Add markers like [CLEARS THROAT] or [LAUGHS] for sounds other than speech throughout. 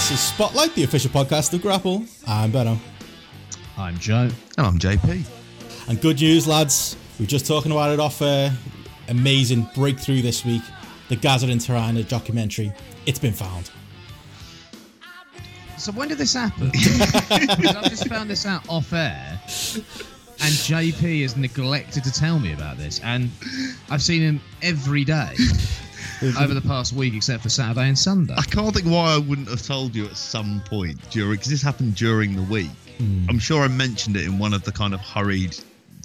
This is Spotlight, the official podcast of Grapple. I'm Benno. I'm Joe. And I'm JP. And good news, lads. We are just talking about it off uh, amazing breakthrough this week. The Gazza and Tirana documentary. It's been found. So when did this happen? [LAUGHS] I've just found this out off air, and JP has neglected to tell me about this, and I've seen him every day over the past week, except for Saturday and Sunday. I can't think why I wouldn't have told you at some point during because this happened during the week. Hmm. I'm sure I mentioned it in one of the kind of hurried.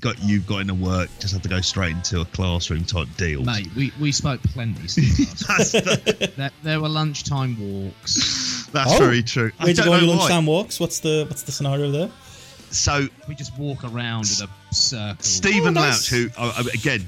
Got you've got into work, just had to go straight into a classroom type deal. Mate, we, we spoke plenty. Since [LAUGHS] last week. there, there were lunchtime walks. [LAUGHS] That's Oh, very true. I Where'd you go on your lunchtime walks? What's the what's the scenario there? So We just walk around in a circle. Stephen Oh, nice. Louch, who uh, again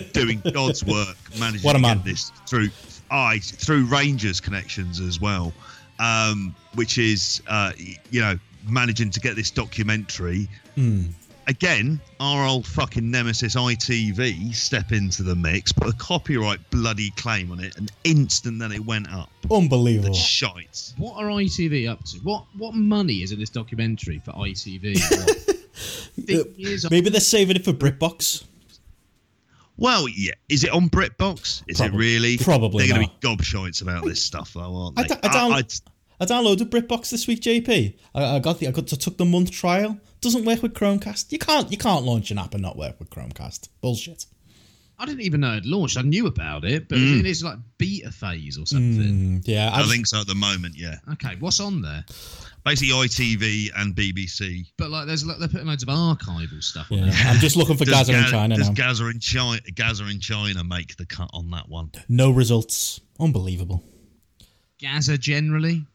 [LAUGHS] doing God's work, managing What a to man. get this through I through Rangers connections as well, um, which is uh, you know managing to get this documentary. Hmm. Again, our old fucking nemesis ITV step into the mix, put a copyright bloody claim on it, and instant then it went up. Unbelievable. Shite. What are ITV up to? What what money is in this documentary for ITV? [LAUGHS] What, 50 years old? Maybe they're saving it for BritBox. Well, yeah. Is it on BritBox? Is Probably- it really? probably They're going to be gobshites about this stuff, though, aren't I they? d- I don't- I'd- downloaded BritBox this week, JP. I, I got the I got to took the month trial. Doesn't work with Chromecast. You can't you can't launch an app and not work with Chromecast. Bullshit. I didn't even know it launched. I knew about it, but it is like beta phase or something. Mm, yeah, I just- think so at the moment, yeah. Okay, what's on there? Basically, ITV and BBC. But like, there's like, they're putting loads of archival stuff on yeah, there. I'm just looking for Gazza in Ga- China does now. Gazza in China, Gazza in China make the cut on that one? no results. Unbelievable. Gazza generally.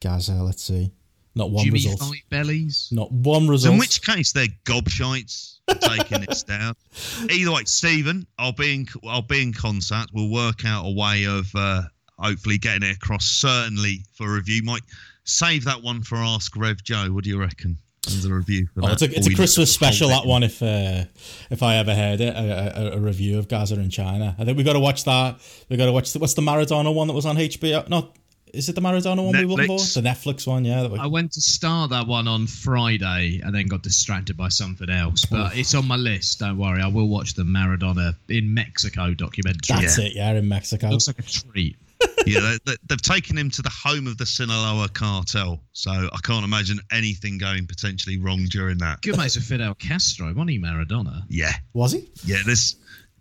Gazza, let's see. Not one Jimmy result. Bellies. Not one result. in which case, they're gobshites taking this down. [LAUGHS] Either way, Stephen, I'll be in. I'll be in contact. We'll work out a way of uh, hopefully getting it across. Certainly for review. Might save that one for Ask Rev Joe. What do you reckon? As a review. For Oh, that it's a, it's a Christmas look at the special that one if uh, if I ever heard it a, a, a review of Gazza in China. I think we've got to watch that. We've got to watch the, what's the Maradona one that was on HBO? No, is it the Maradona one we were looking for? The Netflix one, yeah. That we, I went to start that one on Friday and then got distracted by something else. But it's on my list. Don't worry. I will watch the Maradona in Mexico documentary. that's it, yeah, in Mexico. Looks like a treat. [LAUGHS] yeah, they, they, they've taken him to the home of the Sinaloa cartel, so I can't imagine anything going potentially wrong during that. Good mates with Fidel Castro, wasn't he, Maradona? Yeah, Was he? yeah. This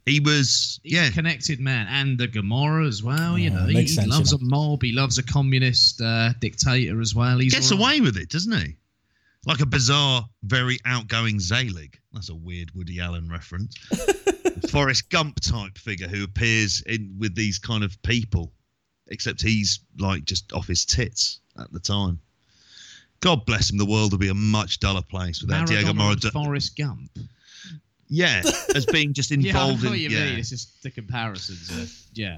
he was. He's Yeah, a connected man, and the Camorra as well. You Yeah, know, he, makes he sense, loves you a mob. He loves a communist uh, dictator as well. He gets all right. away with it, doesn't he? Like a bizarre, very outgoing Zelig. That's a weird Woody Allen reference. [LAUGHS] Forrest Gump type figure who appears in with these kind of people, except he's like just off his tits at the time. God bless him. The world would be a much duller place without Diego Maradona and Maradona. Forrest Gump. Yeah, as being just [LAUGHS] Yeah, I involved know what in. you yeah. mean. It's just the comparisons. Are, yeah,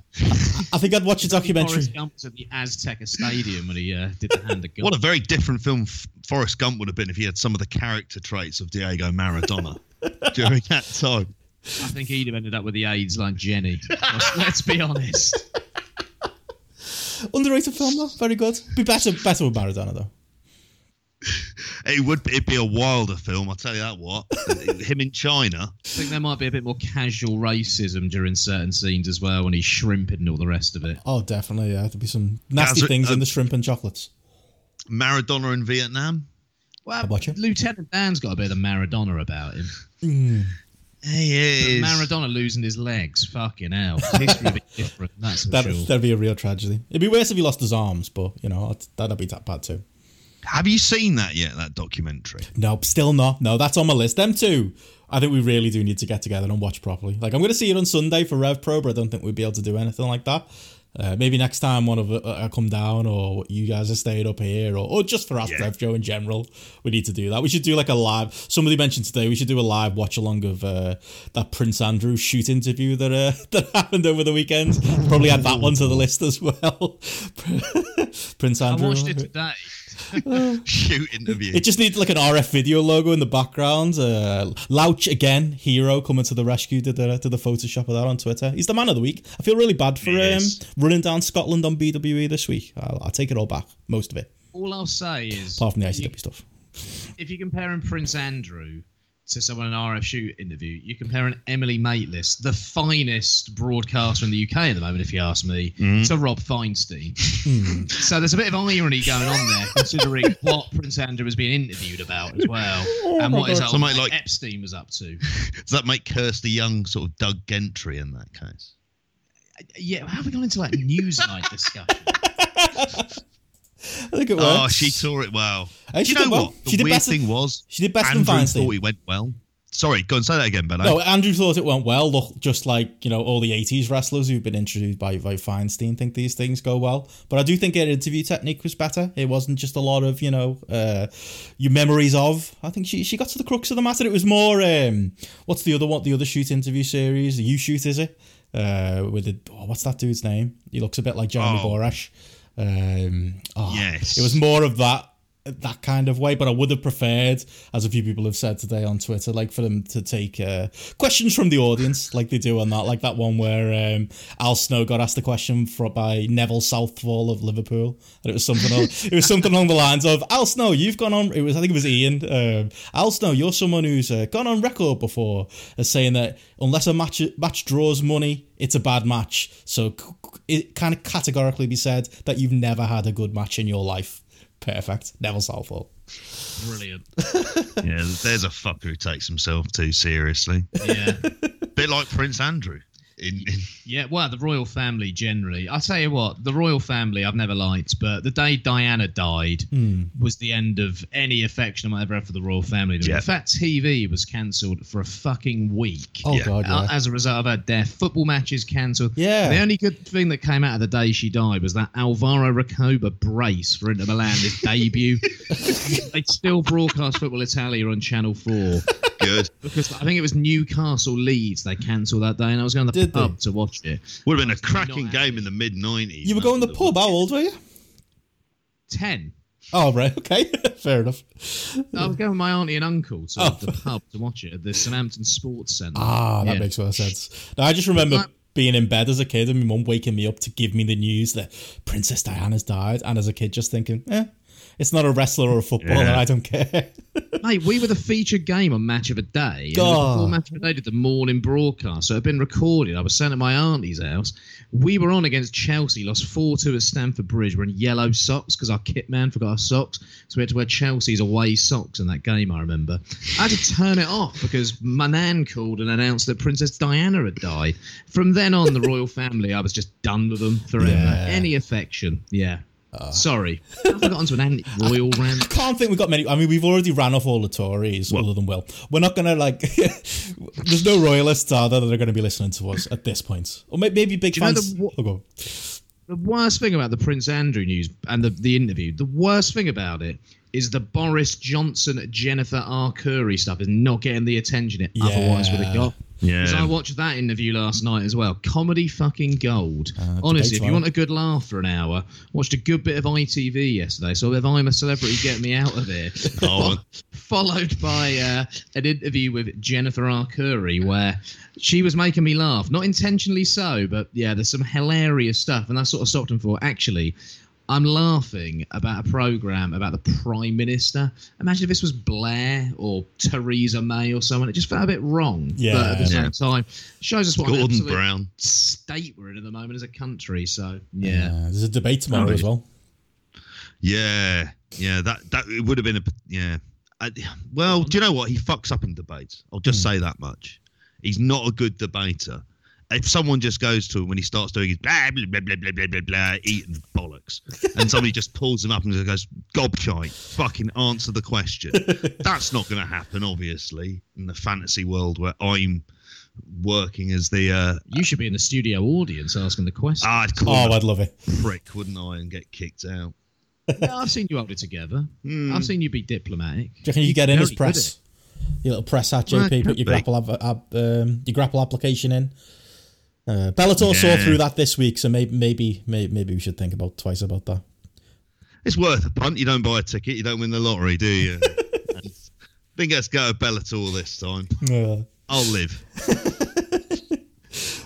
I think I'd watch a documentary. Forrest Gump was at the Azteca Stadium when he uh, did the hand of God. What a very different film Forrest Gump would have been if he had some of the character traits of Diego Maradona [LAUGHS] during that time. I think he'd have ended up with the AIDS like Jenny. Let's, let's be honest. Underrated film though, very good. Be better, better with Maradona though. It would it'd be a wilder film, I'll tell you that what. [LAUGHS] Him in China. I think there might be a bit more casual racism during certain scenes as well when he's shrimping and all the rest of it. Oh, definitely. Yeah, there'd be some nasty Gazza- things in uh, the shrimp and chocolates. Maradona in Vietnam. Well, watch it. Lieutenant Dan's got a bit of Maradona about him. He is. Maradona losing his legs, fucking hell. History would be different, that's for That sure. that'd be a real tragedy. It'd be worse if he lost his arms, but you know that'd be that bad too. Have you seen that yet, that documentary? Nope, still not. No, that's on my list. Them two. I think we really do need to get together and watch properly. Like I'm going to see it on Sunday for Rev Pro, but I don't think we'd be able to do anything like that. Uh, maybe next time one of uh, come down, or you guys are staying up here, or, or just for us, Yeah. Rev Joe in general, we need to do that. We should do like a live. Somebody mentioned today we should do a live watch along of uh, that Prince Andrew shoot interview that uh, [LAUGHS] that happened over the weekend. Probably add that one to the list as well. [LAUGHS] Prince Andrew. I watched it today. [LAUGHS] Shoot interview. It just needs like an RF video logo in the background. Uh, Louch again, hero coming to the rescue. Did the did the Photoshop of that on Twitter. He's the man of the week. I feel really bad for He um, running down Scotland on BWE this week. I'll, I'll take it all back, most of it, All I'll say is, apart from the you- ICW stuff. if you compare him Prince Andrew to someone in an RFU interview, you compare an Emily Maitlis, the finest broadcaster in the UK at the moment, if you ask me, mm. to Rob Feinstein. Hmm. [LAUGHS] so there's a bit of irony going on there, considering [LAUGHS] what Prince Andrew was being interviewed about as well, oh and what his old Somebody mate like- Epstein was up to. Does that make Kirsty Young sort of Doug Gentry in that case? Uh, yeah, how have we gone into like Newsnight discussion? [LAUGHS] I think it works. Oh, she tore it well. She you know well. what? The She did weird best- thing was, she did best Andrew than Feinstein. thought it went well. Sorry, go and say that again, Ben. No, Andrew thought it went well. Look, just like you know, all the '80s wrestlers who've been introduced by by Feinstein think these things go well. But I do think her interview technique was better. It wasn't just a lot of you know uh, your memories of. I think she she got to the crux of the matter. It was more um, what's the other what The other shoot interview series? The You Shoot is it? Uh, with the oh, what's that dude's name? He looks a bit like Jeremy Oh. Borash. Um, oh, Yes. it was more of that that kind of way, but I would have preferred, as a few people have said today on Twitter, like for them to take uh, questions from the audience, like they do on that, like that one where um, Al Snow got asked a question for, by Neville Southall of Liverpool, and it was something, it was something along the lines of Al Snow, you've gone on. It was, I think it was Ian. Um, Al Snow, you're someone who's uh, gone on record before as saying that unless a match match draws money, it's a bad match. So it kind of categorically be said that you've never had a good match in your life. Perfect. Neville Southall. Brilliant. yeah, there's a fucker who takes himself too seriously. Yeah. bit like Prince Andrew. In, in Yeah, well, the royal family generally. I'll tell you what, the royal family I've never liked, but the day Diana died Hmm. was the end of any affection I might ever have for the royal family. Yeah. In fact, TV was cancelled for a fucking week. Oh Yeah. god, Uh, yeah. As a result of her death, football matches cancelled. Yeah. The only good thing that came out of the day she died was that Alvaro Recoba brace for Inter Milan, his debut. [LAUGHS] they still broadcast Football Italia on Channel 4 good. because I think it was Newcastle Leeds they cancelled that day, and I was going to the Did they? pub to watch it. Would have been a Not cracking happy. game in the mid 90s. You were going to the pub. How old were you? Ten. Oh right, okay, [LAUGHS] fair enough. I was going with my auntie and uncle to Oh. the pub to watch it at the Southampton Sports Centre. Ah, that Yeah. makes more sense. Now, I just remember Like- being in bed as a kid and my mum waking me up to give me the news that Princess Diana's died, and as a kid just thinking, eh, it's not a wrestler or a footballer. Yeah. I don't care. [LAUGHS] Mate, we were the featured game on Match of the Day. And God. before Match of the Day did the morning broadcast, so it had been recorded. I was sent at my auntie's house. We were on against Chelsea, lost 4 2 at Stamford Bridge. We're in yellow socks because our kit man forgot our socks. So we had to wear Chelsea's away socks in that game, I remember. I had to turn it off because my nan called and announced that Princess Diana had died. From then on, the royal family, I was just done with them forever. Yeah. Any affection, yeah. Uh, Sorry. I've got onto an anti-royal rant. Can't think we've got many. I mean, we've already ran off all the Tories, other than Will. We're not gonna like. [LAUGHS] there's no royalists are there that are going to be listening to us at this point, or may- maybe big you know fans. the oh. The worst thing about the Prince Andrew news and the, the interview, the worst thing about it is the Boris Johnson, Jennifer Arcuri stuff is not getting the attention it otherwise would have got. Yeah. I watched that interview last night as well. Comedy fucking gold. Uh, Honestly, if you want a good laugh for an hour, watched a good bit of ITV yesterday. So if I'm a celebrity, get me out of here. [LAUGHS] Oh. [LAUGHS] Followed by uh, an interview with Jennifer Arcuri where she was making me laugh. Not intentionally so, but yeah, there's some hilarious stuff. And I sort of stopped him for, actually, I'm laughing about a program about the Prime Minister. Imagine if this was Blair or Theresa May or someone. It just felt a bit wrong. Yeah, but at the Yeah. same time, shows us what an Gordon absolute Brown. state we're in at the moment as a country. So, Yeah. yeah. there's a debate tomorrow as well. Yeah, yeah, that that it would have been a yeah. I, well, do you know what? He fucks up in debates. I'll just hmm. say that much. He's not a good debater. If someone just goes to him when he starts doing his blah blah blah blah blah blah blah, blah eating bollocks, and somebody just pulls him up and just goes gobshite, fucking answer the question. [LAUGHS] That's not going to happen, obviously, in the fantasy world where I'm working as the uh, You should be in the studio audience asking the question. I'd call Oh, I'd love it. a prick, wouldn't I, and get kicked out. [LAUGHS] Yeah, I've seen you hold it together. Hmm. I've seen you be diplomatic. Do you reckon you could get in Very as press? Your little press hat, JP. it Put your be. grapple ab- ab- um, your grapple application in. Uh, Bellator saw through that this week, so maybe maybe maybe, maybe we should think about twice about that. It's worth a punt. You don't buy a ticket, you don't win the lottery, do you? I [LAUGHS] think let's go to Bellator this time. Uh, I'll live.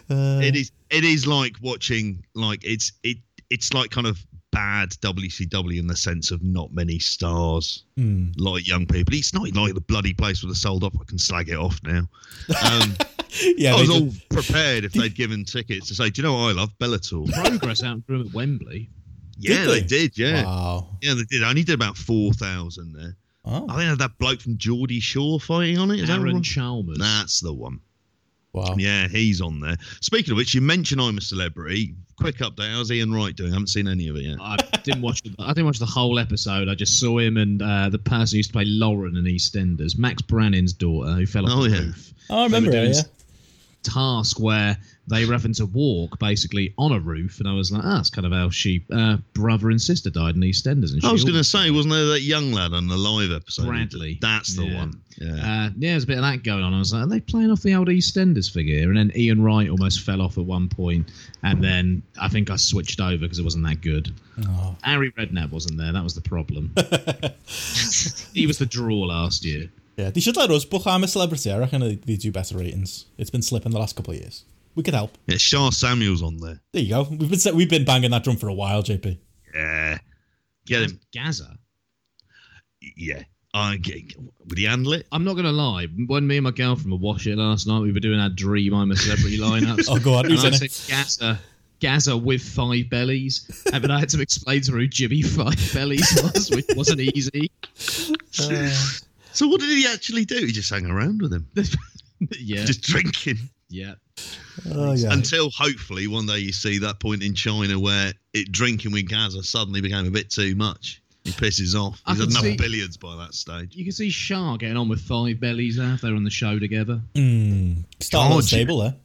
uh, it is. It is like watching. Like it's. It. It's like kind of bad WCW in the sense of not many stars, hmm. like young people. It's not like the bloody place would have sold off. I can slag it off now. Um, [LAUGHS] [LAUGHS] Yeah, I was did- all prepared if they'd given tickets to say, "Do you know what I love Bellator?" Progress out through at Wembley. yeah, they? they? did. Yeah, Wow. yeah, they did. I only did about four thousand there. Oh, I think I had that bloke from Geordie Shore fighting on it. Is Aaron right? Chalmers. That's the one. wow. Yeah, he's on there. Speaking of which, you mentioned I'm a celebrity. Quick update: How's Ian Wright doing? I haven't seen any of it yet. I didn't watch. The, I didn't watch the whole episode. I just saw him and uh, the person who used to play Lauren in EastEnders, Max Branning's daughter, who fell off Oh, the yeah. roof. Oh, I remember They were doing yeah. S- Task where they were having to walk basically on a roof, and I was like, "Ah, that's kind of how she uh, brother and sister died in EastEnders." And I was going to say, wasn't there that young lad on the live episode? Bradley. That's the Yeah. one. Yeah. Uh, yeah, there's a bit of that going on. I was like, are they playing off the old EastEnders figure? And then Ian Wright almost fell off at one point, and then I think I switched over because it wasn't that good. Oh. Harry Redknapp wasn't there. That was the problem. [LAUGHS] [LAUGHS] he was the draw last year. Yeah, they should let us book I'm a celebrity. I reckon they, they do better ratings. It's been slipping the last couple of years. We could help. yeah, Shah Samuel's on there. There you go. We've been we've been banging that drum for a while, JP. Yeah. Get him. Gazza. Yeah. I get, would he handle it? I'm not going to lie. When me and my girlfriend were watching it last night, we were doing our dream I'm a celebrity lineups. [LAUGHS] Oh, go on. and Who's I it? said Gazza. Gazza with five bellies, and then I had to explain to her who Jimmy Five Bellies was, which wasn't easy. [LAUGHS] Uh, So what did he actually do? He just hang around with him, [LAUGHS] yeah, just drinking yeah. Oh yeah. until hopefully one day you see that point in China where it drinking with Gazza suddenly became a bit too much. He pisses off. I He's had can enough see- billions by that stage. You can see Shah getting on with Five Bellies now if they're on the show together. Mm, start a little God, stable there.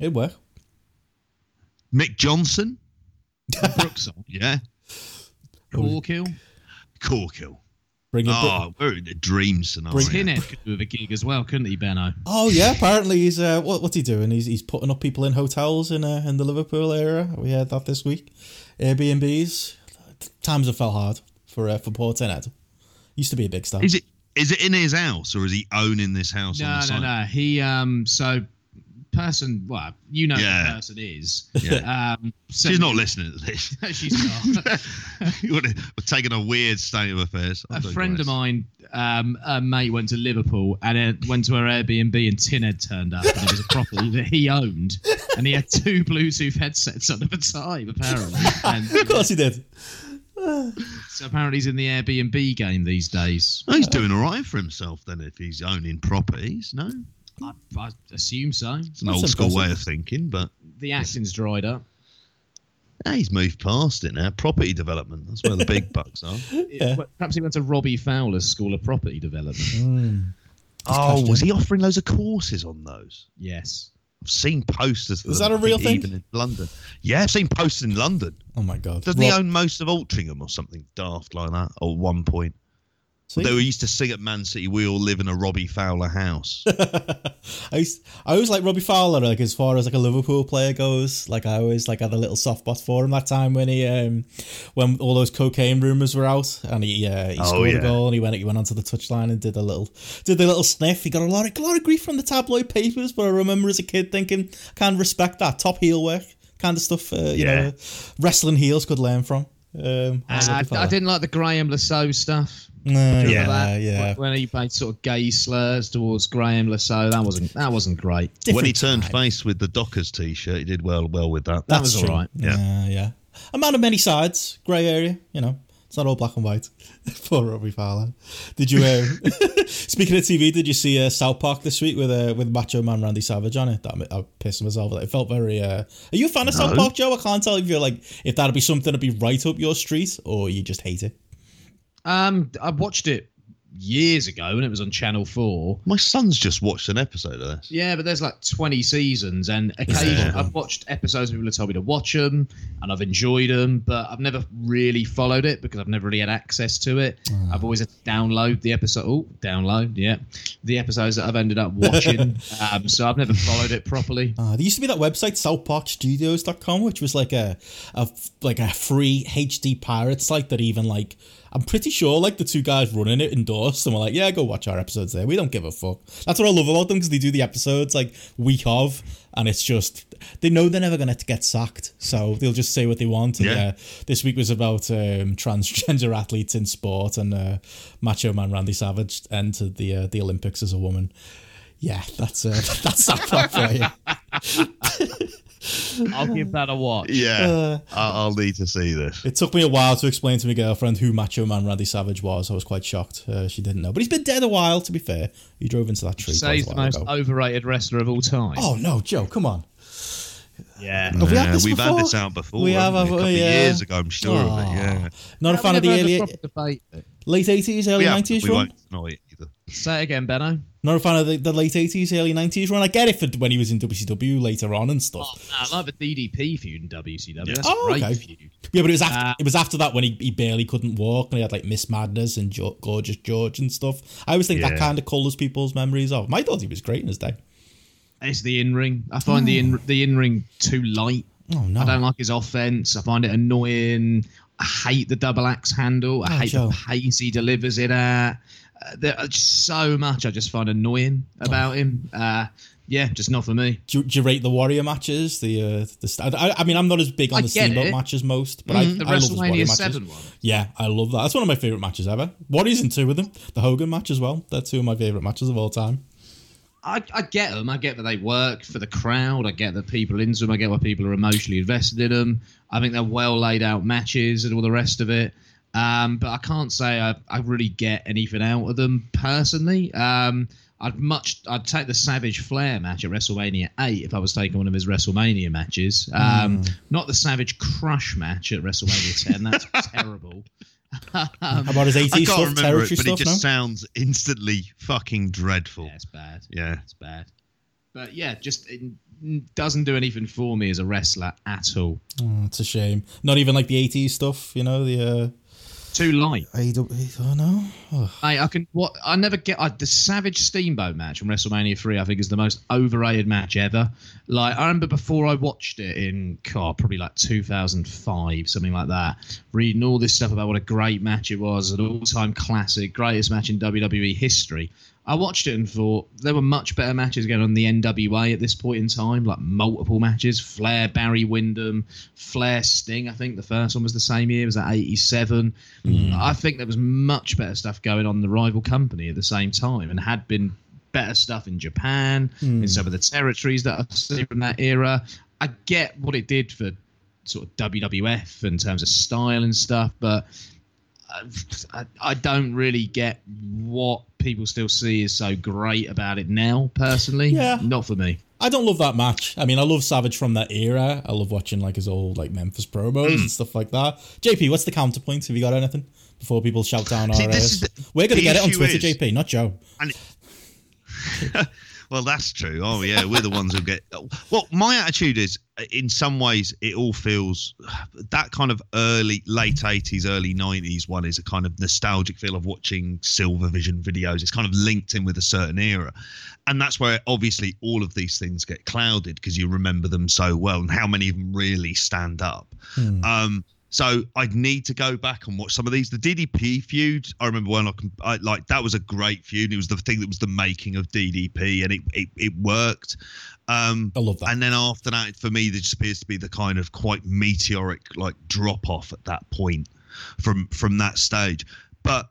It'd work. Mick Johnson, [LAUGHS] Brooks on. yeah, Corkill. Corkill. Bring it. Oh, we're in a dream scenario. Tinhead could do with a gig as well, couldn't he, Benno? Oh yeah, apparently he's uh, what, what's he doing? He's he's putting up people in hotels in uh, in the Liverpool area. We heard that this week. Airbnbs. Times have fell hard for uh, for Portinhead. Used to be a big star. Is it is it in his house or is he owning this house? on No, the no, side? no. He um so person well, you know who the person is. Yeah. Um so She's not listening to this. [LAUGHS] She's not. [LAUGHS] We're taking a weird state of affairs. I a friend of mine, um, a mate went to Liverpool and went to her Airbnb and Tin Tinhead turned up and it was a property that he owned and he had two Bluetooth headsets on at the time apparently. And [LAUGHS] of course he did. so apparently he's in the Airbnb game these days. Oh, he's doing all right for himself then if he's owning properties. No, I, I assume so. it's an That's old school way of thinking, but The acting's dried up. yeah, he's moved past it now. Property development. That's where the big [LAUGHS] bucks are. Yeah. Well, Perhaps he went to Robbie Fowler's School of Property Development. Mm. Oh, cashed was he offering loads of courses on those? Yes. I've seen posters. For Is that a real thing? Even in London. Yeah, I've seen posters in London. Oh my god. Doesn't he own most of Altrincham or something daft like that? At one point, See? they used to sing at Man City, "We all live in a Robbie Fowler house." [LAUGHS] I used, I always like Robbie Fowler, like as far as like a Liverpool player goes. Like I always like had a little soft spot for him that time when he um when all those cocaine rumors were out and he uh, he Oh, scored a goal and he went he went onto the touchline and did a little did the little sniff. He got a lot of a lot of grief from the tabloid papers, but I remember as a kid thinking, kind of respect that top heel work kind of stuff. Uh, you Yeah. know, wrestling heels could learn from. Um, Uh, I, I didn't like the Graeme Le Saux stuff. No, yeah, that? yeah. When he made sort of gay slurs towards Graeme Le Saux, that wasn't that wasn't great. when he turned time. face with the Dockers T-shirt, he did well well with that. That was all true. right. Yeah. Yeah, yeah. A man of many sides, grey area. You know, it's not all black and white. [LAUGHS] Poor Robbie Fowler. Did you? Uh, [LAUGHS] speaking of TV, did you see uh, South Park this week with uh, with Macho Man Randy Savage on it? That I pissed myself. That it felt very. Uh, are you a fan of South Park, Joe? I can't tell if you're like if that'd be something that'd be right up your street or you just hate it. Um, I watched it years ago when it was on Channel Four. My son's just watched an episode of this. Yeah, but there's like 20 seasons, and occasionally. I've watched episodes. People have told me to watch them, and I've enjoyed them, but I've never really followed it because I've never really had access to it. I've always had to download the episode. Oh, download, yeah, the episodes that I've ended up watching. [LAUGHS] um, so I've never followed it properly. Uh, there used to be that website southparkstudios.com which was like a, a like a free HD pirate site that even like I'm pretty sure like the two guys running it endorsed and were like yeah go watch our episodes there. We don't give a fuck. That's what I love about them because they do the episodes like week of and it's just they know they're never gonna get sacked so they'll just say what they want. And Yeah. yeah, this week was about um, transgender athletes in sport and uh, Macho Man Randy Savage entered the uh, the Olympics as a woman. Yeah that's uh, [LAUGHS] that's South Park for you [LAUGHS] I'll give that a watch. Yeah, Uh, I- I'll need to see this. It took me a while to explain to my girlfriend who Macho Man Randy Savage was. I was quite shocked. Uh, she didn't know. But he's been dead a while, to be fair. He drove into that tree Say he's the most ago. overrated wrestler of all time. Oh, no, Joe, come on. Yeah. Have we had this we've before? had this out before. We have, haven't we? a couple we? of years ago, I'm sure of it. Yeah, Not a I've fan of the never had a early, proper debate. late 80s, early 90s we run? won't either. Say it again, Benno. Not a fan of the, the late 80s, early 90s run. I get it for when he was in WCW later on and stuff. Oh, no, I like the DDP feud in WCW. That's Oh, great okay. feud. Yeah, but it was after Uh, it was after that when he, he barely couldn't walk and he had like Miss Madness and jo- Gorgeous George and stuff. I always think that kind of colours people's memories of. I thought he was great in his day. It's the in ring. I find the in the in ring too light. Oh no! I don't like his offense. I find it annoying. I hate the double axe handle. I Oh, hate Joe. the pace he delivers it at. Uh, there are just so much I just find annoying about him. Uh, yeah, just not for me. do, you- do you rate the Warrior matches? The uh, the st- I, I mean, I'm not as big on I the Steamboat matches most, but I, The I love his Warrior WrestleMania matches. Seven one. Yeah, I love that. That's one of my favorite matches ever. Warriors in two of them. The Hogan match as well. They're two of my favorite matches of all time. I, I get them. I get that they work for the crowd. I get that people into them. I get why people are emotionally invested in them. I think they're well laid out matches and all the rest of it. Um, but I can't say I, I really get anything out of them personally. Um, I'd much I'd take the Savage Flair match at WrestleMania eight if I was taking one of his WrestleMania matches. Um, Not the Savage Crush match at WrestleMania ten. That's [LAUGHS] terrible. How about his 80s I can't stuff, remember territory it, but stuff? it just no? sounds instantly fucking dreadful. Yeah, it's bad. Yeah. It's bad. But yeah, just it doesn't do anything for me as a wrestler at all. Oh, it's a shame. Not even like the 80s stuff, you know, the uh, Too light. AEW. Oh no. Oh. I, I can what I never get I, the Savage Steamboat match from WrestleMania three. I think is the most overrated match ever. Like I remember before I watched it in God, probably like 2005, something like that. Reading all this stuff about what a great match it was, an all-time classic, greatest match in WWE history. I watched it and thought there were much better matches going on in the NWA at this point in time, like multiple matches. Flair, Barry Windham, Flair, Sting. I think the first one was the same year. It was at '87. Hmm. I think there was much better stuff going on in the rival company at the same time, and had been better stuff in Japan, hmm. in some of the territories that I've seen from that era. I get what it did for sort of WWF in terms of style and stuff, but I, I don't really get what people still see as so great about it now. Personally, Yeah. not for me. I don't love that match. I mean, I love Savage from that era. I love watching like his old like Memphis promos Hmm. and stuff like that. JP, what's the counterpoint? Have you got anything before people shout down our is the- We're going to get it on Twitter, is- JP, not Joe. [LAUGHS] Well, that's true. Oh, yeah, we're the ones who get. Well, my attitude is, in some ways, it all feels [SIGHS] that kind of early, late eighties, early nineties one is a kind of nostalgic feel of watching Silvervision videos. It's kind of linked in with a certain era, and that's where obviously all of these things get clouded because you remember them so well, and how many of them really stand up. Um, so I'd need to go back and watch some of these. The DDP feud, I remember when I, I like that was a great feud. It was the thing that was the making of DDP, and it it, it worked. Um, I love that. and then after that, for me, there just appears to be the kind of quite meteoric like drop off at that point from from that stage. But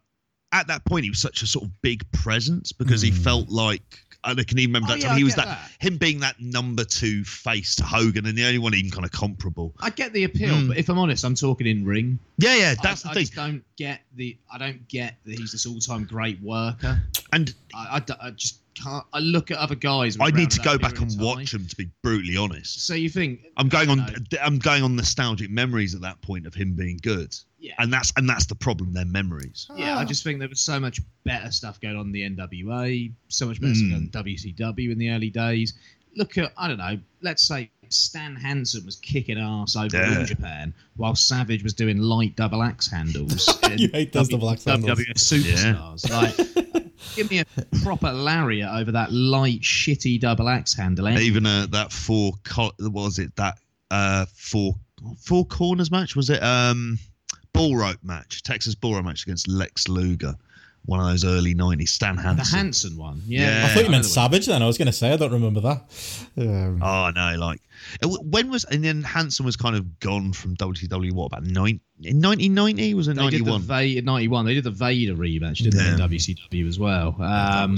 at that point, he was such a sort of big presence because he felt like. And I can even remember Oh, that yeah, time I he was that, that. him being that number two face to Hogan and the only one even kind of comparable. I get the appeal, Hmm. but if I'm honest, I'm talking in ring. Yeah, yeah, that's I, the I thing. just don't get the. I don't get that he's this all-time great worker. And I just can't. I look at other guys. I need to go back and time. watch them to be brutally honest. So you think I'm going on. know. I'm going on nostalgic memories at that point of him being good. Yeah. and that's and that's the problem. Their memories. Yeah, I just think there was so much better stuff going on in the NWA, so much better stuff going on WCW in the early days. Look at, I don't know, let's say Stan Hansen was kicking ass over Yeah. in Japan while Savage was doing light double axe handles. You hate those double axe handles. WWF superstars. Like, [LAUGHS] give me a proper lariat over that light, shitty double axe handle. eh? Even uh, that four co- was it that uh four four corners match was it um ball rope match Texas bull rope match against Lex Luger one of those early 90s Stan Hansen. The Hansen Hansen one. Yeah. Yeah. I thought you meant. Savage then. I was going to say, I don't remember that. Um, oh no like when was and then Hansen was kind of gone from WCW what about nine in 1990 was it They did the 91 Vader, 91. They did the Vader rematch, didn't they, in WCW as well. Um,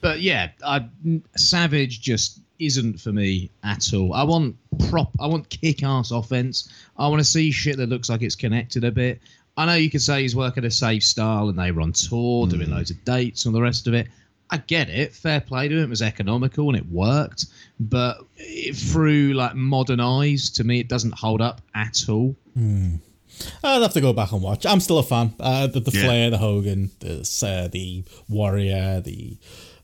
but yeah, I, Savage just isn't for me at all. I want prop. I want kick-ass offense. I want to see shit that looks like it's connected a bit. I know you could say he's working a safe style and they were on tour Hmm. doing loads of dates and all the rest of it. I get it. Fair play to him. It was economical and it worked. But it, through like modern eyes, to me, it doesn't hold up at all. I'd have to go back and watch. I'm still a fan. Uh, the the Yeah. Flair, the Hogan, the uh, the Warrior, the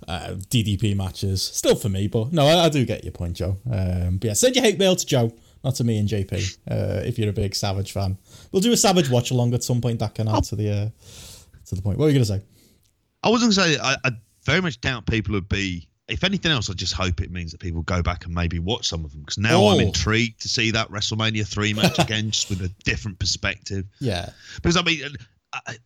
uh, DDP matches, still for me. But no, I, I do get your point, Joe. Um, but yeah, send your hate mail to Joe, not to me and JP. Uh, if you're a big Savage fan, we'll do a Savage watch along at some point. That can add to the uh, to the point. What were you gonna say? I was going to say I, I very much doubt people would be. If anything else, I just hope it means that people go back and maybe watch some of them because now I'm Oh. intrigued to see that WrestleMania three match [LAUGHS] again, just with a different perspective. Yeah, Because I mean,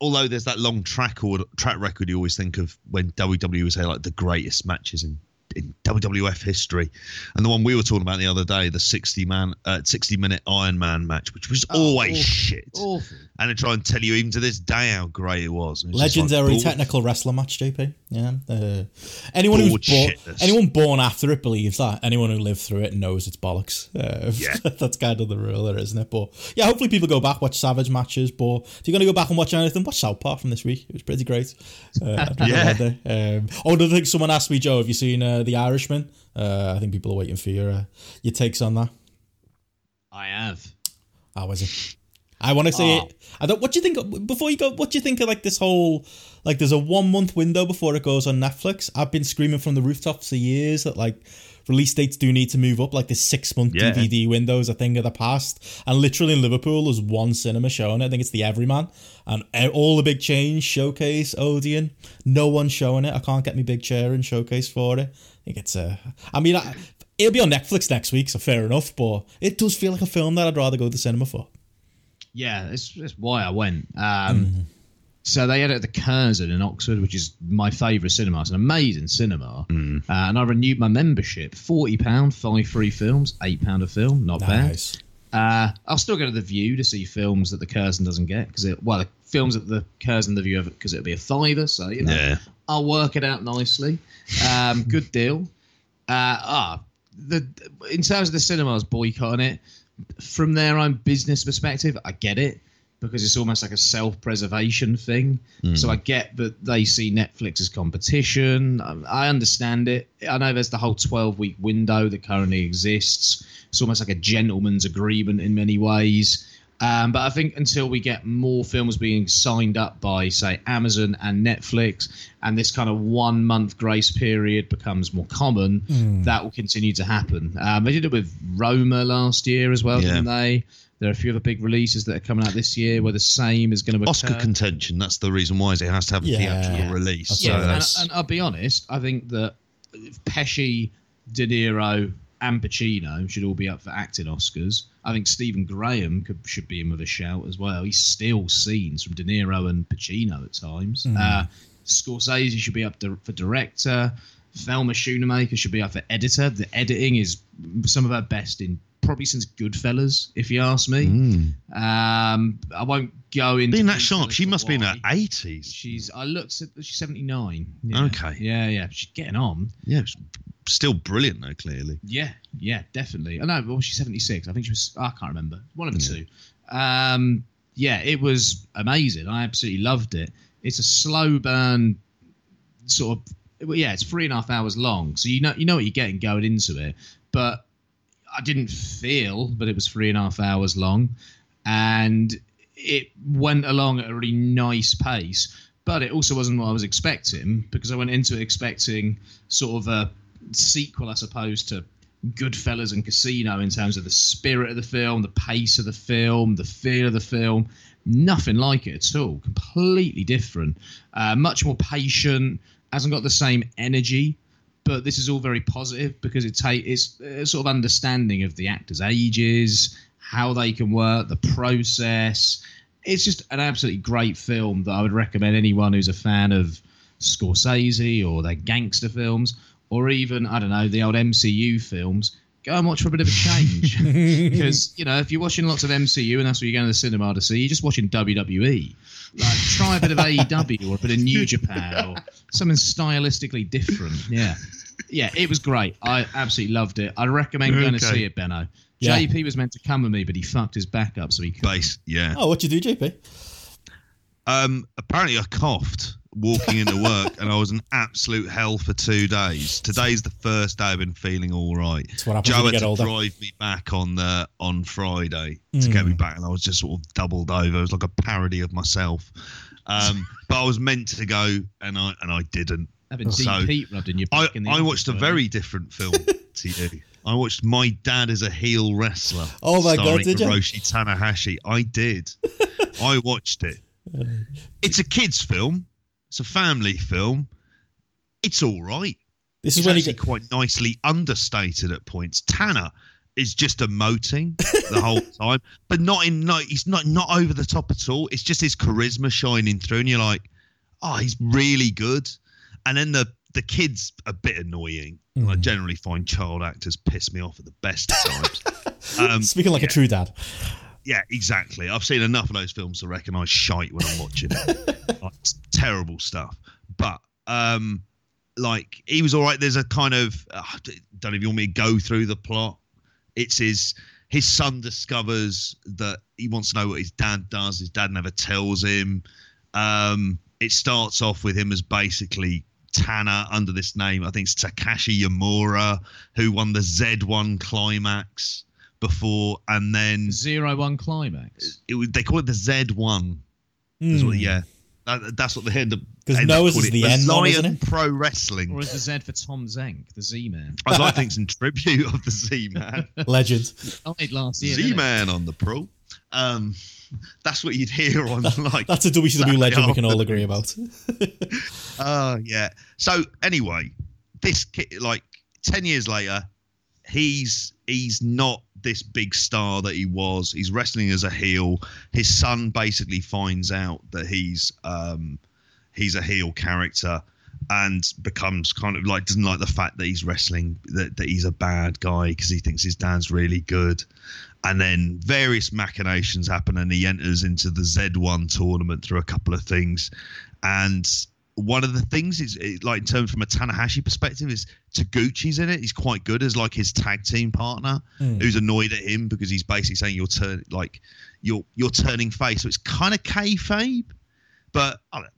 although there's that long track or track record, you always think of when WWE was say like the greatest matches in. In WWF history, and the one we were talking about the other day, the sixty man, uh, sixty minute Iron Man match, which was Oh, always awful. shit, Awful. and I try and tell you even to this day how great it was. And it's just like legendary technical wrestler match, JP. Yeah, uh, anyone who's born, anyone born after it believes that. Anyone who lived through it knows it's bollocks. Uh, Yeah. [LAUGHS] that's kind of the rule, there, isn't it? But yeah, hopefully people go back watch Savage matches. But if you're going to go back and watch anything, watch South Park from this week. It was pretty great. Uh, [LAUGHS] Yeah. Um, oh, another thing someone asked me, Joe, have you seen uh, The Irishman? Uh, I think people are waiting for your uh, your takes on that. I have. How was it? I want to see Oh. it. I don't. What do you think before you go? What do you think of like this whole like? There's a one month window before it goes on Netflix. I've been screaming from the rooftops for years that like release dates do need to move up. Like this six month Yeah. DVD window is a thing of the past. And literally in Liverpool, there's one cinema showing it. I think it's the Everyman, and all the big chains showcase Odeon. No one's showing it. I can't get me big chair and showcase for it. I think it's a. I mean, I, it'll be on Netflix next week, so fair enough. But it does feel like a film that I'd rather go to the cinema for. Yeah, that's, that's why I went. Um, So they had it at the Curzon in Oxford, which is my favourite cinema. It's an amazing cinema. Uh, and I renewed my membership. £40, five free films, £8 a film, not Nice. bad. Uh, I'll still go to the Vue to see films that the Curzon doesn't get. because it Well, the films that the Curzon the Vue because it'll be a fiver. So, you know, Yeah. I'll work it out nicely. Um, good deal. Uh, ah, the in terms of the cinemas boycotting it, from their own business perspective, I get it because it's almost like a self-preservation thing. So I get that they see Netflix as competition. I, I understand it. I know there's the whole 12-week window that currently exists. It's almost like a gentleman's agreement in many ways. Um, but I think until we get more films being signed up by, say, Amazon and Netflix, and this kind of one month grace period becomes more common, that will continue to happen. Um, they did it with Roma last year as well, Yeah. didn't they? There are a few other big releases that are coming out this year where the same is going to be. Oscar contention. That's the reason why is it has to have a Yeah. theatrical Yeah. release. That's So yeah, and, and I'll be honest. I think that Pesci, De Niro, and Pacino should all be up for acting Oscars. I think Stephen Graham could, should be in with a shout as well. He steals scenes from De Niro and Pacino at times. Uh, Scorsese should be up to, for director. Thelma Schoonmaker should be up for editor. The editing is some of her best in probably since Goodfellas, if you ask me. Um, I won't go into being that sharp, she must be in her eighties. She's. I looked at. She's seventy nine. Yeah. Okay. Yeah, yeah. She's getting on. Yeah, still brilliant though. Clearly, Yeah, yeah, definitely. I know. Well, she's seventy six. I think she was. I can't remember. One of the two. Um, yeah, it was amazing. I absolutely loved it. It's a slow burn, sort of. well, Yeah, it's three and a half hours long, so you know you know what you're getting going into it. But I didn't feel but it was three and a half hours long, and it went along at a really nice pace, but it also wasn't what I was expecting because I went into it expecting sort of a sequel, I suppose, to Goodfellas and Casino in terms of the spirit of the film, the pace of the film, the feel of the film. Nothing like it at all. Completely different. Uh, much more patient. Hasn't got the same energy. But this is all very positive because it ta- it's a sort of understanding of the actors' ages, how they can work, the process. It's just an absolutely great film that I would recommend anyone who's a fan of Scorsese or their gangster films or even I don't know the old MCU films, go and watch for a bit of a change. [LAUGHS] because you know if you're watching lots of MCU and that's what you're going to the cinema to see, you're just watching WWE. Like try a bit of AEW or a bit of New Japan or something stylistically different. Yeah, yeah, it was great. I absolutely loved it. I recommend going to see it, Benno. Yeah. JP was meant to come with me, but he fucked his back up, so he couldn't. Base, yeah. Oh, what you do, JP? Um, apparently, I coughed walking into work, and I was an absolute hell for two days. Today's the first day I've been feeling all right. It's what happens Joe had to older. drive me back on the on Friday to get me back, and I was just sort of doubled over. It was like a parody of myself. Um, but I was meant to go, and I and I didn't. Having So, deep heat rubbed in your I, back. in the I watched a very different film [LAUGHS] to you. I watched My Dad is a Heel Wrestler. Oh my God, starring did you? Hiroshi Tanahashi. I did. [LAUGHS] I watched it. It's a kids' film. It's a family film. It's all right. This is It's when he actually get, quite nicely understated at points. Tanner is just emoting [LAUGHS] the whole time, but not in no. He's not not over the top at all. It's just his charisma shining through, and you're like, oh, he's really good. And then the the kid's a bit annoying. I Mm. generally find child actors piss me off at the best of times. [LAUGHS] um, speaking like a true dad. Yeah, exactly. I've seen enough of those films to recognise shite when I'm watching it. [LAUGHS] like, it's terrible stuff. But um, like he was all right. There's a kind of uh, don't know if you want me to go through the plot. It's his his son discovers that he wants to know what his dad does. His dad never tells him. Um, it starts off with him as basically Tanner under this name. I think it's Takashi Yamura who won the Z1 climax before, and then Zero one climax. it was, they call it the Z1. Is what- yeah, that, that's what they end up. 'Cause end up Noah's calling is the it. N one, isn't Lion it? Pro Wrestling. Or is the Z for Tom Zenk, the Z Man? I'd like to think it's in tribute of the Z Man. [LAUGHS] Legend. Died last year. Z? Man on the pro. Um, that's what you'd hear on like. That's a WCW Saturday legend we can all agree about. [LAUGHS] Oh yeah. So anyway, this kid, like ten years later, he's he's not this big star that he was. He's wrestling as a heel. His son basically finds out that he's um he's a heel character and becomes kind of like doesn't like the fact that he's wrestling that, that he's a bad guy because he thinks his dad's really good and then various machinations happen and he enters into the z1 tournament through a couple of things and one of the things is it, like in terms from a Tanahashi perspective is Taguchi's in it. He's quite good as like his tag team partner, Hmm. who's annoyed at him because he's basically saying you're turn like you're you're turning face. So it's kind of kayfabe, but I don't,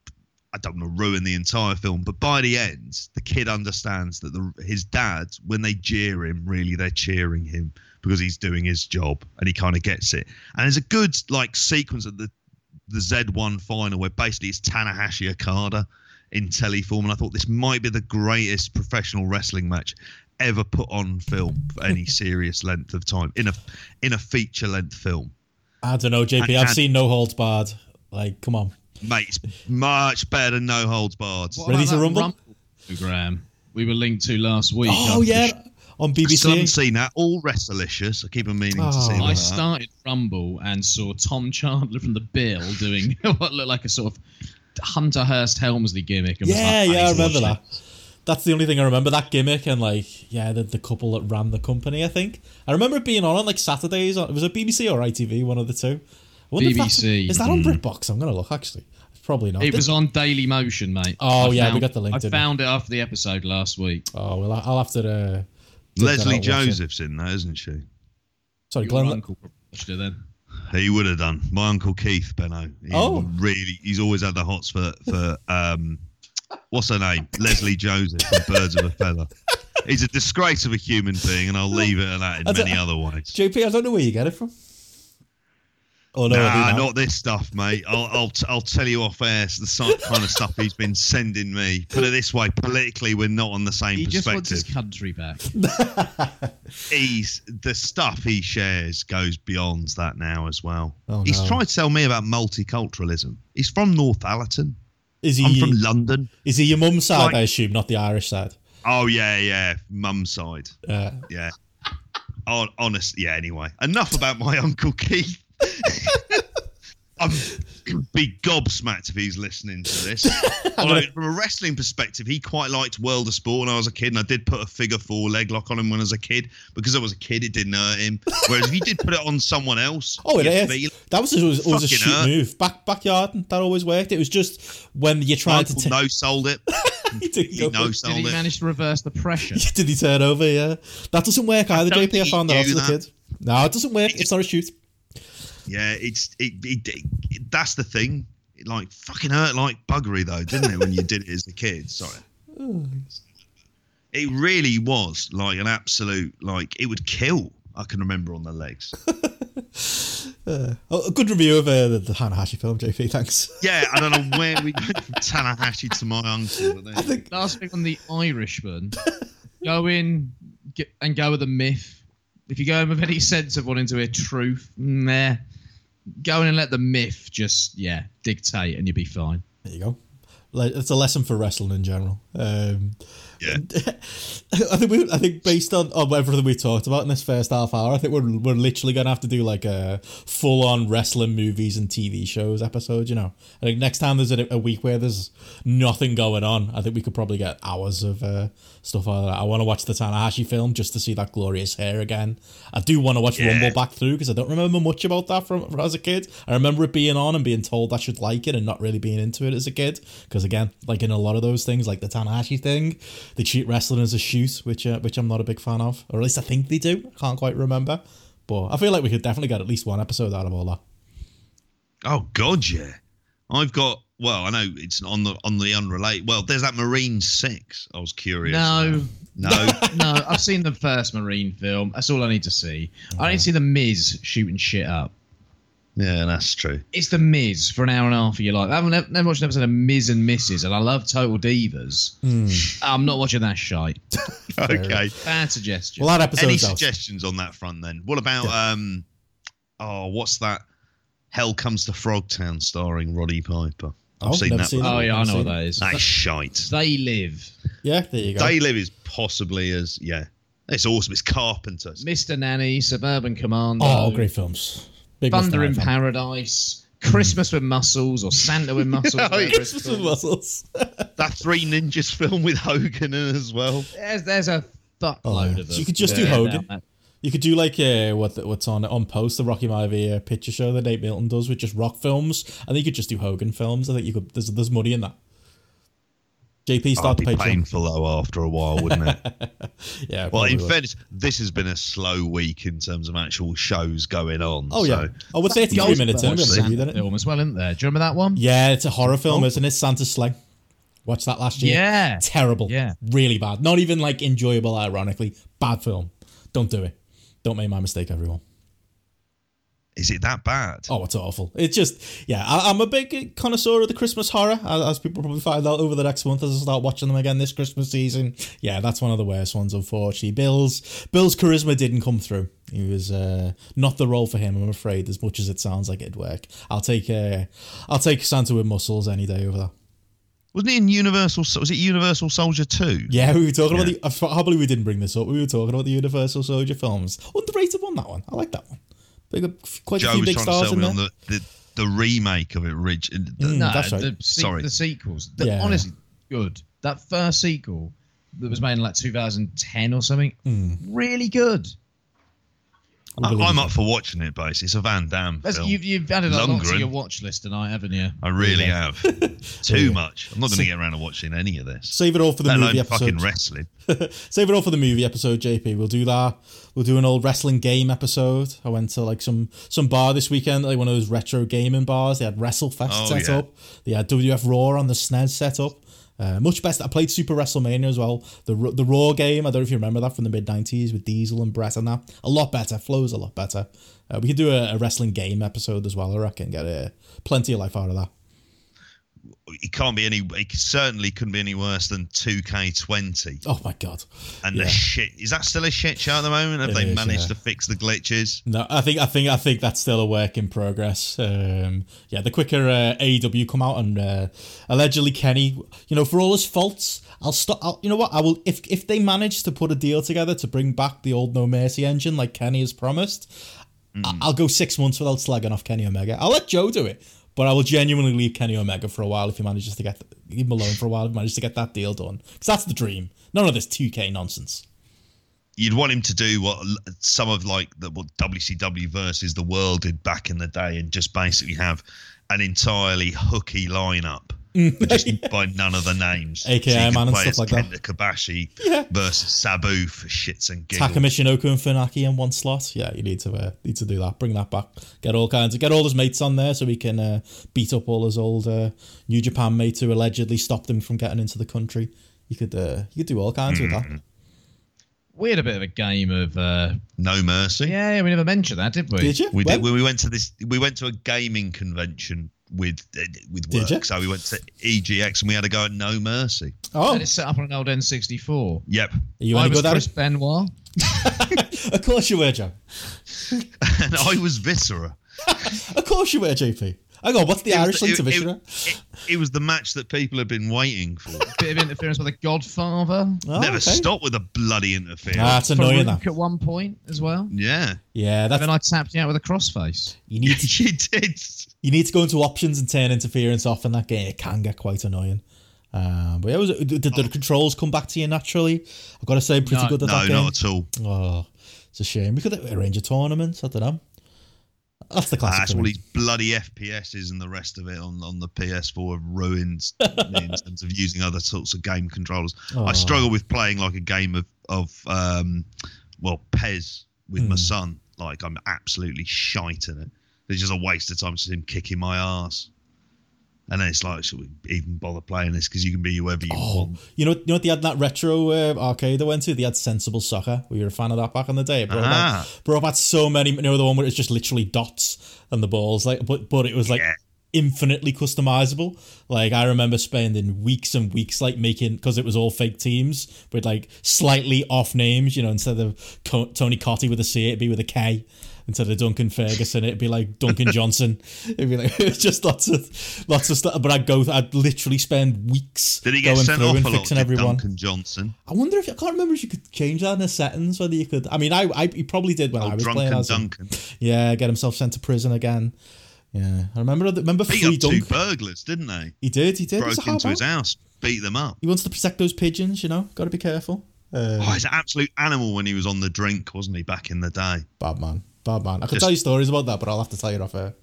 I don't want to ruin the entire film. But by the end, the kid understands that the his dad, when they jeer him, really they're cheering him because he's doing his job, and he kind of gets it. And there's a good like sequence of the the Z1 final where basically it's Tanahashi Okada in teleform, and I thought this might be the greatest professional wrestling match ever put on film for any [LAUGHS] serious length of time in a in a feature length film. I don't know, JP. And- I've and- seen No Holds Barred. Like, come on. Mate, it's much better than No Holds Barred. What Ready to that rumble? program we were linked to last week. Oh after the yeah, show? on BBC. I still haven't seen that. All Wrestlicious. I keep on meaning to see Oh. I that. started Rumble and saw Tom Chandler from The Bill doing [LAUGHS] what looked like a sort of Hunter Hearst Helmsley gimmick. And Yeah, like, yeah, I need remember watch that. That's the only thing I remember. That gimmick and like, yeah, the, the couple that ran the company. I think I remember it being on on like Saturdays. On, was it BBC or ITV? One of the two. I wonder if that's- BBC, Is that on mm. BritBox? I'm gonna look actually. Probably not. It was on Daily Motion, mate. Oh, I yeah, we got the link, I didn't found it after the episode last week. Oh well, I- I'll have to. Uh, Lesley out, watch it. Joseph's in there, isn't she? Sorry, Your Glenn. uncle watched it then. He would have done. My uncle Keith Benno. He Oh. really. He's always had the hots for for um, what's her name? Lesley Joseph from Birds of a Feather. He's a disgrace of a human being, and I'll leave it at that in many other ways. JP, I don't know where you get it from. Oh no, Nah, not this stuff, mate. I'll I'll, t- I'll tell you off air the kind of stuff he's been sending me. Put it this way: politically, we're not on the same perspective. He just wants his country back. [LAUGHS] He's the stuff he shares goes beyond that now as well. Oh, he's no. tried to tell me about multiculturalism. He's from Northallerton. Is I'm he? from London. Is he your mum's side? Like- I assume, not the Irish side. Oh yeah, yeah, mum's side. Uh, Yeah. On, honest, yeah. Anyway, enough about my [LAUGHS] uncle Keith. I'm [LAUGHS] um, [CLEARS THROAT] be gobsmacked if he's listening to this. [LAUGHS] Although, from a wrestling perspective, he quite liked World of Sport when I was a kid, and I did put a figure four leg lock on him when I was a kid because I was a kid. It didn't hurt him. Whereas if you did put it on someone else, oh, it you'd is. feel- That was always, always a Fucking shoot hurt. move. Back backyard. That always worked. It was just when you My tried to. uncle ta- no sold it. [LAUGHS] he did, He no Did sold he it. manage to reverse the pressure? did he turn over? Yeah, that doesn't work either. don't JP, I think found he that out as knew a kid. No, it doesn't work. It's not a shoot. Yeah, it's it, it, it- That's the thing. It like fucking hurt like buggery though, didn't it? When you did it as a kid. Sorry. It really was like an absolute like it would kill. I can remember on the legs. Oh, [LAUGHS] a good review of uh, the, the Tanahashi film, JP. Thanks. Yeah, I don't know [LAUGHS] where we went from Tanahashi to my uncle. I think Last thing on the Irishman, [LAUGHS] go in get, and go with a myth. If you go in with any sense of wanting to hear truth, nah. Go in and let the myth just yeah dictate, and you'll be fine. there you go. It's a lesson for wrestling in general. Um, yeah, [LAUGHS] I think we, I think based on, on everything we talked about in this first half hour, I think we're we're literally gonna have to do like a full on wrestling movies and TV shows episode. You know, I think next time there's a, a week where there's nothing going on, I think we could probably get hours of uh, stuff like that. I want to watch the Tanahashi film just to see that glorious hair again. I do want to watch Yeah. Rumble back through because I don't remember much about that from, from as a kid. I remember it being on and being told I should like it and not really being into it as a kid. Because again, like in a lot of those things, like the Tanahashi thing, they treat wrestling as a shoot, which uh, which I'm not a big fan of, or at least I think they do. I can't quite remember, but I feel like we could definitely get at least one episode out of all that. Oh God, yeah. I've got. Well, I know it's on the on the unrelated. Well, there's that Marine Six. I was curious. No, no. [LAUGHS] no, I've seen the first Marine film. That's all I need to see. I need to see the Miz shooting shit up. yeah, that's true. It's the Miz for an hour and a half of your life. I haven't never, never watched an episode of Miz and Mrs. and I love Total Divas. I'm not watching that shite. [LAUGHS] Okay. Bad suggestion. Well, that episode. Any episode's out. suggestions on that front then? What about um oh what's that? Hell Comes to Frogtown starring Roddy Piper. I've Oh, seen that. seen one. oh yeah, I know what seen that is. That is shite. They live. Yeah, there you go. They Live is possibly as yeah. It's awesome. It's Carpenter. Mr. Nanny, Suburban Commando, oh, great films. Big Thunder Mr. in Paradise, Christmas with Muscles, or Santa with [LAUGHS] Muscles. Oh, yeah. it's Christmas with muscles. [LAUGHS] That Three Ninjas film with Hogan in as well. There's, there's a fuckload Oh, yeah. of So them. you could just do Yeah, Hogan. You could do like uh, what what's on on post the Rocky Maivia picture show that Nate Milton does with just rock films. I think you could just do Hogan films. I think you could. There's there's money in that. JP start the be Patreon. painful though after a while, wouldn't it? [LAUGHS] Yeah. well, in would. fairness, this has been a slow week in terms of actual shows going on. Oh so. yeah. Oh, we're 33 Ghostbusters minutes in. We haven't reviewed Santa it. film as well, isn't there? Do you remember that one? Yeah, it's a horror film, Oh. isn't it? Santa's Sleigh. Watched that last year. Yeah. Terrible. Yeah. Really bad. Not even like enjoyable. Ironically, bad film. Don't do it. Don't make my mistake, everyone. Is it that bad? Oh, it's awful. It's just, yeah, I, I'm a big connoisseur of the Christmas horror, as, as people probably find out over the next month as I start watching them again this Christmas season. Yeah, that's one of the worst ones, unfortunately. Bill's Bill's charisma didn't come through. He was uh, not the role for him, I'm afraid, as much as it sounds like it'd work. I'll take uh, I'll take Santa with muscles any day over that. Wasn't it in Universal? Was it Universal Soldier Two? Yeah, we were talking Yeah. about the. I can't believe we didn't bring this up. We were talking about the Universal Soldier films. Underrated one, that one. I like that one. Big, quite a Joe few was big trying to stars sell in me there. on the, the the remake of it. Rich. Mm. No, that's right. the, Sorry. the sequels. The, Yeah. Honestly, good. That first sequel that was made in like 2010 or something, Hmm. really good. I'm up for watching it, base. It's a Van Damme That's, film. you've, you've added a lot to your watch list tonight, haven't you? I really Yeah. have. [LAUGHS] Too Yeah. much. I'm not going to get around to watching any of this. Save it all for the Let movie alone fucking episode. wrestling. [LAUGHS] Save it all for the movie episode, JP. We'll do that. We'll do an old wrestling game episode. I went to like some some bar this weekend, like one of those retro gaming bars. They had WrestleFest Oh, set yeah. up. They had WF Raw on the SNES set up. Uh, much better. I played Super WrestleMania as well. The the Raw game. I don't know if you remember that from the mid '90s with Diesel and Brett and that. A lot better. Flows a lot better. Uh, we could do a, a wrestling game episode as well. I reckon. Get uh, plenty of life out of that. It can't be any. It certainly couldn't be any worse than 2K20. Oh my god. And yeah. the shit is that still a shit show at the moment? Have It they is, managed yeah. to fix the glitches? No, I think I think I think that's still a work in progress. Um, yeah, the quicker uh, AEW come out and uh, allegedly Kenny, you know, for all his faults, I'll stop. I'll, you know what? I will if if they manage to put a deal together to bring back the old No Mercy engine like Kenny has promised, I- I'll go six months without slagging off Kenny Omega. I'll let Joe do it, but I will genuinely leave Kenny Omega for a while if he manages to get leave him alone for a while if he manages to get that deal done because that's the dream. None of this two K nonsense. You'd want him to do what some of like the what WCW versus the World did back in the day, and just basically have an entirely hooky lineup. But just by none of the names. [LAUGHS] AKA you could man and play stuff as like that. Kenta Kobashi Yeah. versus Sabu for shits and giggles. Taka Michinoku and Funaki in one slot. Yeah, you need to uh, need to do that. Bring that back. Get all kinds of get all his mates on there so we can uh, beat up all his old uh, New Japan mates who allegedly stopped him from getting into the country. You could uh, you could do all kinds with that. We had a bit of a game of. Uh, No mercy. yeah, yeah, we never mentioned that, did we? Did you? We When? did. We went to this, we went to a gaming convention with uh, with Did work. you? So we went to EGX and we had to go at No Mercy. Oh, And it's set up on an old N64. Yep. are you I any was good at Chris it? Benoit. [LAUGHS] [LAUGHS] Of course you were, Joe. [LAUGHS] and I was Viscera. Of course you were, JP. Hang on, what's the It was Irish the- link to it- it- it was the match that people have been waiting for. a [LAUGHS] Bit of interference by the Godfather. Oh, Never okay. stop with a bloody interference. Ah, that's annoying. That. At one point as well. yeah, Yeah, that's Then I tapped you out with a crossface. you need [LAUGHS] to, she did. you need to go into options and turn interference off in that game. It can get quite annoying. Um, but yeah, was it, did the controls come back to you naturally? I've got to say, pretty No. good at No, that game. not at all. Oh, it's a shame. We could arrange a tournament. I don't know. That's the classic. That's all these bloody FPSs and the rest of it on, on the PS4 have ruined [LAUGHS] me in terms of using other sorts of game controllers. Oh. I struggle with playing like a game of of um, well PES with Hmm. my son. Like I'm absolutely shite in it. It's just a waste of time to see him kicking my ass. And then it's like, should we even bother playing this? Because you can be whoever you Oh, want. you know, you know what they had in that retro uh, arcade I went to? They had Sensible Soccer. We were a fan of that back in the day. Ah. back, brought back so many. You know, the one where it's just literally dots and the balls, like, but but it was like Yeah. infinitely customizable. Like I remember spending weeks and weeks like making because it was all fake teams with like slightly off names. You know, instead of Co- Tony Cottee with a C, it'd be with a K. Instead of Duncan Ferguson, it'd be like Duncan [LAUGHS] Johnson. It'd be like [LAUGHS] it was just lots of lots of stuff. But I'd go, I'd literally spend weeks Did he get going sent through off and a lot? everyone. Duncan Johnson? I wonder if I can't remember if you could change that in the settings. Whether you could, I mean, I, I he probably did when I Oh, was playing as. Duncan. Yeah, get himself sent to prison again. Yeah, I remember. Remember Beat free up two burglars, didn't they? He did. He did. Broke into his house, beat them up. He wants to protect those pigeons. You know, got to be careful. Uh, Oh, he's an absolute animal when he was on the drink, wasn't he, back in the day? bad man. Bad man. I could Just- tell you stories about that, but I'll have to tell you off air.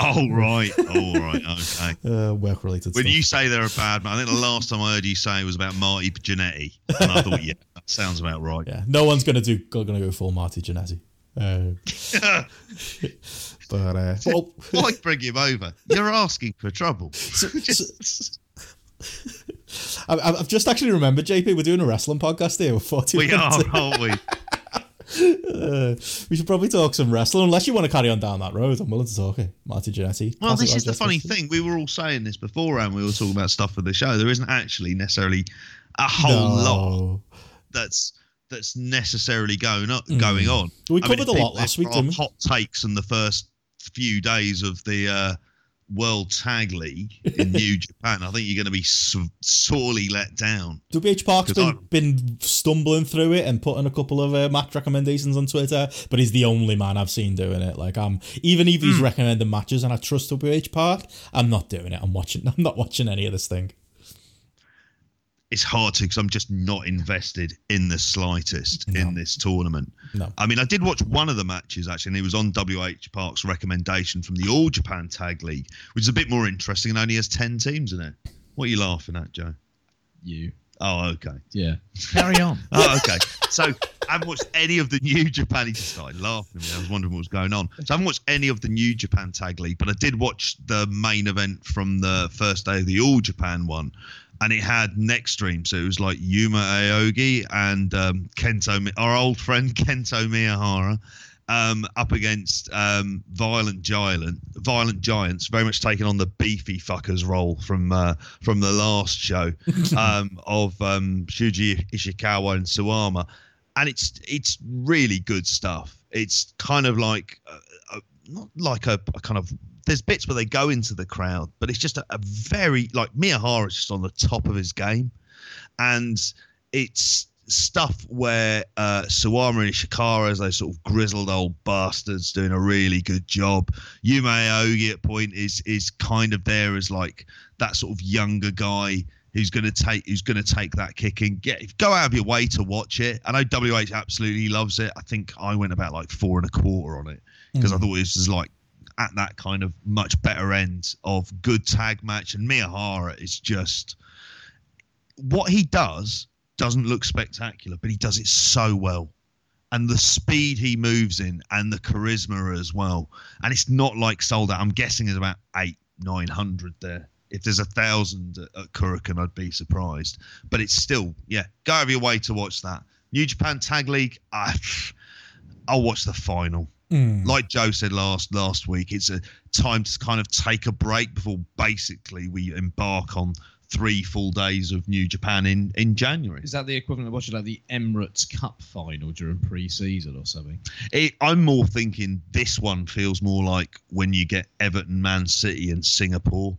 Oh, right. Oh, right. Okay. [LAUGHS] Uh, work related When stuff. you say they're a bad man, I think the last time I heard you say was about Marty Jannetty. And I thought, yeah, that sounds about right. yeah, no one's gonna do. Gonna go full Marty Jannetty. Uh, [LAUGHS] but uh, well, Why bring him over? You're asking for trouble. so- [LAUGHS] I've just actually remembered, JP. We're doing a wrestling podcast here. We're 40 we are, aren't we? Uh, we should probably talk some wrestling, unless you want to carry on down that road. I'm willing to talk it. Marty Jannetty. Well, this is the funny thing. We were all saying this before, and We were talking about stuff for the show. There isn't actually necessarily a whole lot that's that's necessarily going on. Going on. We I mean, covered if a lot last week, our didn't we? Hot takes in the first few days of the uh, World Tag League in [LAUGHS] New Japan. I think you're going to be so- sorely let down. WH Park's been, been stumbling through it and putting a couple of uh, match recommendations on Twitter, but he's the only man I've seen doing it. Like I'm, even if he's recommending matches and I trust WH Park, I'm not doing it. I'm watching. [LAUGHS] I'm not watching any of this thing. It's hard to because I'm just not invested in the slightest No. in this tournament. No. I mean, I did watch one of the matches actually, and it was on WH Park's recommendation from the All Japan Tag League, which is a bit more interesting and only has ten teams in it. What are you laughing at, Joe? You. Oh, okay. Yeah. Carry on. [LAUGHS] Oh, okay. So I haven't watched any of the New Japan. He just started laughing at me. I was wondering what was going on. So I haven't watched any of the New Japan Tag League, but I did watch the main event from the first day of the All Japan one. And it had Nextream, so it was like Yuma Aoyagi and um, Kento, our old friend [LAUGHS] Kento Miyahara, um, up against um, Violent Giant, Violent Giants, very much taking on the beefy fuckers role from uh, from the last show [LAUGHS] um, of um, Shuji Ishikawa and Suwama, and it's it's really good stuff. It's kind of like a, a, not like a, a kind of there's bits where they go into the crowd, but it's just a, a very like Miyahara is just on the top of his game, and it's stuff where uh, Suwama and Ishikawa, as those sort of grizzled old bastards, doing a really good job. Yuma Aoyagi at point is is kind of there as like that sort of younger guy who's going to take who's going to take that kick and get go out of your way to watch it. I know WH absolutely loves it. I think I went about like four and a quarter on it because I thought it was like at that kind of much better end of good tag match. And Miyahara is just what he does doesn't look spectacular, but he does it so well. And the speed he moves in and the charisma as well. And it's not like sold out. I'm guessing there's about eight, nine hundred there. If there's a thousand at, at Korakuen, I'd be surprised. But it's still, yeah, go out of your way to watch that. New Japan Tag League, I, I'll watch the final Mm. like Joe said last last week, it's a time to kind of take a break before basically we embark on three full days of New Japan in in January. Is that the equivalent of watching like the Emirates Cup final during pre-season or something? It, I'm more thinking this one feels more like when you get Everton, Man City, and Singapore,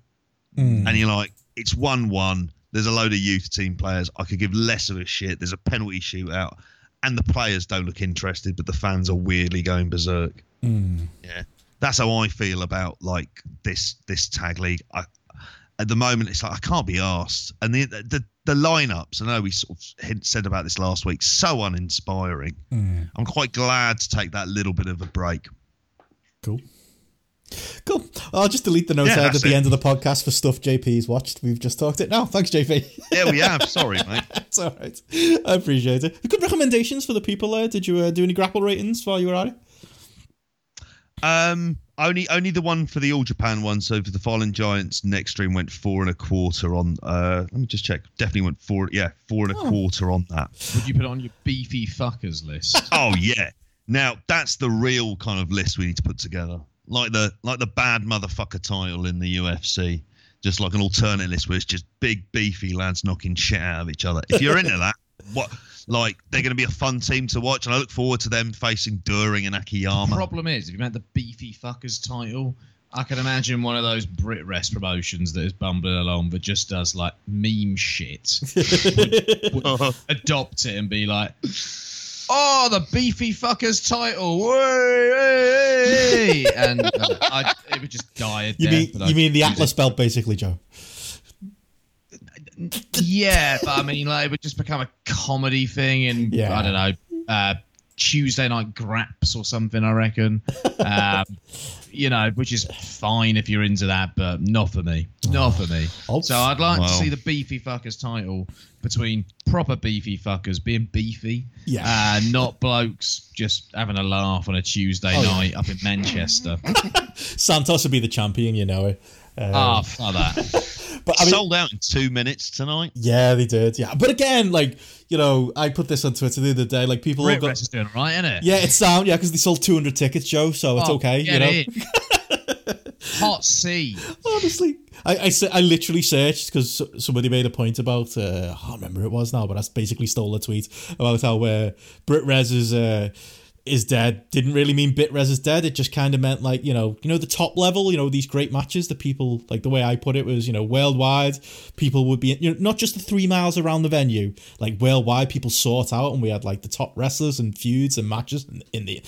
mm. and you're like, it's one one. There's a load of youth team players. I could give less of a shit. There's a penalty shootout, and the players don't look interested, but the fans are weirdly going berserk. Mm. Yeah, that's how I feel about like this this tag league. I, at the moment, it's like I can't be asked, and the the the lineups. I know we sort of hint, said about this last week. So uninspiring. Mm. I'm quite glad to take that little bit of a break. Cool. Cool. I'll just delete the notes Yeah, out at that's the it. end of the podcast for stuff JP's watched. We've just talked it now. Thanks, JP. Yeah, we have. Sorry, mate. [LAUGHS] it's all right. I appreciate it. Good recommendations for the people there. Did you uh, do any grapple ratings while you were at it? Um, only only the one for the All Japan one. So for the Fallen Giants, Nextream went four and a quarter on. Uh, let me just check. Definitely went four. Yeah, four and a quarter on that. Would you put it on your beefy fuckers list? [LAUGHS] Oh yeah. Now that's the real kind of list we need to put together, like the like the bad motherfucker title in the UFC, just like an alternate list where it's just big beefy lads knocking shit out of each other. If you're into that, [LAUGHS] what like they're going to be a fun team to watch, and I look forward to them facing During and Akiyama. Problem is, if you meant the beefy fuckers title, I can imagine one of those Brit Rest promotions that is bumbling along but just does like meme shit. [LAUGHS] would, would adopt it and be like, "Oh, the beefy fuckers title, way, hey, hey," and uh, I, it would just die. You mean you mean the Atlas it. belt, basically, Joe? Yeah, but I mean, like, it would just become a comedy thing, and Yeah. I don't know, uh, Tuesday night graps or something. I reckon, [LAUGHS] um, you know, which is fine if you're into that, but not for me. Not for me. Oh, So I'd like to see the beefy fuckers title between proper beefy fuckers being beefy, Yeah. uh, not blokes just having a laugh on a Tuesday Oh, yeah. night up in Manchester. [LAUGHS] Santos would be the champion, you know it. Um, Ah, fuck that. [LAUGHS] but I mean, Sold out in two minutes tonight. yeah, they did. Yeah, but again, like you know, I put this on Twitter the other day. Like people all Brit got. Is doing right, isn't it? Yeah, it's sound. Yeah, because they sold 200 tickets, Joe. So it's Oh, okay. You know. [LAUGHS] Hot C. honestly, I, I I literally searched because somebody made a point about. Uh, I can't remember it was now, but I basically stole a tweet about how uh, Brit Rez is uh, is dead. Didn't really mean Bit Rez is dead. It just kind of meant like you know you know the top level. You know these great matches. The people like the way I put it was you know worldwide people would be you know not just the three miles around the venue like worldwide people sought out and we had like the top wrestlers and feuds and matches in the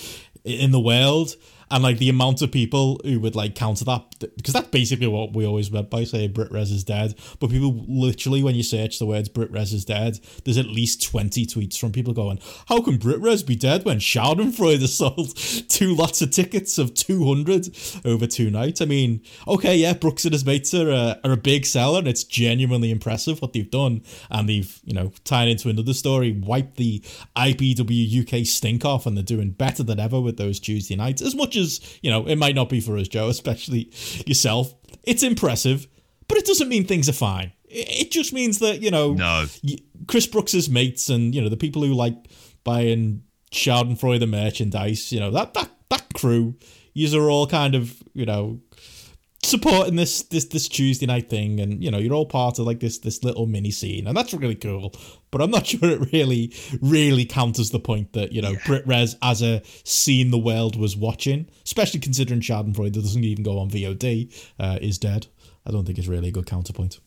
in the world and like the amount of people who would like counter that because that's basically what we always meant by saying Brit Rez is dead. But people literally, when you search the words Brit Res is dead, there's at least twenty tweets from people going, "How can Brit Res be dead when Schadenfreude [LAUGHS] sold two lots of tickets of two hundred over two nights?" I mean, okay, yeah, Brooks and his mates are a, are a big seller, and it's genuinely impressive what they've done, and they've you know tied into another story, wiped the IPW UK stink off, and they're doing better than ever with those Tuesday nights. As much as you know, it might not be for us, Joe, especially yourself. It's impressive, but it doesn't mean things are fine. It just means that you know No. Chris Brooks's mates and you know the people who like buying Schadenfreude merchandise, you know that that that crew, yous are all kind of you know supporting this this this Tuesday night thing, and you know you're all part of like this this little mini scene, and that's really cool. But I'm not [LAUGHS] sure it really really counters the point that you know Brit Res as a scene the world was watching, especially considering Schadenfreude that doesn't even go on VOD, uh, is dead. I don't think it's really a good counterpoint.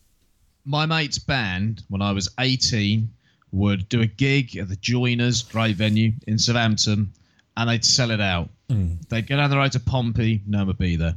my mate's band when I was 18 would do a gig at the Joiners, great venue in Southampton, and they'd sell it out. They'd go down the road to Pompey, no one would be there.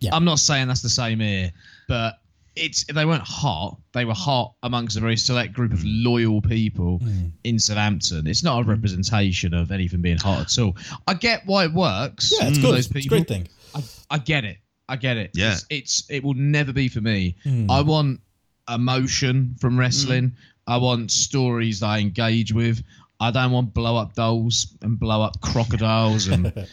Yeah. I'm not saying that's the same here, but it's they weren't hot. They were hot amongst a very select group of mm. loyal people mm. in Southampton. It's not a mm. representation of anything being hot at all. I get why it works. Yeah, it's good. Those It's a people. great thing. I, I get it. I get it. Yeah. It's, it's it will never be for me. Hmm. I want emotion from wrestling. I want stories that I engage with. I don't want blow up dolls and blow up crocodiles and [LAUGHS]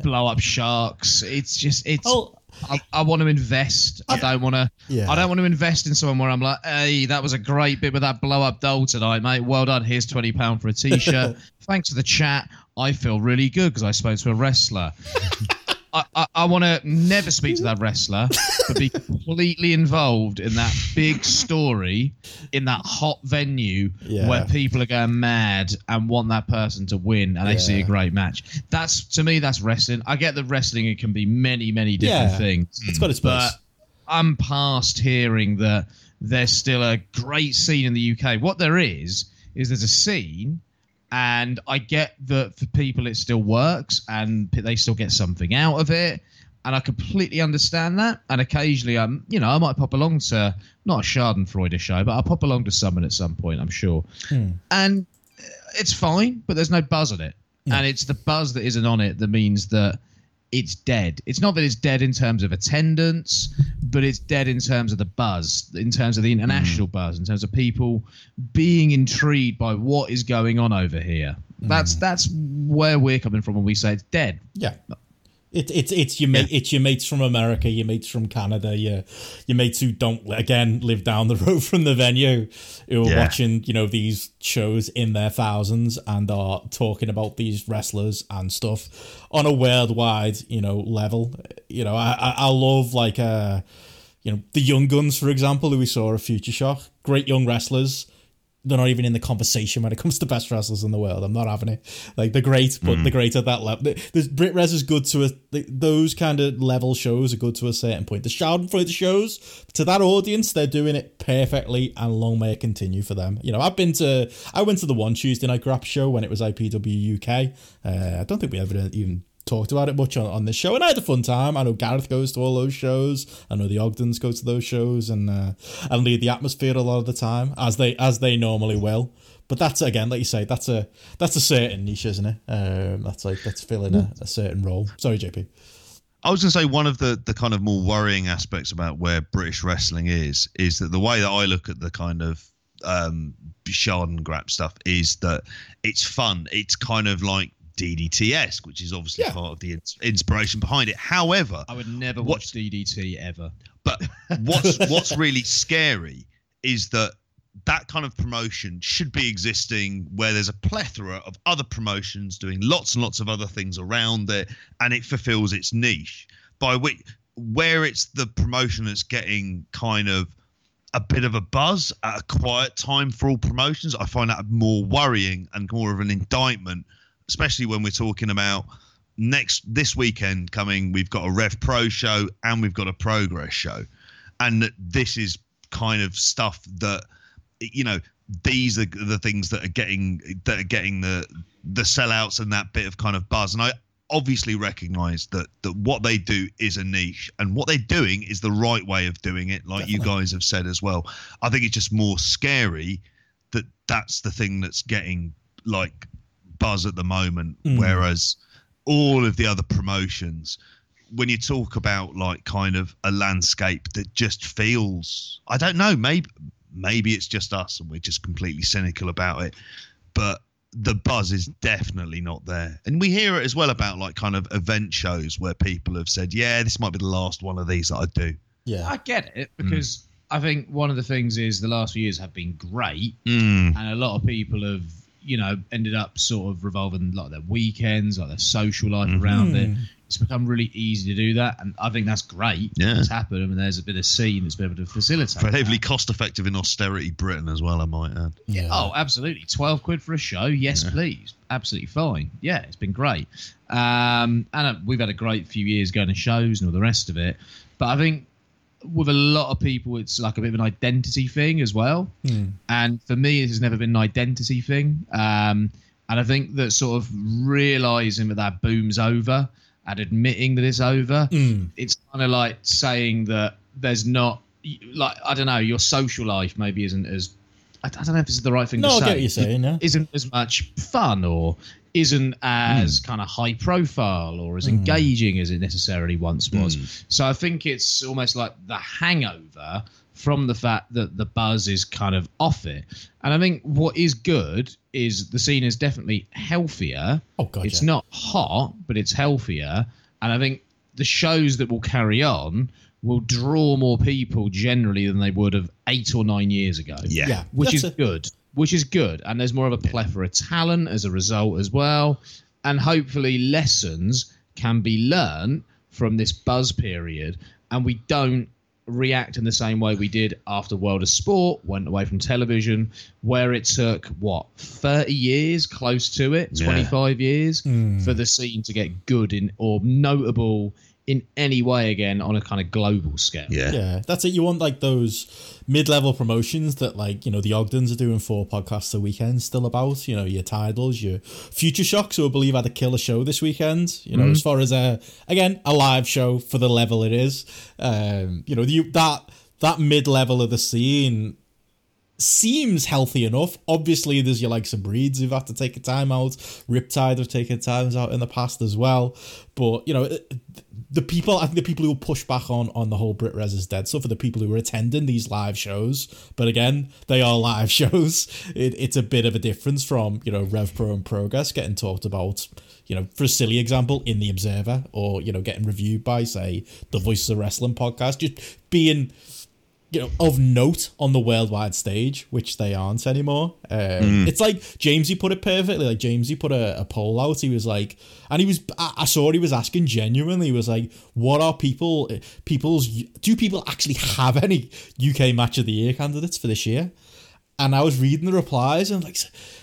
blow up sharks. It's just it's. Oh, I, I want to invest. I don't want to. Yeah. I don't want to invest in someone where I'm like, hey, that was a great bit with that blow up doll tonight, mate. Well done. Here's twenty pound for a [LAUGHS] t-shirt. Thanks for the chat. I feel really good because I spoke to a wrestler. [LAUGHS] I, I, I want to never speak to that wrestler, but be [LAUGHS] completely involved in that big story in that hot venue Yeah. where people are going mad and want that person to win and they see a great match. That's to me, that's wrestling. I get that wrestling it can be many, many different Yeah. things. it's got its place. But I'm past hearing that there's still a great scene in the UK. What there is is there's a scene, and I get that for people it still works and they still get something out of it, and I completely understand that. And occasionally, I'm you know I might pop along to not a Schadenfreude show, but I'll pop along to someone at some point. I'm sure, and uh, it's fine, but there's no buzz on it, and it's the buzz that isn't on it that means that it's dead. It's not that it's dead in terms of attendance, but it's dead in terms of the buzz, in terms of the international mm. buzz, in terms of people being intrigued by what is going on over here. Mm. That's that's where we're coming from when we say it's dead. Yeah. It, it's it's your mate it's your mates from America, your mates from Canada, your your mates who don't again live down the [LAUGHS] road from the venue, who are Yeah. watching you know these shows in their thousands and are talking about these wrestlers and stuff on a worldwide you know level. You know, I I, I love like uh you know the Young Guns for example, who we saw at Future Shock, great young wrestlers they're not even in the conversation when it comes to best wrestlers in the world. I'm not having it. Like they're great, but they're great at that level. There's Brit Res is good to a th- those kind of level shows are good to a certain point. The Schadenfreude shows to that audience, they're doing it perfectly, and long may it continue for them. You know, I've been to I went to the one Tuesday night grap show when it was IPW UK. Uh, I don't think we ever even talked about it much on, on this show, and I had a fun time. I know Gareth goes to all those shows. I know the Ogdens go to those shows, and uh, and lead the atmosphere a lot of the time, as they as they normally will. But that's again, like you say, that's a that's a certain niche, isn't it? Um, that's like that's filling a, a certain role. Sorry, JP. I was going to say one of the the kind of more worrying aspects about where British wrestling is is that the way that I look at the kind of um Sharden Grap stuff is that it's fun. It's kind of like DDT-esque, which is obviously Yeah. part of the inspiration behind it. However, I would never watch DDT ever. but [LAUGHS] what's what's really scary is that that kind of promotion should be existing where there's a plethora of other promotions doing lots and lots of other things around it and it fulfills its niche by which where it's the promotion that's getting kind of a bit of a buzz at a quiet time for all promotions i find that more worrying and more of an indictment especially when we're talking about next this weekend coming we've got a rev pro show and we've got a progress show. And that this is kind of stuff that you know these are the things that are getting that are getting the the sellouts and that bit of kind of buzz. And i obviously recognize that that what they do is a niche and what they're doing is the right way of doing it like you guys have said as well. I think it's just more scary that that's the thing that's getting like buzz at the moment whereas all of the other promotions when you talk about like kind of a landscape that just feels i don't know maybe maybe it's just us and we're just completely cynical about it but the buzz is definitely not there. And we hear it as well about like kind of event shows where people have said yeah this might be the last one of these that i do. Yeah, I get it because I think one of the things is the last few years have been great, Mm. and a lot of people have, you know, ended up sort of revolving like their weekends, like their social life Mm-hmm. around it. It's become really easy to do that, and I think that's great. Yeah. it's happened, I and there's a bit of scene that's been able to facilitate. For heavily that. cost effective in austerity Britain as well, I might add. Yeah. Oh, absolutely. 12 quid for a show. Yes, please. Absolutely fine. Yeah, it's been great. Um, and uh, we've had a great few years going to shows and all the rest of it. But I think with a lot of people, it's like a bit of an identity thing as well. And for me, it has never been an identity thing. Um, and I think that sort of realizing that that boom's over and admitting that it's over, it's kind of like saying that there's not, like, I don't know, your social life maybe isn't as, I I don't know if this is the right thing No, to I say. get what you're saying, yeah. Isn't as much fun or isn't as hmm. kind of high profile or as hmm. engaging as it necessarily once hmm. was. So I think it's almost like the hangover from the fact that the buzz is kind of off it. And I think what is good is the scene is definitely healthier. Oh, God, It's yeah. not hot, but it's healthier. And I think the shows that will carry on will draw more people generally than they would have eight or nine years ago Yeah. Yeah. which That's is a- good. Which is good, and there's more of a plethora of talent as a result as well, and hopefully lessons can be learned from this buzz period, and we don't react in the same way we did after World of Sport went away from television, where it took what 30 years, close to it, Yeah. 25 years, hmm. for the scene to get good in or notable in any way again on a kind of global scale. Yeah. Yeah, that's it. You want like those mid-level promotions that, like you know, the Ogdens are doing four podcasts a weekend still about. You know, your titles, your future shocks, who I believe had a killer show this weekend. You know, as far as a again a live show for the level it is. Um, you know, you, that that mid-level of the scene seems healthy enough. Obviously, there's your likes of breeds who've had to take a time out. Riptide have taken times out in the past as well. But you know, it- the people I think the people who push back on on the whole Brit Res is dead stuff are the people who are attending these live shows. But again, they are [LAUGHS] live shows. It, it's a bit of a difference from you know Rev Pro and Progress getting talked about. You know, for a silly example, in the Observer, or you know, getting reviewed by say the Voices of Wrestling podcast, just being you know, of note on the worldwide stage, which they aren't anymore. Um, It's like Jamesy put it perfectly. Like Jamesy put a, a poll out. He was like, and he was, I, I saw he was asking genuinely. He was like, "What are people? People's do people actually have any UK Match of the Year candidates for this year?" And I was reading the replies, and like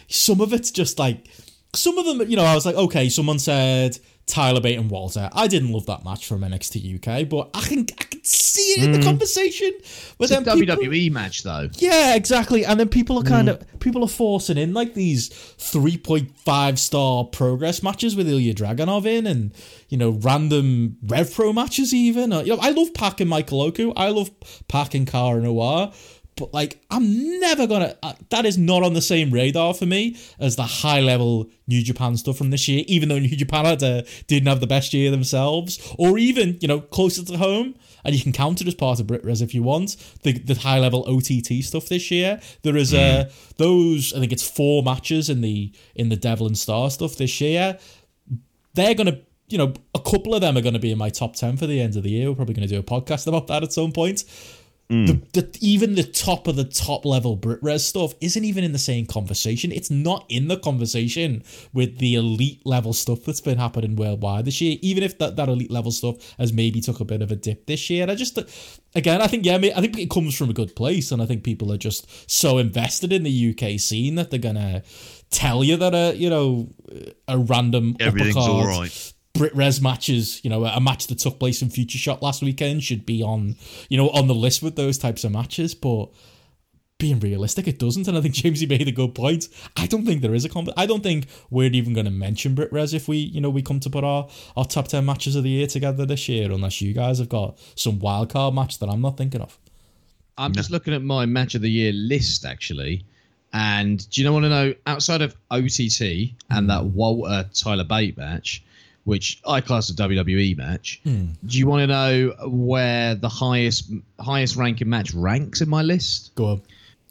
some of it's just like some of them. You know, I was like, okay, someone said. Tyler Bate and Walter. I didn't love that match from NXT UK, but I can I can see it in the conversation. But It's a then people- WWE match though. yeah, exactly. And then people are kind of people are forcing in like these three point five star progress matches with Ilya Dragunov in, and you know random Rev Pro matches even. Uh, you know, I love Pac and Michael Oku. I love Pac and Cara Noir. But like, I'm never gonna. Uh, that is not on the same radar for me as the high level New Japan stuff from this year. Even though [LAUGHS] New Japan had, uh, didn't have the best year themselves, or even you know closer to home, and you can count it as part of BritRes if you want. The the high level OTT stuff this year. There is uh those. I think it's four matches in the in the Devlin and Starr stuff this year. They're gonna. You know, a couple of them are going to be in my top 10 for the end of the year. We're probably going to do a podcast about that at some point the, mm. the even the top of the top level Britres stuff isn't even in the same conversation. It's not in the conversation with the elite level stuff that's been happening worldwide this year. Even if that, that elite level stuff has maybe took a bit of a dip this year, and I just again I think yeah I think it comes from a good place, and I think people are just so invested in the UK scene that they're gonna tell you that a you know a random Everything's all right. Brit Res matches, you know, a match that took place in Future Shock last weekend should be on, you know, on the list with those types of matches. But being realistic, it doesn't. And I think Jamesy made a good point. I don't think there is a comp. I don't think we're even going to mention Brit Res if we, you know, we come to put our, our top 10 matches of the year together this year, unless you guys have got some wild card match that I'm not thinking of. I'm just looking at my match of the year list actually. And do you know want to know outside of OTT and mm-hmm. that Walter Tyler Bate match, which I class as a WWE match, do you want to know where the highest highest ranking match ranks in my list? Go on.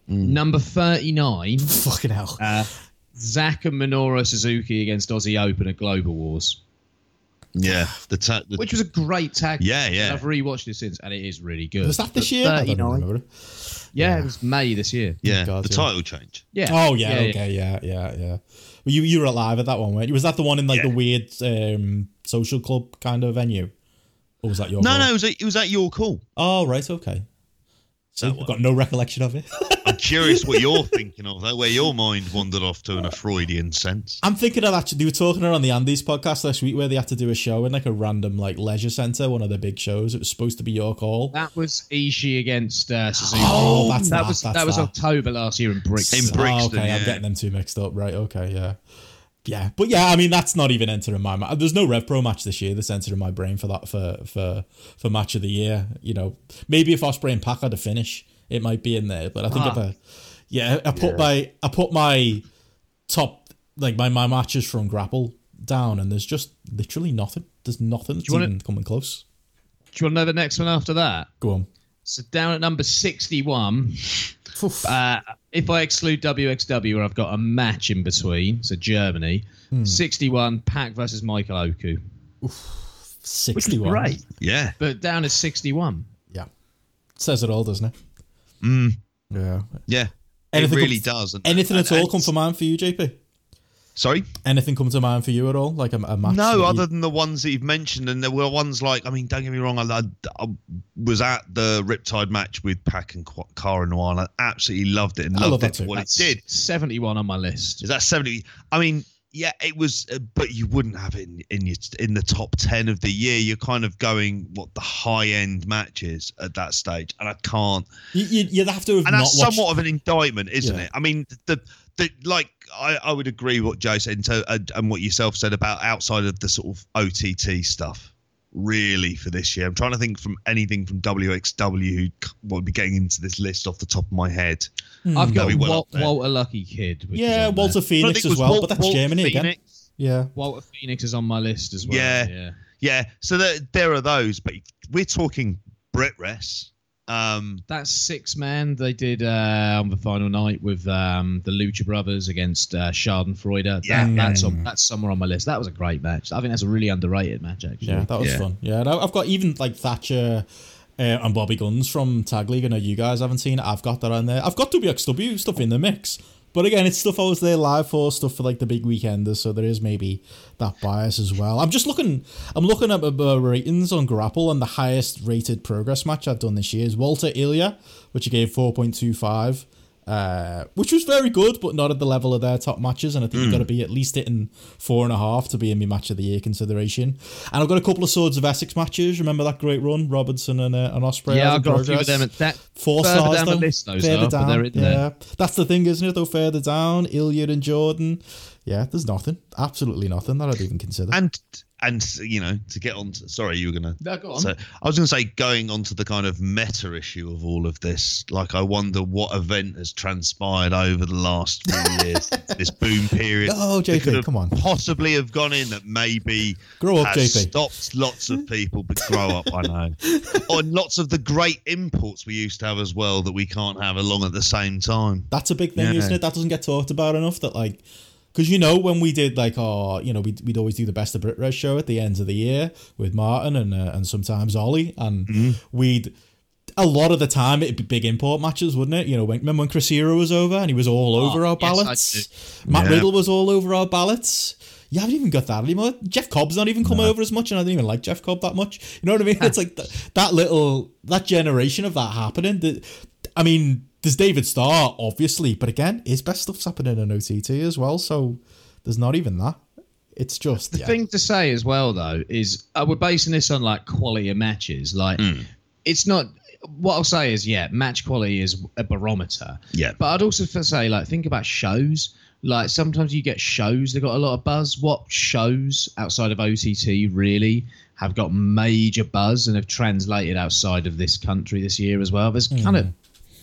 Number 39, Fucking hell. uh, Zack and Minoru Suzuki against Aussie Open at Global Wars. Yeah, the, ta- the which was a great tag. Yeah, yeah. I've rewatched it since, and it is really good. Was that this But year? I 39 remember. Yeah, it was May this year. yeah God, the yeah. title change. Yeah. Oh yeah, okay, yeah, yeah, yeah. Well, you you were alive at that one, weren't you? Was that the one in like Yeah. the weird um, social club kind of venue, or was that your? No, call? no, it was at, it was at York Hall. Oh right, okay. So I've got no recollection of it. [LAUGHS] I'm curious what you're [LAUGHS] thinking of, though, where your mind wandered off to in a Freudian sense. I'm thinking of actually. They were talking on the Andes podcast last week where they had to do a show in like a random like leisure centre, one of the big shows. It was supposed to be York Hall. That was Ishii against uh, Suzuki. Oh, that's that that, was that's that was. October last year in Brixton. In Brixton, oh, okay, I'm getting them two mixed up. Right, okay, yeah. Yeah, but yeah, I mean that's not even entering my mind. There's no Rev Pro match this year that's entering my brain for that for for for match of the year. You know, maybe if Ospreay and Pac had a finish, it might be in there. But I think if Ah. I, yeah, I put my I put my top like my my matches from Grapple down, and there's just literally nothing. There's nothing that's even coming close. Do you want to know the next one after that? Go on. So down at number sixty-one. Uh, if I exclude WXW, where I've got a match in between, so Germany, Hmm. 61, Pac versus Michael Oku. Which was Sixty-one. great. Yeah. But down at 61. Yeah, says it all, doesn't it? Mm, Yeah. yeah. Anything it really come- does. Anything and- at all and- come to mind for you, JP? Sorry? Anything come to mind for you at all? Like a, a match? that No, you- other than the ones that you've mentioned, and there were ones like I mean, don't get me wrong, I, I, I was at the Riptide match with Pac and Qu- Cara Noir, and I absolutely loved it and I love loved it for what That's it did. 71 on my list. Is that seventy? I mean, yeah, it was, uh, but you wouldn't have it in, in your in the top ten of the year. You're kind of going what the high end matches at that stage, and I can't. You, you, you'd have to have and not that's watched. somewhat of an indictment, isn't Yeah. it? I mean, the the like I, I would agree what Joe said and, so, and, and what yourself said about outside of the sort of OTT stuff. Really, for this year, I'm trying to think from anything from WXW who would be getting into this list off the top of my head. Hmm. I've got Very well Wal- Walter Lucky Kid. Which yeah, on Walter there. Phoenix as well, Walt- but that's Walt Germany again. Yeah. Walter Phoenix is on my list as well. Yeah. yeah. Yeah, so there, there are those, but we're talking Brit Rest. Um, That's six man they did uh, on the final night with um, the Lucha Brothers against uh, Schadenfreude. That, Yeah. that's on, that's somewhere on my list. That was a great match. I think that's a really underrated match actually. Yeah, that was Yeah. fun. Yeah, and I- I've got even like Thatcher uh, and Bobby Gunns from Tag League. I know you guys haven't seen it. I've got that on there. I've got WXW stuff in the mix. But again, it's stuff I was there live for, stuff for like the big weekenders, so there is maybe that bias as well. I'm just looking, I'm looking at the uh, uh, ratings on Grapple, and the highest rated progress match I've done this year is Walter Ilya, which I gave 4.25, uh, which was very good, but not at the level of their top matches. And I think you've got to be at least hitting four and a half to be in my match of the year consideration. And I've got a couple of Swords of Essex matches. Remember that great run, Robertson and uh, and Ospreay. Yeah, I've got a few of them at that. Four further stars down though. the list, those further are, down, but they're in yeah. there. That's the thing, isn't it? Though further down, Ilya and Jordan. Yeah, there's nothing. Absolutely nothing that I'd even consider. and and you know to get on. To, sorry, you were gonna. No, go on. So I was going to say, going on to the kind of meta issue of all of this, like I wonder what event has transpired over the last few [LAUGHS] years, this boom period. Oh, JP, come on. Possibly have gone in that maybe Grow up, JP. stopped lots of people, but grow up, I know. [LAUGHS] On lots of the great imports we used to have as well that we can't have along at the same time. That's a big thing, Yeah. isn't it? That doesn't get talked about enough. That like, because you know when we did like our, you know, we'd, we'd always do the best of Brit Res show at the end of the year with Martin and uh, and sometimes Ollie, and Mm-hmm. we'd. A lot of the time, it'd be big import matches, wouldn't it? You know, when, remember when Chris Hero was over and he was all over our yes, ballots? Matt Yeah. Riddle was all over our ballots. You haven't even got that anymore. Jeff Cobb's not even come over as much, and I don't even like Jeff Cobb that much. You know what I mean? It's like th- that little that generation of that happening. That I mean, there's David Starr, obviously, but again, his best stuff's happening in OTT as well. So there's not even that. It's just The yeah. thing to say as well, though, is uh, we're basing this on like quality of matches. Like, it's not. What I'll say is, yeah, match quality is a barometer. Yeah. But I'd also say, like, think about shows. Like, sometimes you get shows that got a lot of buzz. What shows outside of OTT really have got major buzz and have translated outside of this country this year as well? There's kind of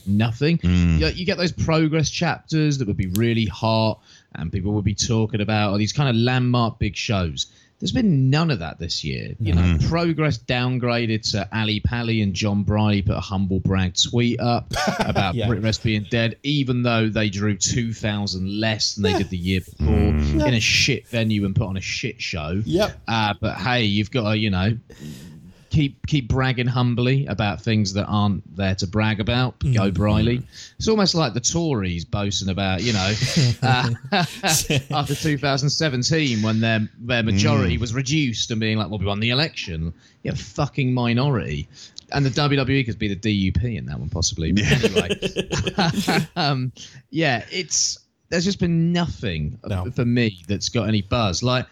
nothing. Hmm. You, you get those progress chapters that would be really hot and people would be talking about, or these kind of landmark big shows. There's been none of that this year. Hmm. You know, progress downgraded to Ali Pally and John Briley put a humble brag tweet up [LAUGHS] about Yeah. Brit Rest being dead, even though they drew 2,000 less than they did the year hmm. before in a shit venue and put on a shit show. Yep. Uh, but hey, you've got to, you know, keep keep bragging humbly about things that aren't there to brag about. Go Briley. It's almost like the Tories boasting about, you know, [LAUGHS] uh, [LAUGHS] after 2017 when their their majority was reduced and being like, well, we won the election. Yeah, fucking minority. And the WWE could be the DUP in that one, possibly. But anyway, [LAUGHS] um, yeah, it's there's just been nothing No. for me that's got any buzz. Like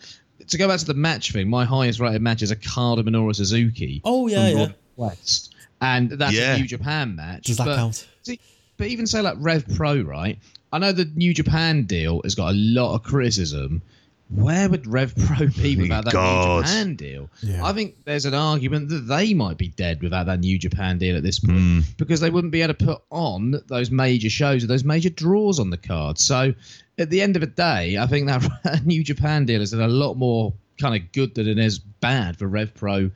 to go back to the match thing, my highest rated match is a Okada Minoru Suzuki. Oh, yeah, from yeah. Royal Quest, and that's Yeah. a New Japan match. Does that but, count? see, but even say like Rev Pro, right? I know the New Japan deal has got a lot of criticism. Where would Rev Pro be [LAUGHS] without that God. New Japan deal? Yeah. I think there's an argument that they might be dead without that New Japan deal at this point Mm. because they wouldn't be able to put on those major shows or those major draws on the card. So at the end of the day, I think that [LAUGHS] New Japan deal is a lot more kind of good than it is bad for Rev Pro.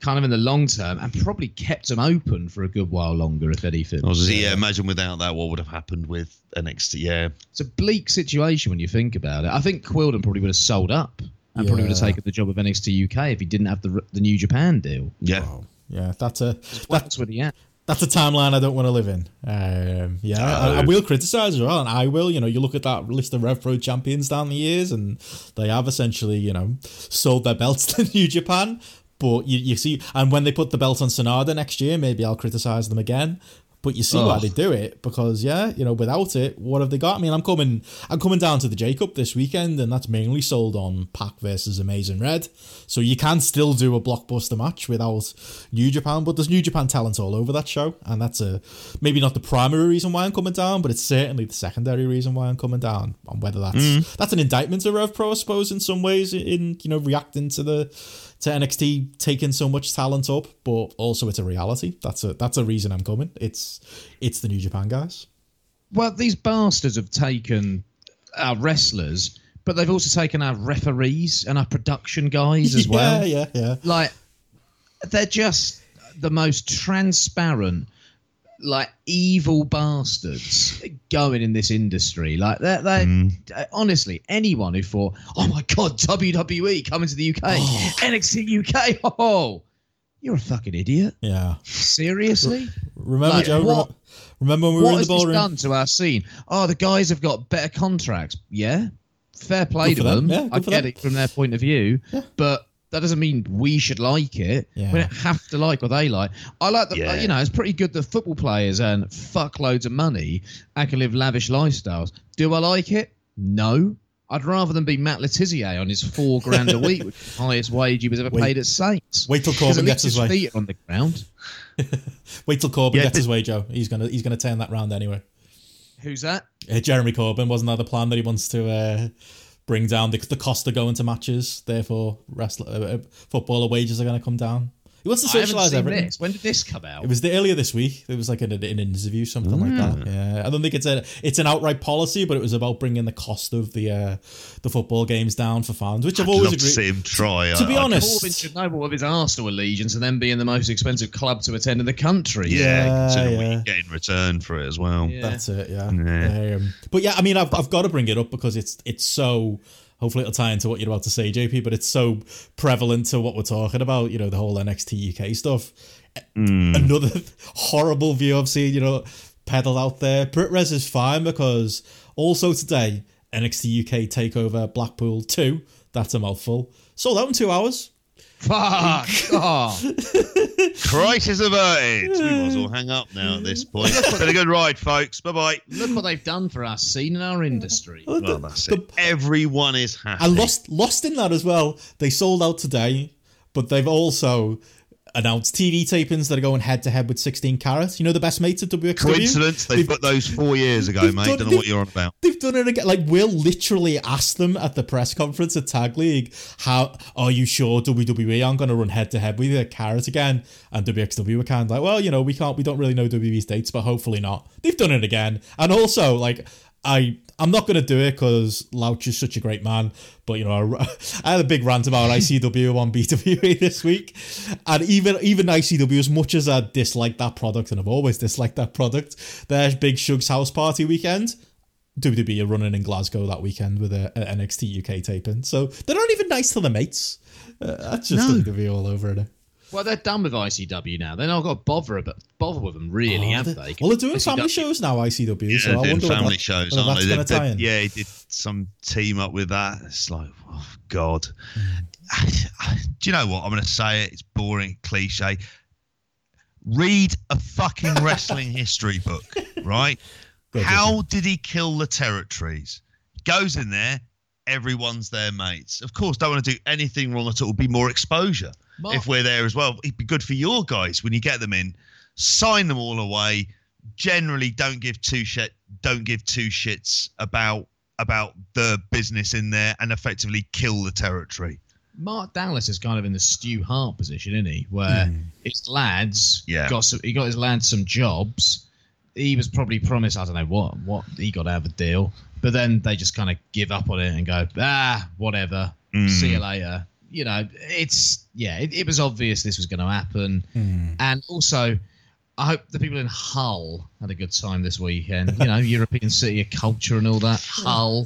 Kind of in the long term, and probably kept them open for a good while longer, if anything. Oh, I was, yeah, imagine without that, what would have happened with NXT? Yeah, It's a bleak situation when you think about it. I think Quildan probably would have sold up and probably would have taken the job of NXT UK if he didn't have the the New Japan deal. yeah. Wow. Yeah, that's a that, That's what he had. That's a timeline I don't want to live in. Um, yeah, I, I will criticize as well, and I will. You know, you look at that list of Rev Pro champions down the years, and they have essentially, you know, sold their belts [LAUGHS] to New Japan. But you, you see, and when they put the belt on Sanada next year, maybe I'll criticize them again. But you see why they do it because yeah, you know, without it, what have they got? I mean, I'm coming, I'm coming down to the Jacob this weekend, and that's mainly sold on Pac versus Amazing Red. So you can still do a blockbuster match without New Japan, but there's New Japan talent all over that show, and that's a maybe not the primary reason why I'm coming down, but it's certainly the secondary reason why I'm coming down. And whether that's mm. that's an indictment of Rev Pro, I suppose, in some ways, in you know reacting to the to NXT taking so much talent up, but also it's a reality. That's a that's a reason I'm coming. It's it's the New Japan guys. Well, these bastards have taken our wrestlers, but they've also taken our referees and our production guys as [LAUGHS] yeah, well. Yeah, yeah, yeah. Like, they're just the most transparent, like evil bastards going in this industry. Like, they're, they uh, honestly, anyone who thought, oh my God, WWE coming to the UK, NXT UK, oh, you're a fucking idiot. yeah. Seriously? Remember, Like, Joe? what- remember when we were in the has this ballroom? done to our scene? Oh, the guys have got better contracts. Yeah, fair play to them. them. Yeah, I get them. it from their point of view, yeah. but that doesn't mean we should like it. Yeah. We don't have to like what they like. I like the, Yeah. you know, it's pretty good that football players earn fuck loads of money and can live lavish lifestyles. Do I like it? No. I'd rather than be Matt Le Tissier on his four grand a week, which is the highest wage he was ever Wait- paid at Saints. wait till Corbyn at gets least his way. feet on the ground. [LAUGHS] Wait till Corbyn Yeah, gets his way, Joe. He's gonna he's gonna turn that round anyway. Who's that? Uh, Jeremy Corbyn wasn't that the plan that he wants to uh, bring down the, the cost of going to matches? Therefore, wrestler, uh, uh, footballer wages are going to come down. He wants to socialise seen everything. this. When did this come out? It was the earlier this week. It was like an, an interview, something like Mm. that. Yeah, I don't think it's a it's an outright policy, but it was about bringing the cost of the uh, the football games down for fans, which I've I'd always love to see agreed. him try. To I- be I- honest, Corbyn should know all of his Arsenal allegiance and then being the most expensive club to attend in the country. yeah, Yeah, consider yeah. you get in return for it as well. Yeah. That's it, yeah. Yeah. Um, but yeah, I mean, I've, I've got to bring it up because it's it's so. Hopefully, it'll tie into what you're about to say, JP. But it's so prevalent to what we're talking about. You know, the whole NXT UK stuff. Hmm. Another horrible view I've seen. You know, peddled out there. Brit Res is fine because also today NXT UK Takeover Blackpool two. That's a mouthful. Sold out in two hours. Fuck. [LAUGHS] Oh. Crisis averted. We might as well hang up now at this point. Been a good ride, folks. Bye bye. Look what they've done for our scene and our industry. Well, that's The- it. Everyone is happy. I lost lost in that as well. They sold out today, but they've also announced TV tapings that are going head to head with 16 carats. You know the best mates at WXW. Coincidence? They put those four years ago, mate. done- Don't know what you're on about. They've done it again. Like Will literally asked them at the press conference at Tag League, "How are you sure WWE aren't going to run head to head with the Carat again?" And WXW were kind of like, "Well, you know, we can't, we don't really know WWE's dates, but hopefully not." They've done it again, and also like. I I'm not going to do it because Louch is such a great man. But you know, I, [LAUGHS] I had a big rant about [LAUGHS] ICW on BWE this week, and even even ICW, as much as I dislike that product, and I've always disliked that product, there's Big Shug's house party weekend. WWE are running in Glasgow that weekend with a, a NXT UK taping, so they're not even nice to the mates. Uh, that's just No. WWE all over it. Well, they're done with ICW now. They're not got to bother about bother with them, really, Oh, have they- they? Well, they're doing ICW family shows now, ICW. Yeah, so they're I doing wonder what family that, shows. Aren't they? going to They- tie they- in. yeah, he did some team up with that. It's like, oh God. Hmm. Do you know what? I'm going to say it. It's boring, cliche. Read a fucking wrestling [LAUGHS] history book, right? Go, go, How did he kill the territories? Goes in there, everyone's their mates. Of course, don't want to do anything wrong at all. It'll be more exposure Mark- if we're there as well. It'd be good for your guys when you get them in. Sign them all away. Generally, don't give two shit. Don't give two shits about about the business in there, and effectively kill the territory. Mark Dallas is kind of in the Stu Hart position, isn't he? Where his lads Yeah. got some, he got his lads some jobs. He was probably promised I don't know what what he got out of the deal, but then they just kind of give up on it and go ah whatever, Mm. see you later. You know, it's yeah, it, it was obvious this was going to happen, and also. I hope the people in Hull had a good time this weekend. You know, European city of culture and all that. [LAUGHS] Hull,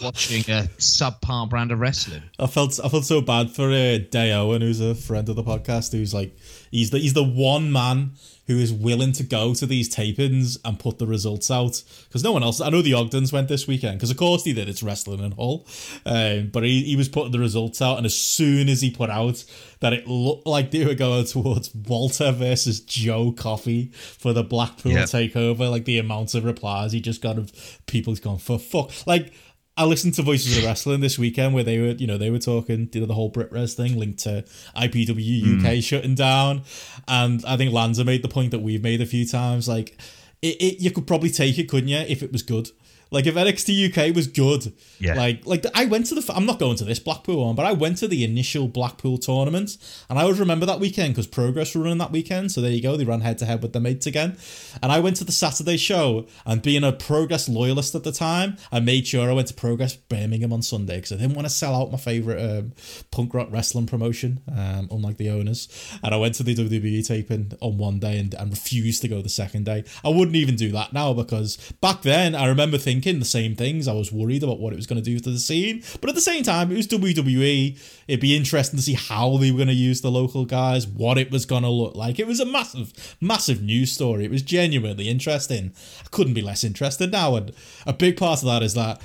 watching a subpar brand of wrestling. I felt I felt so bad for uh, Day Owen, who's a friend of the podcast, who's like he's the he's the one man who is willing to go to these tapings and put the results out because no one else. I know the Ogdens went this weekend because of course they did. It's wrestling and Hull, um, but he he was putting the results out, and as soon as he put out that it looked like they were going towards Walter versus Joe Coffey for the Blackpool Yep. takeover, like the amount of replies he just got of people going for fuck like. I listened to Voices of Wrestling this weekend where they were, you know, they were talking, you know, the whole Brit Res thing linked to IPW UK hmm. shutting down. And I think Lanza made the point that we've made a few times. Like, it, it you could probably take it, couldn't you, if it was good? Like, if NXT UK was good, Yeah. like, like I went to the, I'm not going to this Blackpool one, but I went to the initial Blackpool tournament. And I always remember that weekend because Progress were running that weekend. So there you go. They ran head to head with their mates again. And I went to the Saturday show and being a Progress loyalist at the time, I made sure I went to Progress Birmingham on Sunday because I didn't want to sell out my favourite um, punk rock wrestling promotion, um, unlike the owners. And I went to the WWE taping on one day and, and refused to go the second day. I wouldn't even do that now because back then I remember thinking the same things. I was worried about what it was going to do to the scene. But at the same time, it was WWE. It'd be interesting to see how they were going to use the local guys, what it was going to look like. It was a massive, massive news story. It was genuinely interesting. I couldn't be less interested now. And a big part of that is that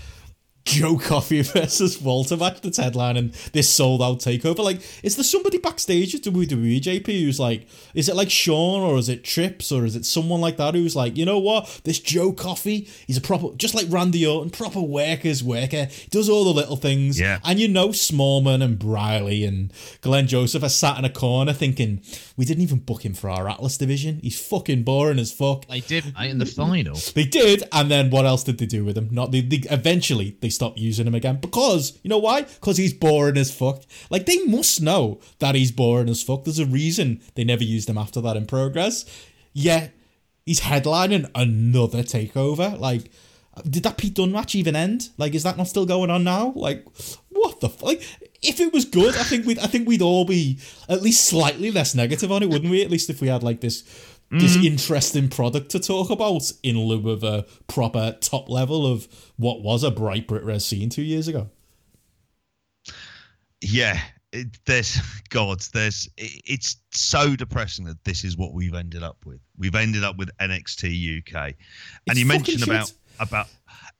Joe Coffey versus Walter match that's headlining this sold out takeover. Like, is there somebody backstage at WWE JP who's like, is it like Sean or is it Trips or is it someone like that who's like, you know what, this Joe Coffey, he's a proper, just like Randy Orton, proper worker's worker. He does all the little things. Yeah. And you know, Smallman and Briley and Glenn Joseph are sat in a corner thinking, we didn't even book him for our Atlas division. He's fucking boring as fuck. They did mate, in the final. They did, and then what else did they do with him? Not they, they eventually they stopped using him again because you know why? Because he's boring as fuck. Like they must know that he's boring as fuck. There's a reason they never used him after that in progress. Yet he's headlining another takeover. Like, did that Pete Dunne match even end? Like, is that not still going on now? Like, what the f- like? If it was good, I think we'd I think we'd all be at least slightly less negative on it, wouldn't we? At least if we had like this Mm-hmm. this interesting product to talk about in lieu of a proper top level of what was a bright Brit Res scene two years ago. yeah it, there's [LAUGHS] god there's it, it's so depressing that this is what we've ended up with we've ended up with nxt uk and It's you mentioned shit. about about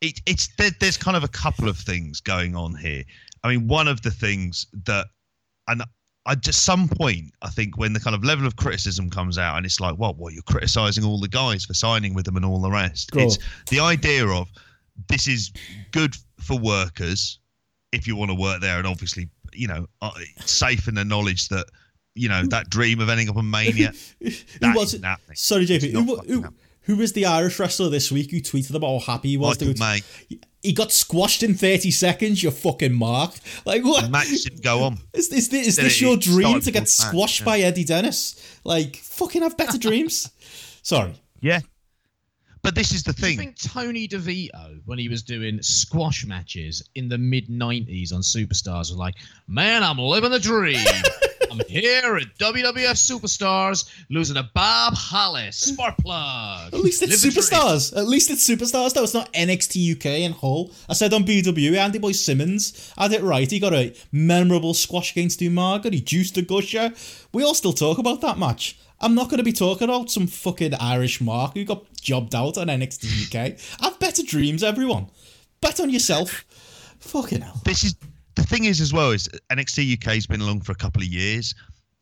it, it's there, there's kind of a couple of things going on here i mean one of the things that and I just some point I think when the kind of level of criticism comes out and it's like, well, what you're criticizing all the guys for signing with them and all the rest. Cool. It's the idea of this is good for workers if you want to work there and obviously you know uh, safe in the knowledge that you know that dream of ending up in mania [LAUGHS] that was? Sorry, JP. Who, who. Who was the Irish wrestler this week who tweeted about how happy he was? Michael to May. He got squashed in 30 seconds, You're fucking mark. Like, what? the match didn't go on [LAUGHS] Is, is, this, is this your dream to get before the match, squashed yeah. by Eddie Dennis? Like, fucking have better dreams. [LAUGHS] Sorry. Yeah. but this is the Do you thing. think Tony DeVito, when he was doing squash matches in the mid 90s on Superstars, was like, Man, I'm living the dream. [LAUGHS] I'm here at WWF Superstars losing to Bob Hollis. Spark plug. At least it's Live superstars. At least it's superstars. though. it's not NXT UK in Hull. I said on BW, Andy Boy Simmons had it right. He got a memorable squash against Umaga. He juiced a gusher. We all still talk about that match. I'm not going to be talking about some fucking Irish mark who got jobbed out on NXT UK. Have better dreams, everyone. Bet on yourself. Fucking hell. this is the thing is as well is NXT UK's been along for a couple of years.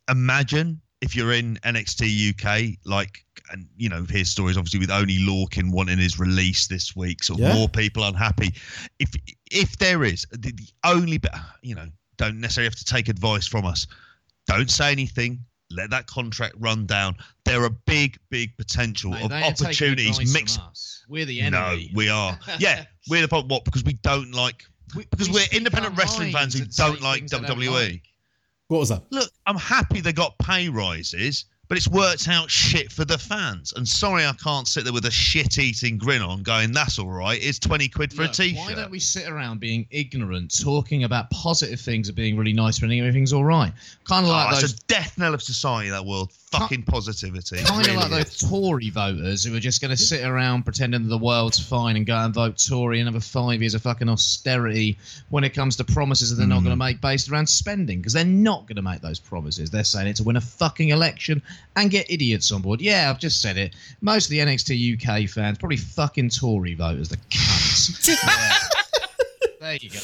Imagine if you're in NXT UK, like, and you know, here's stories obviously with Oney Lorcan wanting his release this week, sort of Yeah. more people unhappy. If if there is the, the only, bit, you know, don't necessarily have to take advice from us. Don't say anything. Let that contract run down. There are big, big potential Mate, of they opportunities advice from mixed. We're the enemy. No, we are. Yeah, we're the [LAUGHS] problem. What? Because we don't like. We- Because we we are independent wrestling fans who don't like things they don't WWE. like. What was that? Look, I'm happy they got pay rises, but it's worked out shit for the fans. And sorry, I can't sit there with a shit-eating grin on, going, "That's all right. It's twenty quid for Look, a t-shirt." Why don't we sit around being ignorant, talking about positive things of being really nice when everything's all right? Kind of Oh, like it's those a death knell of society. That world, fucking positivity. It kind of really like is. those Tory voters who are just going to sit around pretending the world's fine and go and vote Tory another five years of fucking austerity when it comes to promises that they're not mm. going to make based around spending because they're not going to make those promises. They're saying it to win a fucking election and get idiots on board. Yeah, I've just said it. Most of the NXT UK fans, probably fucking Tory voters, the cunts. [LAUGHS] Yeah. There you go.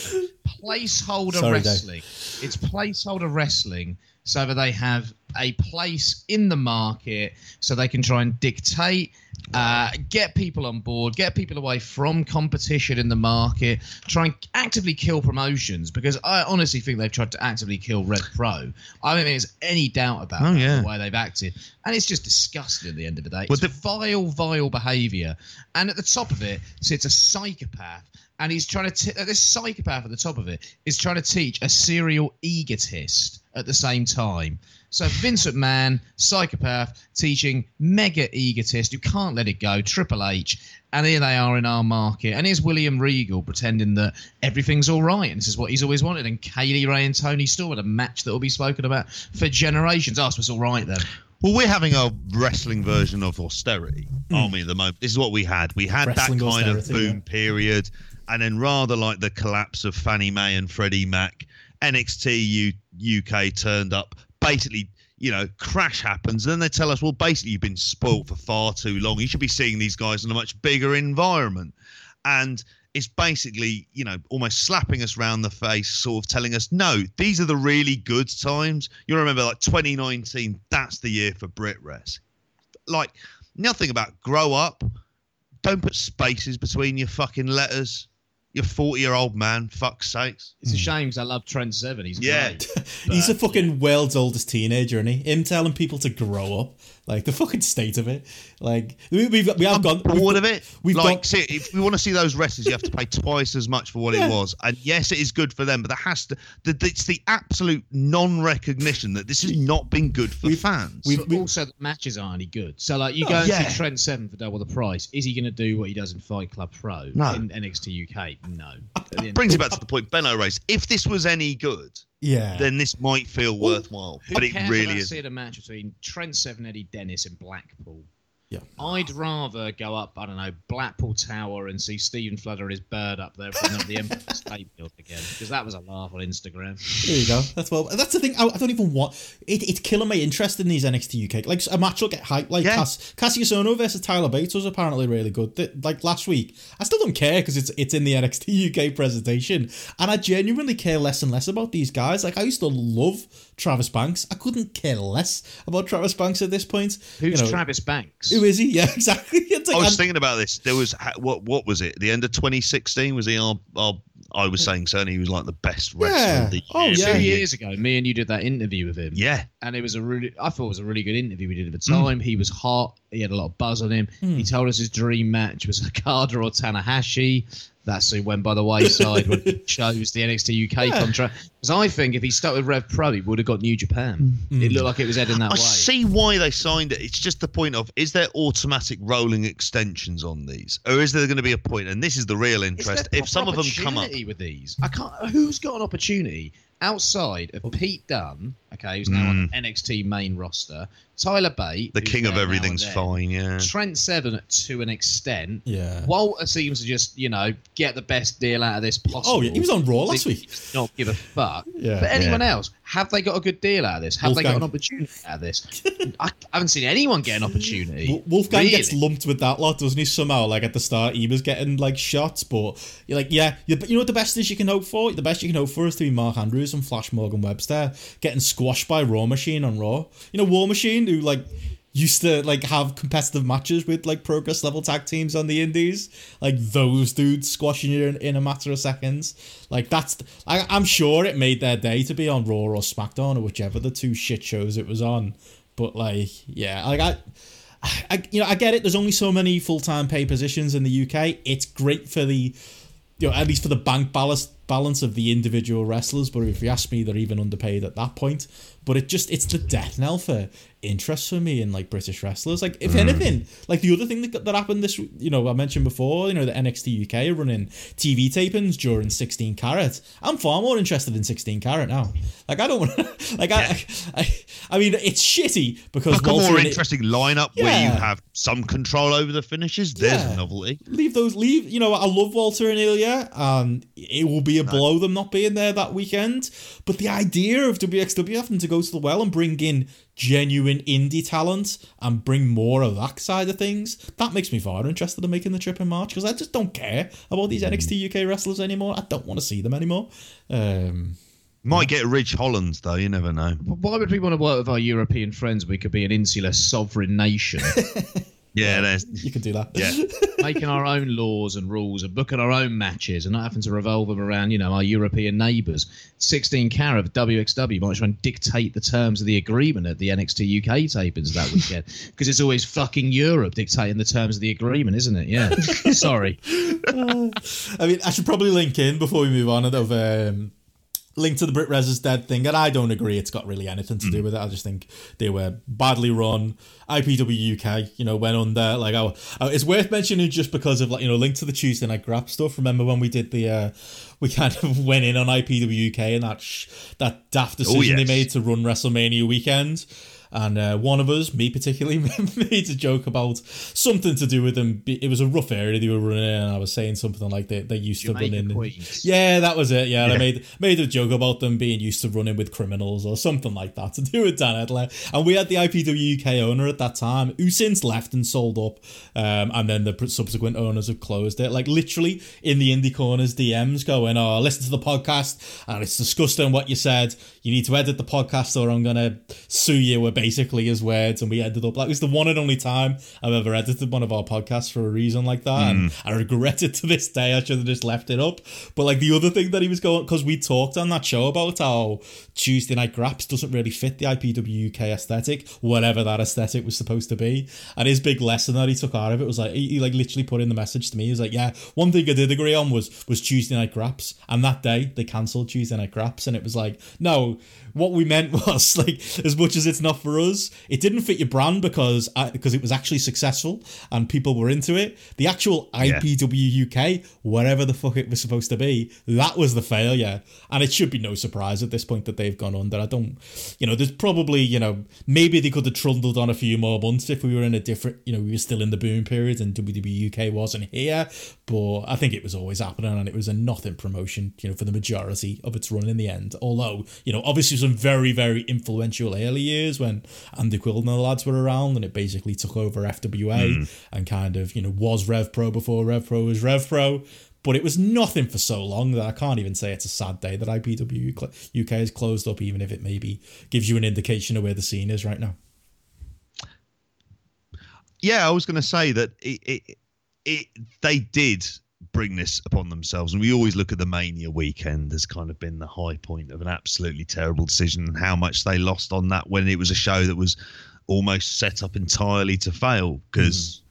Placeholder Sorry, Dave. wrestling. It's placeholder wrestling so that they have a place in the market so they can try and dictate, uh, get people on board, get people away from competition in the market, try and actively kill promotions because I honestly think they've tried to actively kill Rev Pro. I don't think there's any doubt about Oh, that, yeah. the way they've acted. And it's just disgusting at the end of the day. It's the- vile, vile behaviour. And at the top of it sits a psychopath. And he's trying to, t- this psychopath at the top of it is trying to teach a serial egotist at the same time. So Vincent McMahon, psychopath, teaching mega egotist who can't let it go, Triple H, and here they are in our market. And here's William Regal pretending that everything's all right, and this is what he's always wanted. And Kay Lee Ray and Toni Storm, a match that will be spoken about for generations. Oh, so it's all right then. Well, we're having a wrestling version of austerity, hmm. aren't we? At the moment, this is what we had. We had Wrestling that kind of boom yeah. period, and then rather like the collapse of Fannie Mae and Freddie Mac, NXT U- UK turned up. Basically, you know, crash happens, and then they tell us, well, basically, you've been spoiled for far too long. You should be seeing these guys in a much bigger environment, and it's basically, you know, almost slapping us round the face, sort of telling us, no, these are the really good times. You remember, like 2019, that's the year for Brit Res. Like, nothing about grow up. Don't put spaces between your fucking letters. You're 40 year old man, fuck's sakes. It's a hmm. shame because I love Trent Seven. He's Yeah. great. [LAUGHS] He's the But, fucking world's oldest teenager, and he him telling people to grow up, like the fucking state of it. Like we, we've we have I'm gone bored of it. we've like, gone- see, if we want to see those wrestlers, you have to pay twice as much for what Yeah. it was. And yes, it is good for them, but that has to. The, it's the absolute non-recognition that this has not been good for We've- fans. we've- But we- also, the matches aren't any good. So, like, you No, go and yeah. see Trent Seven for double the price. Is he going to do what he does in Fight Club Pro No. in NXT UK? No. At Brings it back to the point, Benno race. If this was any good, yeah. then this might feel worthwhile. Who but it really about is. seeing a match between Trent Seven, Eddie Dennis, and Blackpool? Yeah. I'd rather go up, I don't know, Blackpool Tower and see Stephen Flood or his bird up there putting up the Empire [LAUGHS] State Building again because that was a laugh on Instagram. There you go. That's well. That's the thing. I, I don't even want it. It's killing my interest in these NXT UK. Like a match will get hyped. Like Yeah. Cass, Kassius Ohno versus Tyler Bates was apparently really good. Th- Like last week, I still don't care because it's it's in the NXT UK presentation, and I genuinely care less and less about these guys. Like I used to love Travis Banks. I couldn't care less about Travis Banks at this point. Who's You know, Travis Banks? Who is he? [LAUGHS] Yeah, exactly. [LAUGHS] Like, I was I'm- thinking about this. There was what? What was it? The end of 2016 was he? Our, our, I was saying certainly he was like the best wrestler Yeah. of the year. Oh, yeah. Two years ago, me and you did that interview with him. Yeah. and it was a really I thought it was a really good interview we did at the Mm. time. He was hot. He had a lot of buzz on him. He told us his dream match was [LAUGHS] Okada or Tanahashi. That soon went by the wayside when he [LAUGHS] chose the NXT UK contract. Because I think if he stuck with Rev Pro, he would have got New Japan. Mm. It looked like it was heading that I way. see why they signed it. It's just the point of is there automatic rolling extensions on these, or is there going to be a point? And this is the real interest. If some of them come up, with these, I can't. Who's got an opportunity outside of Pete Dunne? Okay, who's now on hmm. NXT main roster. Tyler Bate, the king of everything's fine. Yeah. Trent Seven to an extent. Yeah. Walter seems to just, you know, get the best deal out of this oh, possible. Oh, yeah, he was on Raw last week. Not give a fuck. [LAUGHS] Yeah. but anyone Yeah. else, have they got a good deal out of this? Have they got an opportunity out of this? I haven't seen anyone get an opportunity. Wol- Wolfgang really. gets lumped with that lot, doesn't he? Somehow, like at the start, he was getting like shots, but you're like, yeah, you, you know what the best is you can hope for? The best you can hope for is to be Mark Andrews and Flash Morgan Webster getting squashed by War Machine on Raw. You know, War Machine, who like used to like have competitive matches with like progress level tag teams on the indies like those dudes squashing you in, in a matter of seconds like that's I, i'm sure it made their day to be on raw or smackdown or whichever the two shit shows it was on but like yeah like i I, you know, I get it. There's only so many full time pay positions in the UK. It's great for the, you know, at least for the bank balance balance of the individual wrestlers. But if you ask me, they're even underpaid at that point. But it just it's the death knell for interest for me in like British wrestlers. Like if mm. anything, like the other thing that, that happened this, you know, I mentioned before, you know, the NXT UK running TV tapings during 16 carat. I'm far more interested in 16 carat now. Like I don't want, [LAUGHS] like I, I, I mean, it's shitty because Like a more and it- interesting lineup where you have some control over the finishes. There's Yeah. a novelty. leave those leave you know i love walter and ilya and it will be a blow them not being there that weekend but the idea of wxw having to go to the well and bring in genuine indie talent and bring more of that side of things that makes me far interested in making the trip in march because i just don't care about these nxt uk wrestlers anymore i don't want to see them anymore um Might get Ridge Holland though. You never know. Why would we want to work with our European friends? We could be an insular sovereign nation, [LAUGHS] Yeah, there's. you could do that Yeah. [LAUGHS] making our own laws and rules and booking our own matches and not having to revolve them around, you know, our European neighbours. 16 carat of WXW might try and dictate the terms of the agreement at the NXT UK tapings that weekend because it's always fucking Europe dictating the terms of the agreement, isn't it? Yeah. [LAUGHS] Sorry. [LAUGHS] I mean, I should probably link in before we move on of um, link to the Brit Res is dead thing, and I don't agree it's got really anything to do with it. I just think they were badly run. IPW UK, you know, went under. Like, oh, oh, it's worth mentioning just because of like you know, link to the Tuesday night grab stuff. Remember when we did the, uh, we kind of [LAUGHS] went in on IPW UK and that sh- that daft decision they yes. made to run WrestleMania weekend. And uh, one of us, me particularly, [LAUGHS] made a joke about something to do with them. It was a rough area they were running in, and I was saying something like they, they used to Jamaica run in. Queens. Yeah, that was it. Yeah, and I made made a joke about them being used to running with criminals or something like that to do with Dan Edler. And we had the IPW UK owner at that time who since left and sold up, um, and then the subsequent owners have closed it. Like literally in the indie corners DMs going, "Oh, listen to the podcast, and it's disgusting what you said. You need to edit the podcast, or I'm gonna sue you." Were basically his words, and we ended up like it was the one and only time I've ever edited one of our podcasts for a reason like that, and mm. I regret it to this day. I should have just left it up. But like the other thing that he was going because we talked on that show about how Tuesday Night Graps doesn't really fit the IPW UK aesthetic, whatever that aesthetic was supposed to be. And his big lesson that he took out of it was like he, he like literally put in the message to me. He was like, "Yeah, one thing I did agree on was was Tuesday Night Graps, and that day they cancelled Tuesday Night Graps, and it was like, no, what we meant [LAUGHS] was like as much as it's not for us, it didn't fit your brand because I, because it was actually successful and people were into it. The actual IPW UK, whatever the fuck it was supposed to be, that was the failure, and it should be no surprise at this point that they've gone under. I don't, you know, there's probably you know maybe they could have trundled on a few more months if we were in a different, you know, we were still in the boom period and WWE UK wasn't here, but I think it was always happening and it was a nothing promotion, you know, for the majority of its run in the end. Although, you know, obviously some very, very influential early years when Andy Quill and the lads were around and it basically took over FWA hmm. and kind of, you know, was Rev Pro before Rev Pro was Rev Pro. But it was nothing for so long that I can't even say it's a sad day that IPW UK is closed up, even if it maybe gives you an indication of where the scene is right now. yeah, I was going to say that it, it, it, they did bring this upon themselves, and we always look at the Mania weekend as kind of been the high point of an absolutely terrible decision, and how much they lost on that when it was a show that was almost set up entirely to fail hmm. because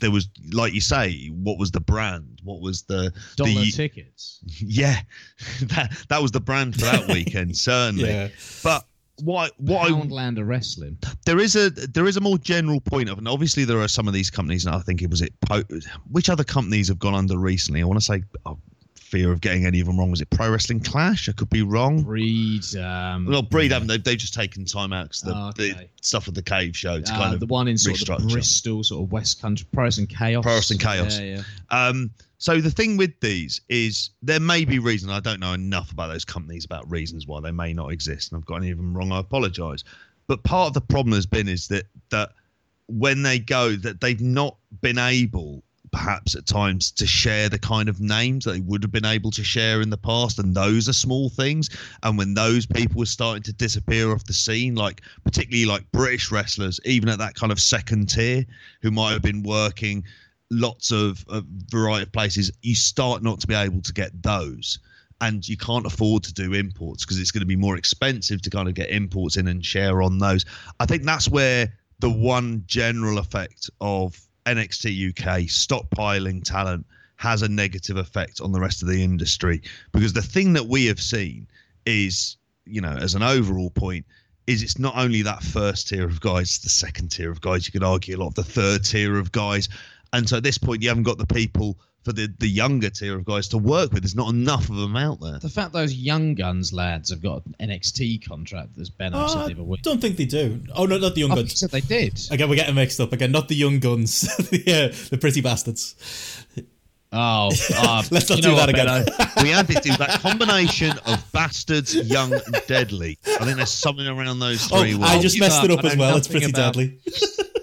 there was like you say, what was the brand? What was the Dollar the tickets. [LAUGHS] yeah, [LAUGHS] that that was the brand for that weekend [LAUGHS] certainly. Yeah. But what what Poundland of wrestling. there is a there is a more general point of, and obviously there are some of these companies, and I think it was it. Po- which other companies have gone under recently? I want to say, oh, fear of getting any of them wrong. Was it Pro Wrestling Clash? I could be wrong. Breed. Um, Well, Breed haven't. They've, they've just taken time out 'cause the, Oh, the stuff with the cave show to uh, kind of the one in sort of. Bristol, sort of West Country, Pro Wrestling Chaos. Pro Wrestling Chaos. Yeah, yeah. Um, so the thing with these is there may be reason I don't know enough about those companies about reasons why they may not exist, and I've got any of them wrong. I apologise. But part of the problem has been is that that when they go that they've not been able perhaps at times to share the kind of names that they would have been able to share in the past and those are small things and when those people were starting to disappear off the scene like particularly like british wrestlers even at that kind of second tier who might have been working lots of variety of places you start not to be able to get those and you can't afford to do imports because it's going to be more expensive to kind of get imports in and share on those i think that's where the one general effect of NXT UK stockpiling talent has a negative effect on the rest of the industry because the thing that we have seen is, you know, as an overall point, is it's not only that first tier of guys, the second tier of guys. You could argue a lot of the third tier of guys, and so at this point, you haven't got the people for the the younger tier of guys to work with. There's not enough of them out there. The fact those young guns lads have got an NXT contract, as Ben Oh, said I the other week. don't think they do. Oh no, not the young Oh, he guns. said they did. Again, we're getting mixed up again. Not the young guns, [LAUGHS] the, uh, the pretty bastards. Oh, [LAUGHS] uh, Let's not you do that what, again. Benno? we had to do that combination of bastards, young, and deadly. I think there's something around those Oh, three. I words. just you messed it up. up I as well. It's pretty about- deadly. [LAUGHS]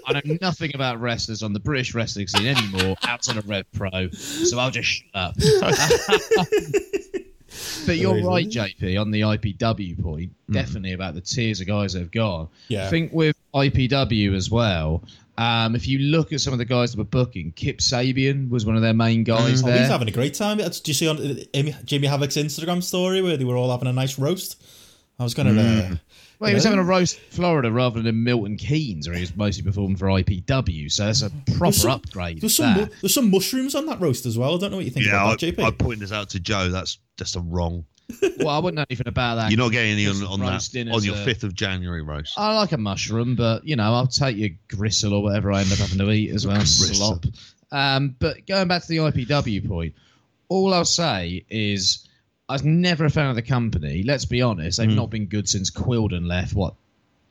I know nothing about wrestlers on the British wrestling scene anymore outside of Rev Pro, so I'll just shut up. [LAUGHS] but you're Amazing. right, JP, on the IPW point. Mm. Definitely about the tiers of guys that have gone. Yeah. I think with IPW as well, um, if you look at some of the guys that were booking, Kip Sabian was one of their main guys Oh, there. he's having a great time. Did you see on Jimmy Amy, Havoc's Instagram story where they were all having a nice roast? I was gonna. Uh, Well, he was having a roast in Florida rather than in Milton Keynes, where he was mostly performing for IPW. So that's a proper some- upgrade. there's some that. mu- there's some mushrooms on that roast as well. I don't know what you think yeah, I, about that, JP. I pointed this out to Joe. That's just a wrong. [LAUGHS] well, I wouldn't know anything about that. You're not getting any on, on that on your fifth of January roast. I like a mushroom, but you know, I'll take your gristle or whatever I end up having to eat as well. Slop. Um, but going back to the IPW point, all I'll say is I was never a fan of the company. Let's be honest, they've mm. not been good since Quildan left. What?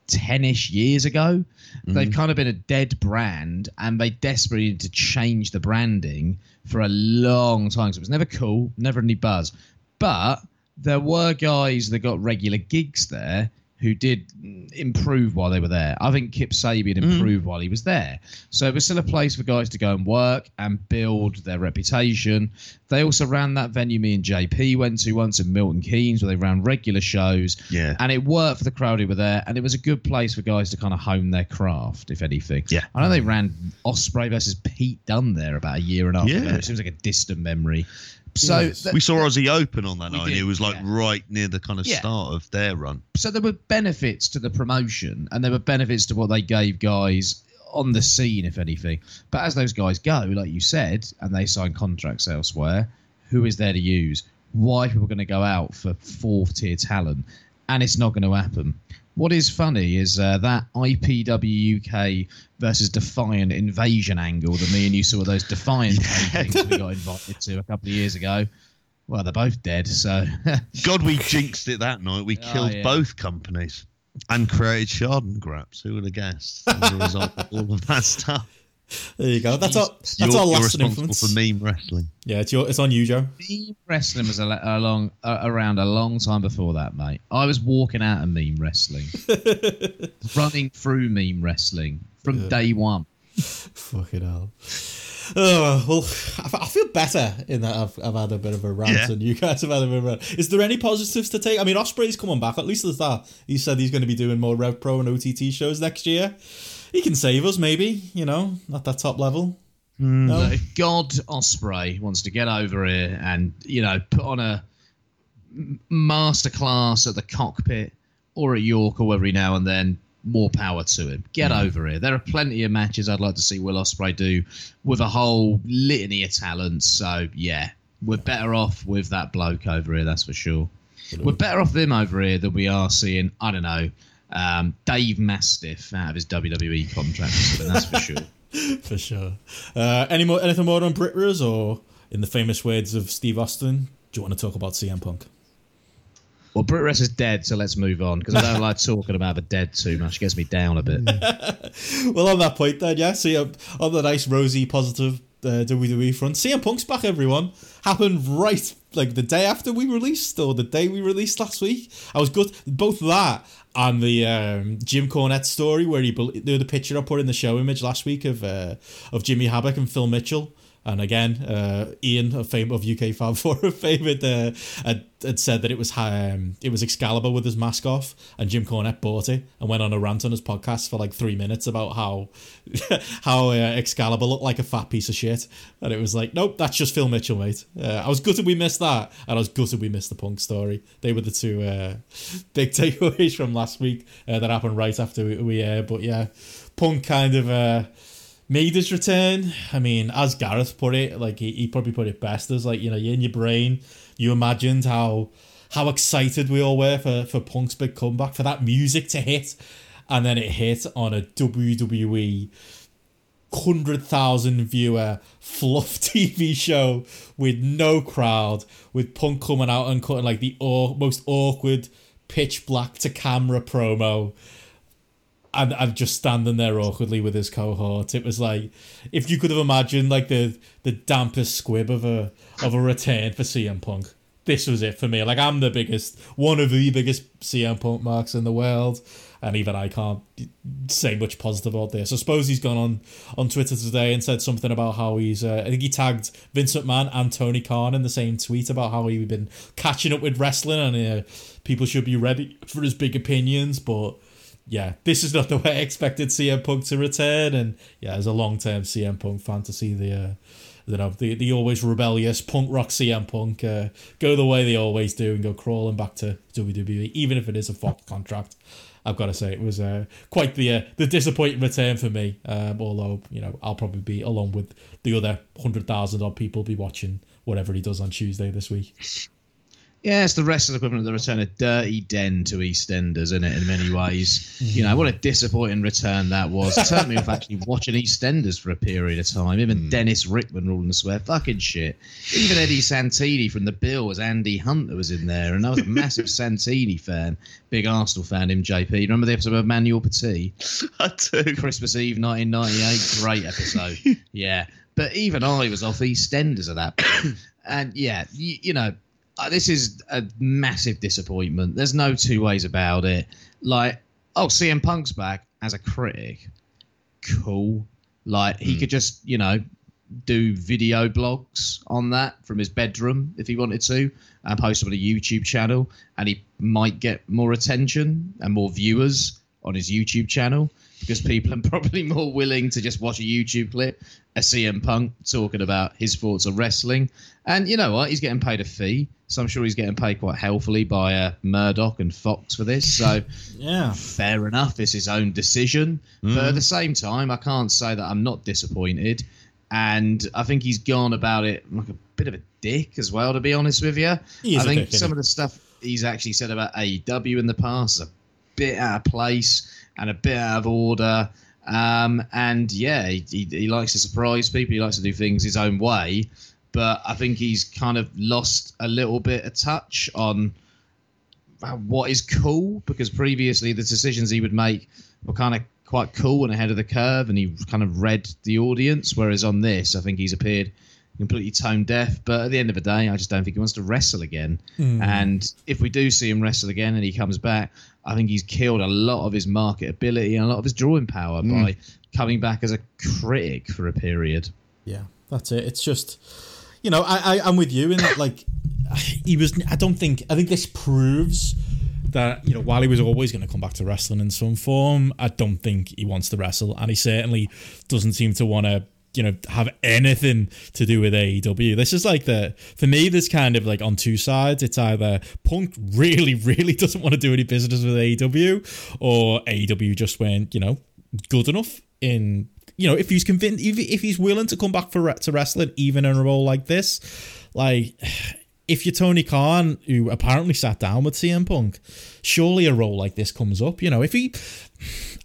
10ish years ago mm-hmm. they've kind of been a dead brand and they desperately need to change the branding for a long time so it was never cool never any buzz but there were guys that got regular gigs there who did mm, improve while they were there. I think Kip Sabian improved while he was there. So it was still a place for guys to go and work and build their reputation. They also ran that venue me and JP went to once in Milton Keynes where they ran regular shows. Yeah. And it worked for the crowd who were there. And it was a good place for guys to kind of hone their craft, if anything. Yeah. I know they ran Ospreay versus Pete Dunne there about a year and a half Yeah. ago. It seems like a distant memory. So Yes. th- we saw Aussie Open on that We night. and it was like yeah. right near the kind of Yeah. start of their run. so there were benefits to the promotion and there were benefits to what they gave guys on the scene if anything but as those guys go like you said and they sign contracts elsewhere who is there to use why are people going to go out for fourth tier talent and it's not going to happen what is funny is uh, that IPW UK versus Defiant invasion angle that me and you saw those Defiant [LAUGHS] tapings we got invited to a couple of years ago. Well, they're both dead, so [LAUGHS] God, we jinxed it that night. We Oh, killed yeah. both companies and created Sharden Graps. Who would have guessed? As a result of all of that stuff. There you go. That's our that's you're, our you're responsible influence. for meme wrestling. Yeah, it's your, it's on you, Joe. Meme wrestling was a, a long, uh, around a long time before that, mate. I was walking out of meme wrestling, [LAUGHS] running through meme wrestling from day one. Fucking hell. Oh, well, I I feel better in that I've, I've had a bit of a rant Yeah. and you guys have had a bit of a rant. Is there any positives to take? I mean, Ospreay's coming back. At least there's that. He said he's going to be doing more Rev Pro and OTT shows next year. He can save us, maybe, you know, at that top level. No? God Ospreay wants to get over here and you know put on a m- masterclass at the cockpit or at York or every now and then, more power to him. Get Mm. over here. There are plenty of matches I'd like to see Will Ospreay do with a whole litany of talents. So yeah, we're better off with that bloke over here. That's for sure. We're better off with him over here than we are seeing. I don't know. Um, Dave Mastiff out of his WWE contract, but that's for sure. [LAUGHS] for sure. Uh, any more? Anything more on Brit Res or in the famous words of Steve Austin? Do you want to talk about CM Punk? Well, Brit Res is dead, so let's move on because I don't like talking about the dead too much. It gets me down a bit. [LAUGHS] Well, on that point, then, yeah. See, um, on the nice rosy positive uh, WWE front, CM Punk's back. Everyone happened right like the day after we released, or the day we released last week. I was good. Both that and the um, Jim Cornette story where he the, the picture I put in the show image last week of uh, of Jimmy Havoc and Phil Mitchell. And again, uh, Ian of fame of UK Fan [LAUGHS] Forum favorite uh, had, had said that it was um, it was Excalibur with his mask off, and Jim Cornette bought it and went on a rant on his podcast for like three minutes about how [LAUGHS] how uh, Excalibur looked like a fat piece of shit, and it was like, nope, that's just Phil Mitchell, mate. Uh, I was gutted we missed that, and I was gutted we missed the Punk story. They were the two uh, [LAUGHS] big takeaways from last week uh, that happened right after we, we uh, but yeah, Punk kind of. Made his return. I mean, as Gareth put it, like he, he probably put it best as like you know, in your brain, you imagined how how excited we all were for for Punk's big comeback for that music to hit, and then it hit on a WWE hundred thousand viewer fluff [LAUGHS] TV show with no crowd, with Punk coming out and cutting like the most awkward pitch black to camera promo and I'm just standing there awkwardly with his cohort. It was like if you could have imagined like the the dampest squib of a of a return for CM Punk. This was it for me. Like I'm the biggest, one of the biggest CM Punk marks in the world, and even I can't say much positive about this. I suppose he's gone on on Twitter today and said something about how he's. Uh, I think he tagged Vince McMahon and Tony Khan in the same tweet about how he'd been catching up with wrestling and uh, people should be ready for his big opinions, but yeah, this is not the way I expected CM Punk to return. And yeah, as a long term CM Punk fan, to see the, uh, you know, the, the always rebellious punk rock CM Punk uh, go the way they always do and go crawling back to WWE, even if it is a Fox contract. I've got to say it was uh, quite the uh, the disappointing return for me. Um, although you know I'll probably be along with the other hundred thousand odd people be watching whatever he does on Tuesday this week. Yeah, it's the wrestler's equivalent of the return of Dirty Den to EastEnders, isn't it? In many ways, you know what a disappointing return that was. It turned me off actually watching EastEnders for a period of time. Even hmm. Dennis Rickman ruling the swear, fucking shit. Even Eddie Santini from the Bill was Andy Hunt that was in there, and I was a massive [LAUGHS] Santini fan, big Arsenal fan. Him, JP. Remember the episode of Manuel Petit? [LAUGHS] I do. Christmas Eve 1998. Great episode. [LAUGHS] yeah. But even I was off EastEnders at that point. [COUGHS] and yeah, you, you know, uh, this is a massive disappointment. There's no two ways about it. Like, oh, CM Punk's back as a critic. Cool. Like, he could just, you know, do video blogs on that from his bedroom if he wanted to and post them on a YouTube channel and he might get more attention and more viewers on his YouTube channel because people are probably more willing to just watch a YouTube clip, a CM Punk talking about his thoughts on wrestling. And you know what? He's getting paid a fee, so I'm sure he's getting paid quite healthily by uh, Murdoch and Fox for this. So [LAUGHS] Yeah, fair enough. It's his own decision. But at the same time, I can't say that I'm not disappointed. And I think he's gone about it like a bit of a dick as well, to be honest with you. I think dick, some of the stuff he's actually said about AEW in the past is a bit out of place and a bit out of order. Um, and yeah, he, he, he likes to surprise people. He likes to do things his own way. But I think he's kind of lost a little bit of touch on uh, what is cool because previously the decisions he would make were kind of quite cool and ahead of the curve and he kind of read the audience whereas on this i think he's appeared completely tone deaf but at the end of the day i just don't think he wants to wrestle again hmm. and if we do see him wrestle again and he comes back i think he's killed a lot of his marketability and a lot of his drawing power hmm. by coming back as a critic for a period Yeah, that's it. It's just, you know, I, I I'm with you in that. Like, [SIGHS] he was. I don't think. I think this proves that you know while he was always going to come back to wrestling in some form, I don't think he wants to wrestle, and he certainly doesn't seem to want to you know have anything to do with AEW. This is like the for me. this kind of like on two sides. It's either Punk really, [LAUGHS] really doesn't want to do any business with AEW, or AEW just went you know good enough in you know if he's convinced if, he's willing to come back for to wrestling even in a role like this, like [SIGHS] if you're Tony Khan, who apparently sat down with CM Punk, surely a role like this comes up. You know, if he,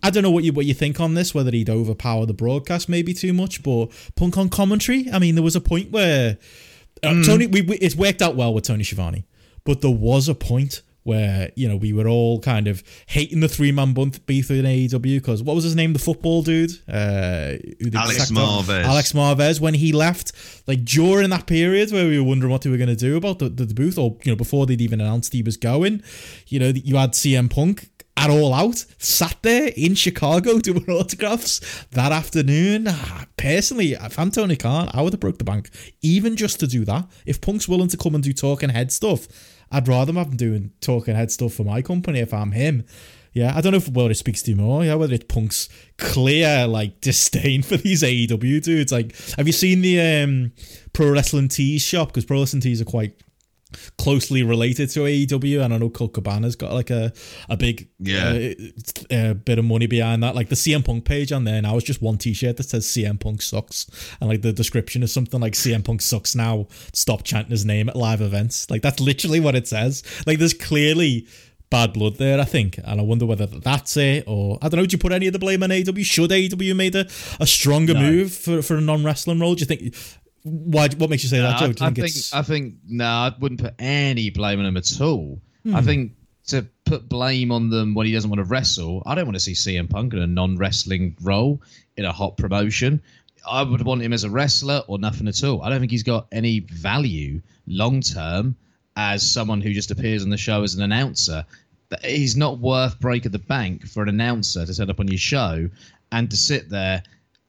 I don't know what you what you think on this, whether he'd overpower the broadcast maybe too much, but Punk on commentary. I mean, there was a point where uh, Mm. Tony, we, we it's worked out well with Tony Schiavone, but there was a point where you know we were all kind of hating the three man beef in AEW because what was his name, the football dude, uh, Alex? Marvez. Alex Marvez when he left, like during that period where we were wondering what they were going to do about the, the, the booth, or you know before they'd even announced he was going, you know you had CM Punk at all out sat there in Chicago [LAUGHS] doing autographs that afternoon. Ah, Personally, if I'm Tony Khan, I would have broke the bank even just to do that. If Punk's willing to come and do talking head stuff, I'd rather have him doing talking head stuff for my company if I'm him. Yeah, I don't know if whether it speaks to you more. Yeah, whether it's Punk's clear like disdain for these AEW dudes. Like, have you seen the um, Pro Wrestling Tees shop? Because Pro Wrestling Tees are quite closely related to AEW, and I know Colt Cabana's got like a a big Yeah. uh, uh, bit of money behind that. Like the CM Punk page on there now is just one T-shirt that says CM Punk sucks, and like the description is something like CM Punk sucks now. Stop chanting his name at live events. Like that's literally what it says. Like there's clearly. Bad blood there, I think, and I wonder whether that's it or I don't know. Do you put any of the blame on AEW? Should AEW made a, a stronger move for, for a non wrestling role? Do you think? Why? What makes you say that, I, Joe? Do you I think, think I think no, I wouldn't put any blame on him at all. Hmm. I think to put blame on them when he doesn't want to wrestle, I don't want to see CM Punk in a non-wrestling role in a hot promotion. I would want him as a wrestler or nothing at all. I don't think he's got any value long term as someone who just appears on the show as an announcer. He's not worth break of the bank for an announcer to set up on your show and to sit there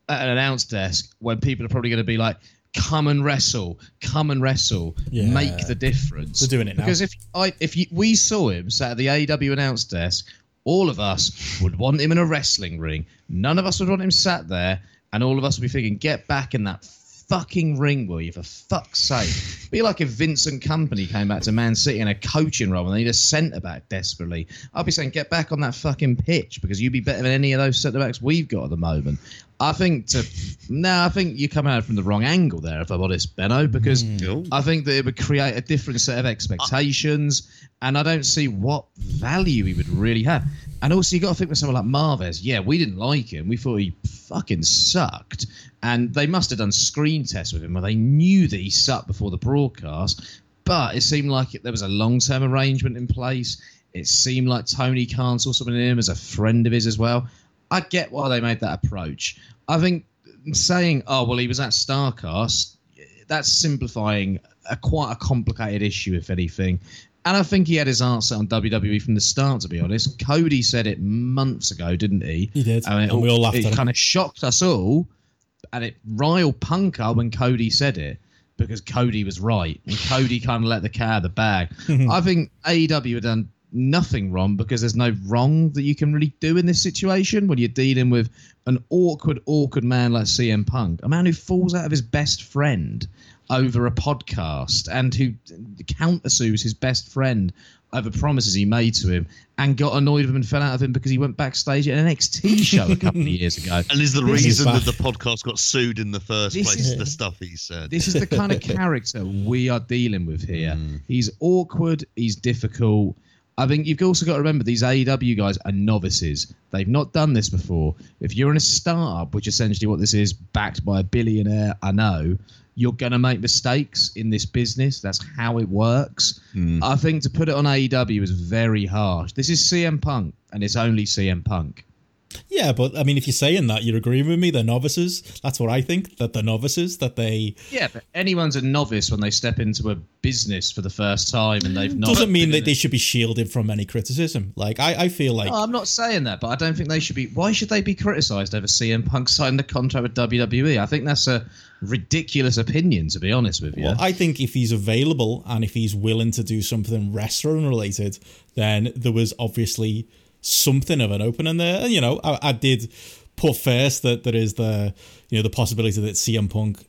at an announce desk when people are probably going to be like, "Come and wrestle, come and wrestle, Yeah. make the difference." They're doing it now. because if I if you, we saw him sat at the AEW announce desk, all of us would want him in a wrestling ring. None of us would want him sat there, and all of us would be thinking, "Get back in that." Fucking ring, will you? For fuck's sake! Be like if Vincent Kompany came back to Man City in a coaching role and they need a centre back desperately. I'd be saying, get back on that fucking pitch because you'd be better than any of those centre backs we've got at the moment. I think to no, I think you're coming at it from the wrong angle there, if I'm honest, Benno, because mm. Cool. I think that it would create a different set of expectations, and I don't see what value he would really have. And also, you got to think with someone like Marvez. Yeah, we didn't like him. We thought he fucking sucked, and they must have done screen tests with him where they knew that he sucked before the broadcast. But it seemed like there was a long-term arrangement in place. It seemed like Tony Khan saw something in him as a friend of his as well. I get why they made that approach. I think saying, "Oh well, he was at Starcast," that's simplifying a quite a complicated issue, if anything. And I think he had his answer on WWE from the start. To be honest, Cody said it months ago, didn't he? He did, I mean, and we all laughed It kind of shocked us all, and it riled Punk up when Cody said it because Cody was right, and Cody kind of let the cat out of the bag. [LAUGHS] I think AEW had done nothing wrong because there's no wrong that you can really do in this situation when you're dealing with an awkward, awkward man like CM Punk, a man who falls out of his best friend over a podcast and who countersues his best friend over promises he made to him and got annoyed with him and fell out of him because he went backstage at an NXT show a couple of years ago. [LAUGHS] And is the This is reason that the podcast got sued in the first This place is- the stuff he said. This is the kind of [LAUGHS] character we are dealing with here. Mm. He's awkward. He's difficult. I think you've also got to remember these AEW guys are novices. They've not done this before. If you're in a startup, which essentially what this is, backed by a billionaire, I know you're going to make mistakes in this business. That's how it works. Hmm. I think to put it on AEW is very harsh. This is CM Punk, and it's only CM Punk. Yeah, but I mean, if you're saying that, you're agreeing with me. They're novices. That's what I think. That they're novices. That they Yeah, but anyone's a novice when they step into a business for the first time and they've not. doesn't mean that they should be shielded from any criticism. Like I, I feel like No, I'm not saying that, but I don't think they should be. Why should they be criticised over CM Punk signing the contract with WWE? I think that's a ridiculous opinion, to be honest with you. Well, I think if he's available and if he's willing to do something wrestling related, then there was obviously something of an opening there. And you know, I, I did put first that there is the you know the possibility that CM Punk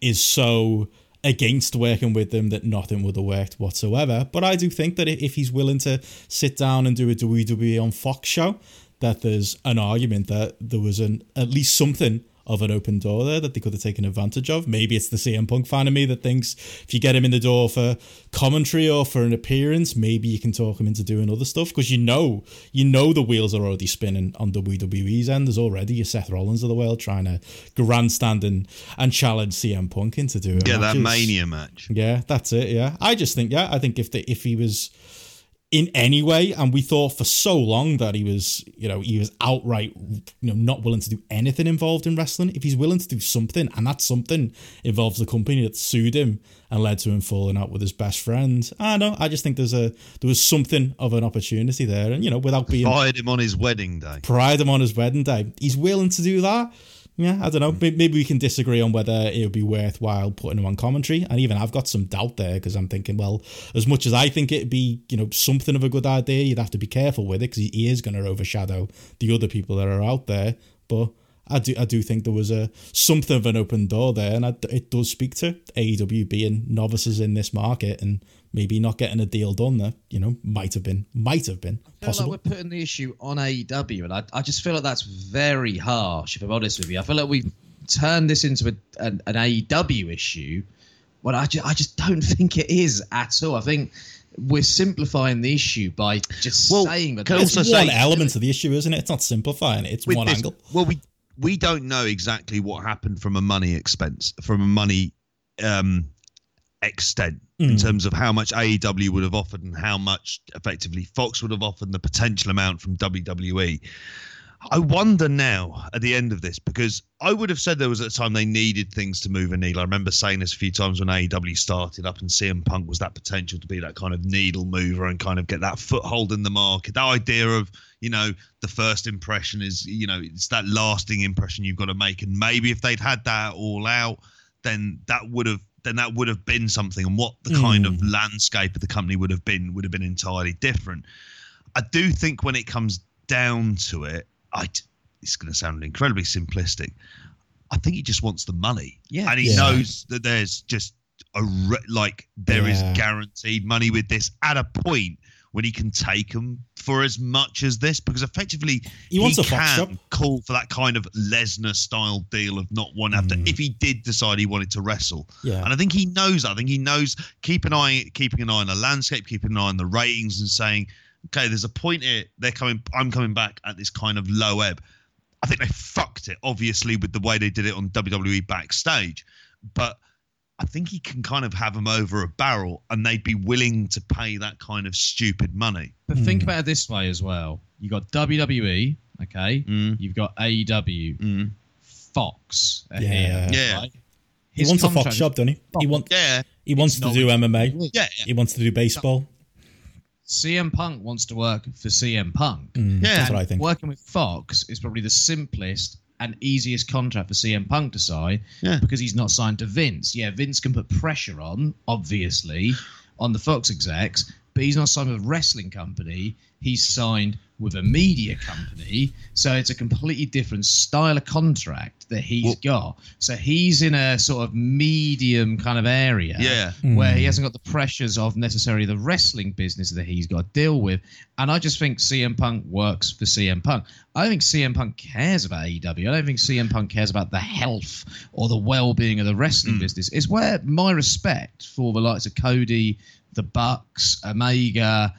is so against working with them that nothing would have worked whatsoever. But I do think that if he's willing to sit down and do a WWE on Fox show, that there's an argument that there was an at least something of an open door there that they could have taken advantage of. Maybe it's the CM Punk fan of me that thinks if you get him in the door for commentary or for an appearance, maybe you can talk him into doing other stuff because you know, you know, the wheels are already spinning on WWE's end. There's already your Seth Rollins of the world trying to grandstand and, and challenge CM Punk into doing. Yeah, matches. that Mania match. Yeah, that's it. Yeah, I just think yeah, I think if the if he was in any way and we thought for so long that he was you know he was outright you know not willing to do anything involved in wrestling. If he's willing to do something and that something involves the company that sued him and led to him falling out with his best friend i don't know i just think there's a there was something of an opportunity there. And you know without being Fired him on his wedding day. pride him on his wedding day. He's willing to do that yeah, I don't know. Hmm. Maybe we can disagree on whether it would be worthwhile putting him on commentary. And even I've got some doubt there because I'm thinking, well, as much as I think it'd be, you know, something of a good idea, you'd have to be careful with it because he is going to overshadow the other people that are out there. But I do, I do think there was a something of an open door there, and I, it does speak to AEW being novices in this market and maybe not getting a deal done that you know might have been, might have been I feel possible. like we're putting the issue on AEW, and I, I just feel like that's very harsh. If I'm honest with you, I feel like we've turned this into a, an, an AEW issue. But I just, I just don't think it is at all. I think we're simplifying the issue by just Well, saying that. can I there's it's also one say- element of the issue, isn't it? It's not simplifying it. It's one this- angle. Well, we we don't know exactly what happened from a money expense, from a money um, extent in Mm. terms of how much AEW would have offered and how much effectively Fox would have offered, and the potential amount from WWE. I wonder now at the end of this because I would have said there was at the time they needed things to move a needle. I remember saying this a few times when AEW started up and CM Punk was that potential to be that kind of needle mover and kind of get that foothold in the market. That idea of, you know, the first impression is, you know, it's that lasting impression you've got to make. And maybe if they'd had that all out, then that would have then that would have been something and what the kind of hmm. landscape of the company would have been would have been entirely different. I do think when it comes down to it, I it's going to sound incredibly simplistic. I think he just wants the money, Yeah. and he Yeah. knows that there's just a re- like there is Yeah. guaranteed money with this at a point when he can take them for as much as this because effectively He wants a Fox can call for that kind of Lesnar style deal of not one after Mm. if he did decide he wanted to wrestle. Yeah. And I think he knows. I think he knows. Keep an eye, keeping an eye on the landscape, keeping an eye on the ratings, and saying, okay, there's a point here. They're coming. I'm coming back at this kind of low ebb. I think they fucked it, obviously, with the way they did it on WWE backstage, but. I think he can kind of have them over a barrel, and they'd be willing to pay that kind of stupid money. But think about it this way as well. You got WWE, okay. Mm. You've got AEW, Mm. Fox. Yeah. here, Yeah. right? He wants a Fox job, doesn't he? He, want, Yeah, he wants to not do with- MMA. yeah, He wants to do baseball. CM Punk wants to work for CM Punk. Mm, Yeah. That's what I think. Working with Fox is probably the simplest and easiest contract for CM Punk to sign Yeah. because he's not signed to Vince. Yeah, Vince can put pressure on, obviously, on the Fox execs, but he's not signed with a wrestling company. He's signed with a media company. So it's a completely different style of contract that he's Well- got. So he's in a sort of medium kind of area yeah. where he Mm. hasn't got the pressures of necessarily the wrestling business that he's got to deal with. And I just think CM Punk works for CM Punk. I don't think CM Punk cares about AEW. I don't think CM Punk cares about the health or the well being of the wrestling Mm. business. It's where my respect for the likes of Cody, the Bucks, Omega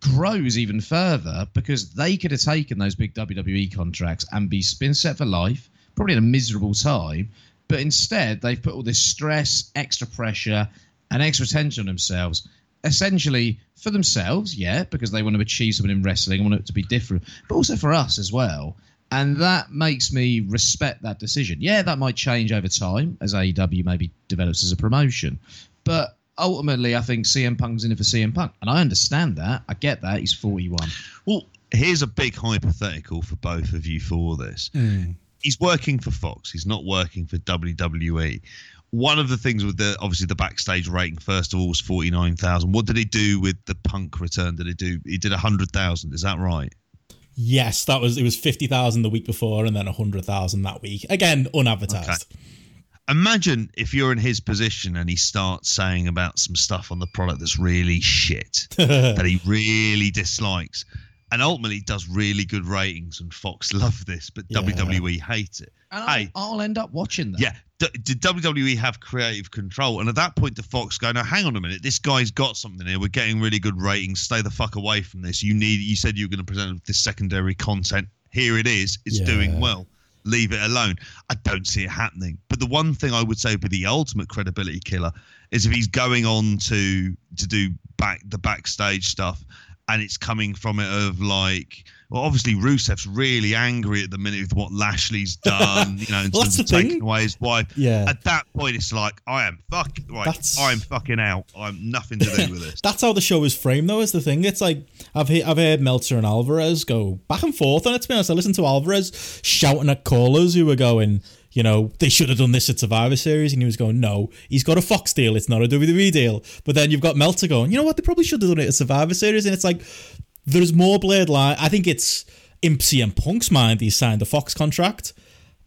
grows even further because they could have taken those big WWE contracts and be spin set for life, probably in a miserable time. But instead, they've put all this stress, extra pressure, and extra tension on themselves, essentially for themselves, yeah, because they want to achieve something in wrestling, want it to be different, but also for us as well. And that makes me respect that decision. Yeah, that might change over time as AEW maybe develops as a promotion. But ultimately, I think CM Punk's in it for CM Punk. And I understand that. I get that. He's 41. Well, here's a big hypothetical for both of you for this. Mm. He's working for Fox. He's not working for WWE. One of the things with the obviously the backstage rating first of all was forty nine thousand. What did he do with the Punk return? Did he do? He did hundred thousand. Is that right? Yes, that was it was fifty thousand the week before, and then hundred thousand that week. Again, unadvertised. Imagine if you're in his position and he starts saying about some stuff on the product that's really shit [LAUGHS] that he really dislikes, and ultimately does really good ratings, and Fox [LAUGHS] love this, but Yeah. WWE hate it. And Hey. I'll, I'll end up watching that. Yeah. Did WWE have creative control? And at that point, the Fox go, now hang on a minute. This guy's got something here. We're getting really good ratings. Stay the fuck away from this. You need. You said you were going to present this secondary content. Here it is. It's Yeah. doing well. Leave it alone. I don't see it happening. But the one thing I would say would be the ultimate credibility killer is if he's going on to to do back the backstage stuff, and it's coming from it of like. Well, obviously, Rusev's really angry at the minute with what Lashley's [LAUGHS] done, you know, in Well, terms of taking thing. away his wife. Yeah. At that point, it's like I am fucking right. That's- I'm fucking out. I'm nothing to do with this. [LAUGHS] That's how the show is framed, though. Is the thing? It's like I've he- I've heard Meltzer and Alvarez go back and forth on it. To be honest, I listened to Alvarez shouting at callers who were going, you know, they should have done this at Survivor Series, and he was going, no, he's got a Fox deal. It's not a WWE deal. But then you've got Meltzer going, you know what? They probably should have done it at Survivor Series, and it's like there's more blade line. I think it's in CM Punk's mind he signed a Fox contract.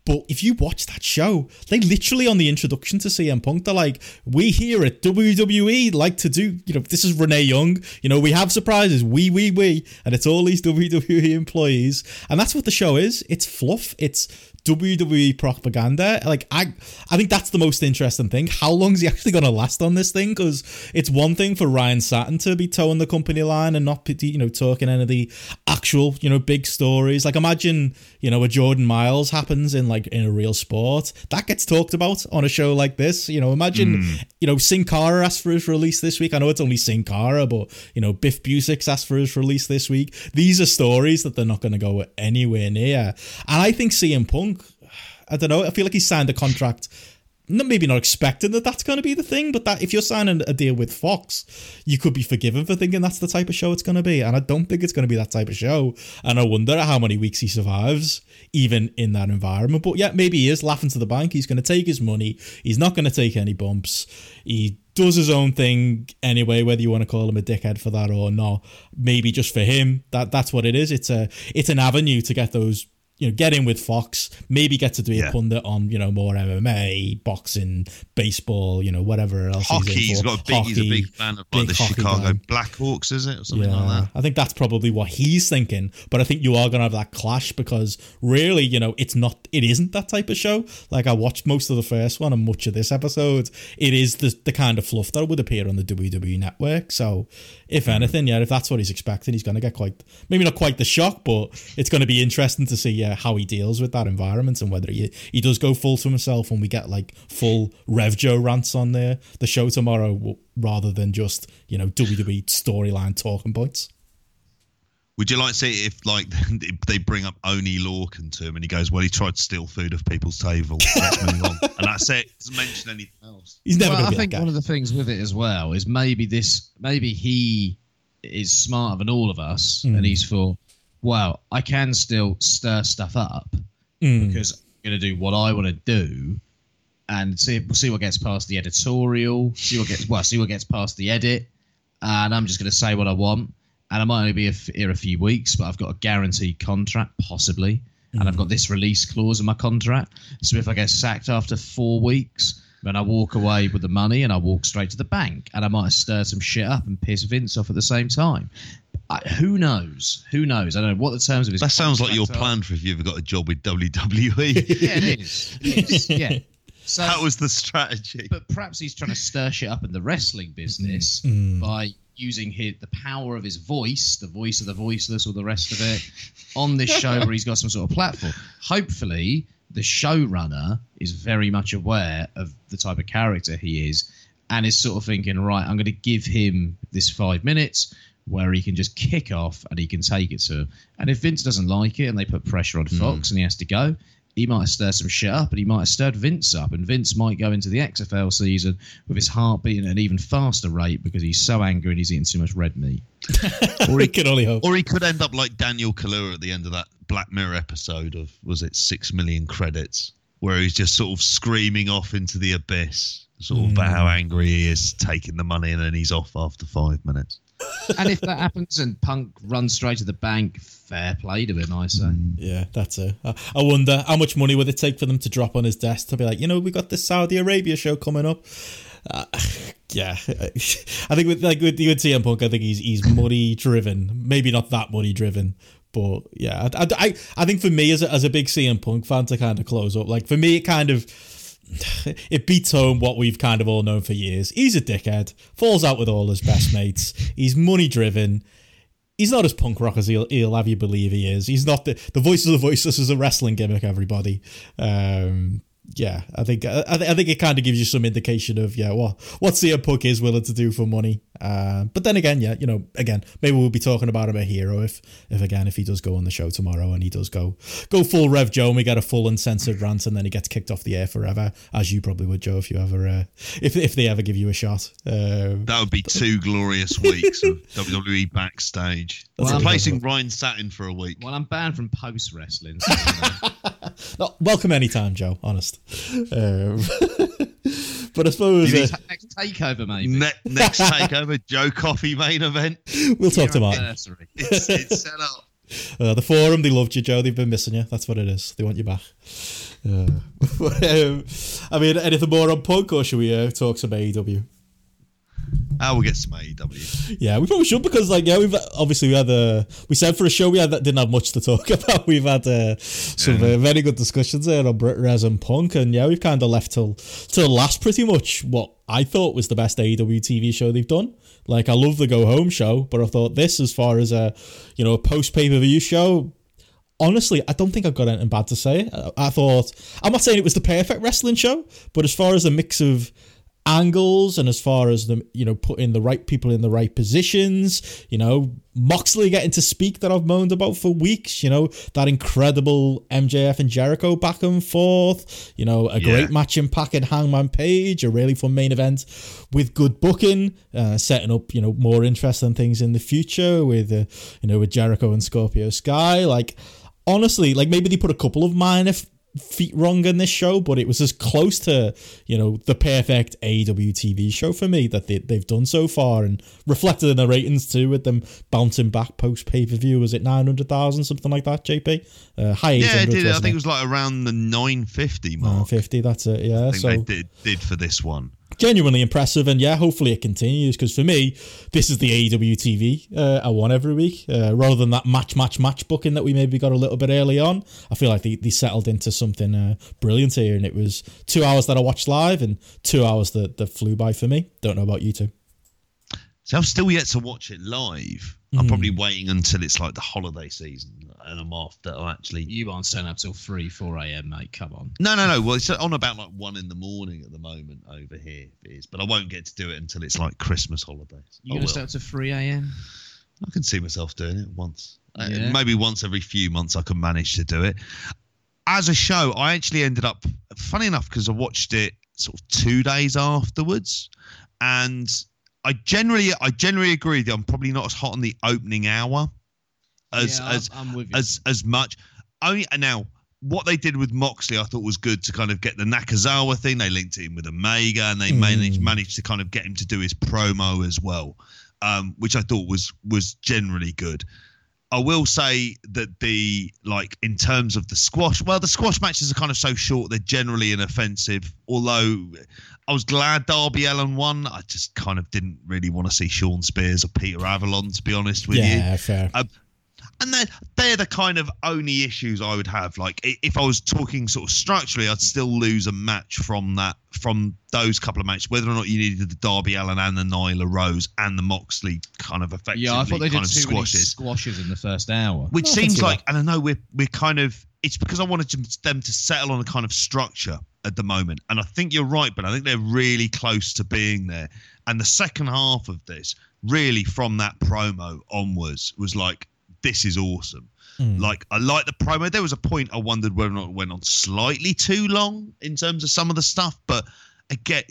But if you watch that show, they literally on the introduction to CM Punk, they're like, "We here at WWE like to do, you know, this is Renee Young. You know, we have surprises. We, we, we, and it's all these WWE employees, and that's what the show is. It's fluff. It's WWE propaganda. Like I, I think that's the most interesting thing. How long is he actually going to last on this thing? Because it's one thing for Ryan Satin to be towing the company line and not, you know, talking any of the actual, you know, big stories. Like imagine, you know, a Jordan Miles happens in like in a real sport that gets talked about on a show like this. You know, imagine, hmm. you know, Sin Cara asked for his release this week. I know it's only Sin Cara, but you know, Biff Busick's asked for his release this week. These are stories that they're not going to go anywhere near. And I think CM Punk, I don't know, I feel like he signed a contract. Maybe not expecting that that's going to be the thing, but that if you're signing a deal with Fox, you could be forgiven for thinking that's the type of show it's going to be. And I don't think it's going to be that type of show. And I wonder how many weeks he survives, even in that environment. But yeah, maybe he is laughing to the bank. He's going to take his money. He's not going to take any bumps. He does his own thing anyway, whether you want to call him a dickhead for that or not. Maybe just for him, that that's what it is. It's a it's an avenue to get those you know, get in with Fox, maybe get to be a pundit on, you know, more MMA, boxing, baseball, you know, whatever else. Hockey. He's, He's got a big. he's a big fan of like big the Chicago guy. Blackhawks, is it, or something like Yeah, that? I think that's probably what he's thinking. But I think you are going to have that clash because really, you know, it's not, it isn't that type of show. Like I watched most of the first one and much of this episode. It is the the kind of fluff that would appear on the WWE network. So, if hmm. anything, yeah, if that's what he's expecting, he's going to get quite, maybe not quite the shock, but it's going to be interesting to see yeah, how he deals with that environment and whether he he does go full to himself and we get like full Rev Joe rants on there the show tomorrow rather than just you know WWE storyline talking points. Would you like to see if like [LAUGHS] they bring up Oney Lorcan to him and he goes, "Well, he tried to steal food off people's table. Let's move on." [LAUGHS] And that's it. Doesn't mention anything else. He's never well, I think one of the things with it as well is maybe this, maybe he is smarter than all of us, Mm. and he's thought, "Wow, I can still stir stuff up Mm. because I'm going to do what I want to do, and see we'll see what gets past the editorial, see what gets well, see what gets past the edit, and I'm just going to say what I want, and I might only be f- here a few weeks, but I've got a guaranteed contract, possibly." And I've got this release clause in my contract. So if I get sacked after four weeks, then I walk away with the money and I walk straight to the bank. And I might stir some shit up and piss Vince off at the same time. I, who knows? Who knows? I don't know what the terms of his That sounds like your are. plan for if you ever got a job with WWE. [LAUGHS] Yeah, it is. It is. Yeah. [LAUGHS] So, that was the strategy. but perhaps he's trying to stir shit up in the wrestling business Mm. by using his, the power of his voice, the voice of the voiceless, or the rest of it, on this [LAUGHS] show where he's got some sort of platform. Hopefully, the showrunner is very much aware of the type of character he is and is sort of thinking, right, I'm going to give him this five minutes where he can just kick off and he can take it to him. And if Vince doesn't like it and they put pressure on hmm. Fox and he has to go, he might have stirred some shit up and he might have stirred Vince up. And Vince might go into the XFL season with his heart beating at an even faster rate because he's so angry and he's eating too much red meat. [LAUGHS] Or he could only hope. Or he could end up like Daniel Kaluuya at the end of that Black Mirror episode of was it six million credits, where he's just sort of screaming off into the abyss, sort of hmm. about how angry he is taking the money, and then he's off after five minutes. And if that happens and Punk runs straight to the bank, fair play to him, I say. Yeah, that's it. I, wonder how much money would it take for them to drop on his desk to be like, you know, we got this Saudi Arabia show coming up. Uh, [SIGHS] yeah, [LAUGHS] I think with like with, with CM Punk, I think he's he's money driven. Maybe not that money driven, but yeah, I, I, I think for me as a, as a big CM Punk fan to kind of close up, like for me, it kind of it beats home what we've kind of all known for years. He's a dickhead, falls out with all his best mates. He's money driven. He's not as punk rock as he'll, he'll have you believe he is. He's not the the voice of the voiceless is a wrestling gimmick. Everybody, um, yeah, I think I, I think it kind of gives you some indication of yeah, what what CM Punk is willing to do for money. Uh, but then again, yeah, you know, again, maybe we'll be talking about him a hero if if again if he does go on the show tomorrow and he does go go full Rev Joe and we get a full uncensored rant and then he gets kicked off the air forever, as you probably would, Joe, if you ever uh, if if they ever give you a shot. Uh, that would be two glorious [LAUGHS] weeks of WWE backstage. Well, Replacing Ryan Satin for a week. Well, I'm banned from post wrestling. So, you know. [LAUGHS] no, welcome anytime, Joe. Honest. Um, [LAUGHS] but I suppose uh, next takeover, maybe. Ne- next takeover, [LAUGHS] Joe Coffee main event. we'll talk to Mark. [LAUGHS] It's, it's set up. Uh, the forum, they loved you, Joe. They've been missing you. That's what it is. They want you back. Uh, [LAUGHS] but, um, I mean, anything more on Punk, or should we uh, talk some AEW? I will get some AEW. Yeah, we probably should because, like, yeah, we've obviously we had a we said for a show we had that didn't have much to talk [LAUGHS] about. We've had uh, some uh, very good discussions there on Brit Res and Punk, and yeah, we've kind of left till till last pretty much what I thought was the best AEW TV show they've done. Like, I love the Go Home show, but I thought this, as far as a you know a post pay per view show, honestly, I don't think I've got anything bad to say. I, I thought I'm not saying it was the perfect wrestling show, but as far as a mix of angles and as far as the you know putting the right people in the right positions, you know Moxley getting to speak that I've moaned about for weeks, you know that incredible MJF and Jericho back and forth, you know a Yeah. great match in PAC and Hangman Page, a really fun main event with good booking, uh, setting up you know more interesting things in the future with uh, you know with Jericho and Scorpio Sky, like honestly, like maybe they put a couple of minor f- feet wrong in this show, but it was as close to you know the perfect AEW TV show for me that they, they've done so far, and reflected in the ratings too, with them bouncing back post pay per view. Was it nine hundred thousand something like that? JP, uh, high Yeah, it did. I think it was like around the 950 mark. fifty. That's it. Yeah. I think so they did did for this one. Genuinely impressive and yeah hopefully it continues because for me this is the AEW TV uh, I want every week uh, rather than that match match match booking that we maybe got a little bit early on I feel like they, they settled into something uh, brilliant here and it was two hours that I watched live and two hours that, that flew by for me don't know about you two So I've still yet to watch it live. Hmm. I'm probably waiting until it's like the holiday season and I'm off that I'll actually. You aren't staying up till 3, 4 a.m., mate. Come on. No, no, no. Well, it's on about like one in the morning at the moment over here. It is, but I won't get to do it until it's like Christmas holidays. You're going to stay up to 3 a.m.? I can see myself doing it once. Uh, maybe once every few months I can manage to do it. As a show, I actually ended up, funny enough, because I watched it sort of two days afterwards, and I generally, I generally agree that I'm probably not as hot on the opening hour as yeah, as I'm, I'm with you. as as much. Only now, what they did with Moxley, I thought was good to kind of get the Nakazawa thing. They linked him in with Omega, and they Mm. managed managed to kind of get him to do his promo as well, um, which I thought was was generally good. I will say that the like in terms of the squash, well, the squash matches are kind of so short they're generally inoffensive. Although I was glad Darby Allin won, I just kind of didn't really want to see Shawn Spears or Peter Avalon, to be honest with you yeah fair and they're, they're the kind of only issues I would have. Like if I was talking sort of structurally, I'd still lose a match from that from those couple of matches. Whether or not you needed the Darby Allin and the Nyla Rose and the Moxley kind of effectively yeah, I thought they did kind too of many squashes, squashes in the first hour. which I seems like and I know we're we're kind of it's because I wanted to- them to settle on a kind of structure at the moment, and I think you're right, but I think they're really close to being there. And the second half of this, really from that promo onwards, was like this is awesome. Mm. Like I like the promo. There was a point I wondered whether or not it went on slightly too long in terms of some of the stuff, but again,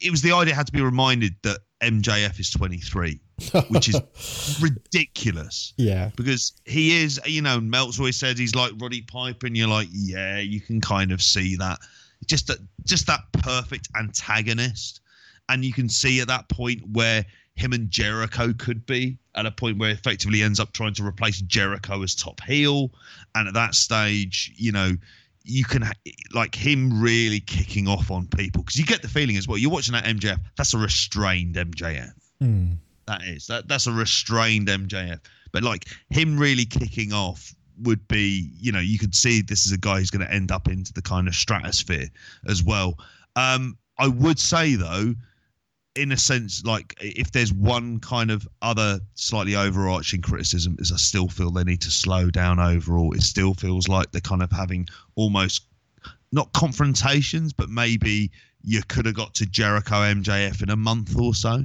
it was the idea had to be reminded that MJF is 23, which is [LAUGHS] ridiculous yeah because he is, you know, Meltz always says he's like Roddy Piper, and you're like, yeah, you can kind of see that. Just that, just that perfect antagonist, and you can see at that point where him and Jericho could be at a point where effectively ends up trying to replace Jericho as top heel, and at that stage, you know, you can like him really kicking off on people because you get the feeling as well. You're watching that MJF. That's a restrained MJF. Hmm. That is that that's a restrained MJF. But like him really kicking off would be, you know, you could see this is a guy who's going to end up into the kind of stratosphere as well. Um, I would say though, in a sense, like if there's one kind of other slightly overarching criticism, is I still feel they need to slow down overall. It still feels like they're kind of having almost not confrontations, but maybe you could have got to Jericho MJF in a month or so.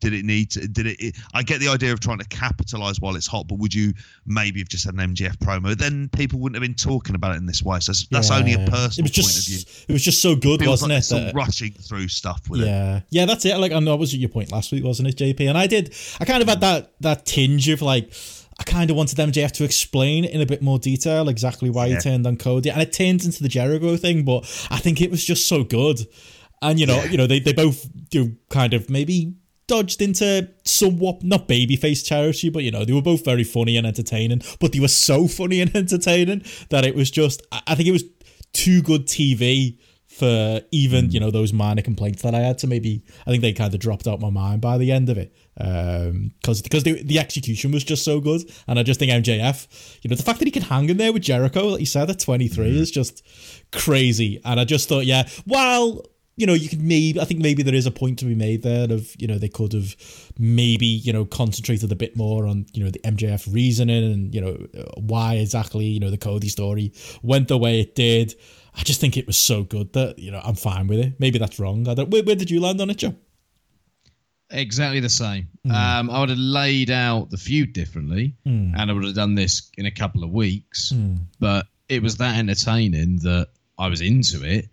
Did it need to? Did it, it? I get the idea of trying to capitalize while it's hot, but would you maybe have just had an MJF promo? Then people wouldn't have been talking about it in this way. So that's, that's only a Yeah. personal it was just, point of view. It was just so good, Feels wasn't like it? that- rushing through stuff with it. yeah, yeah, that's it. Like I know that was your point last week, wasn't it, JP? And I did. I kind of had that that tinge of like. I kind of wanted MJF to explain in a bit more detail exactly why Yeah. he turned on Cody, and it turns into the Jericho thing. But I think it was just so good, and you know, you know, they they both do kind of maybe dodged into somewhat not babyface charity, but you know, they were both very funny and entertaining. But they were so funny and [LAUGHS] entertaining that it was just. I think it was too good TV for even hmm. you know those minor complaints that I had to maybe I think they kind of dropped out my mind by the end of it um, because because the, the execution was just so good and I just think MJF you know the fact that he can hang in there with Jericho like you said at 23 hmm. is just crazy and I just thought yeah while you know you could maybe I think maybe there is a point to be made there of you know they could have maybe you know concentrated a bit more on you know the MJF reasoning and you know why exactly you know the Cody story went the way it did I just think it was so good that you know I'm fine with it. Maybe that's wrong. I don't. Where, where did you land on it, Joe? Exactly the same. Hmm. Um, I would have laid out the feud differently, hmm. and I would have done this in a couple of weeks. Hmm. But it was that entertaining that I was into it,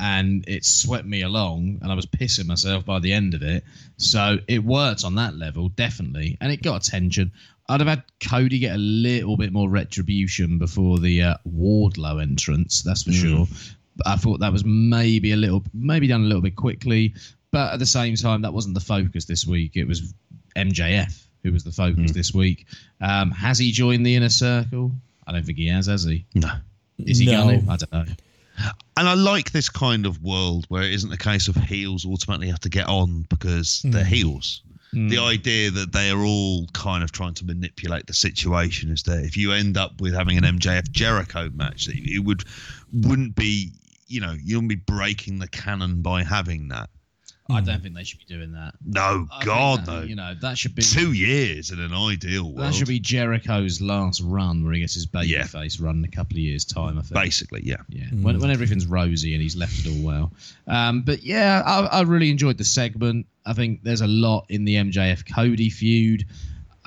and it swept me along, and I was pissing myself by the end of it. So it worked on that level, definitely, and it got attention. I'd have had Cody get a little bit more retribution before the uh, Wardlow entrance, that's for sure. But I thought that was maybe a little, maybe done a little bit quickly. But at the same time, that wasn't the focus this week. It was MJF who was the focus this week. Um, has he joined the inner circle? I don't think he has, has he? No. Is he No. going to? I don't know. And I like this kind of world where it isn't a case of heels ultimately have to get on because they're Hmm. heels. The idea that they are all kind of trying to manipulate the situation is there. If you end up with having an MJF Jericho match, that it would wouldn't be, you know, you wouldn't be breaking the canon by having that. I don't think they should be doing that. No, I God, that, no. You know, that should be Two years in an ideal world. that should be Jericho's last run where he gets his baby Yeah. face run in a couple of years' time. I think. basically, yeah. Yeah, when, when everything's rosy and he's left it all well. Um, but yeah, I, I really enjoyed the segment. I think there's a lot in the MJF Cody feud.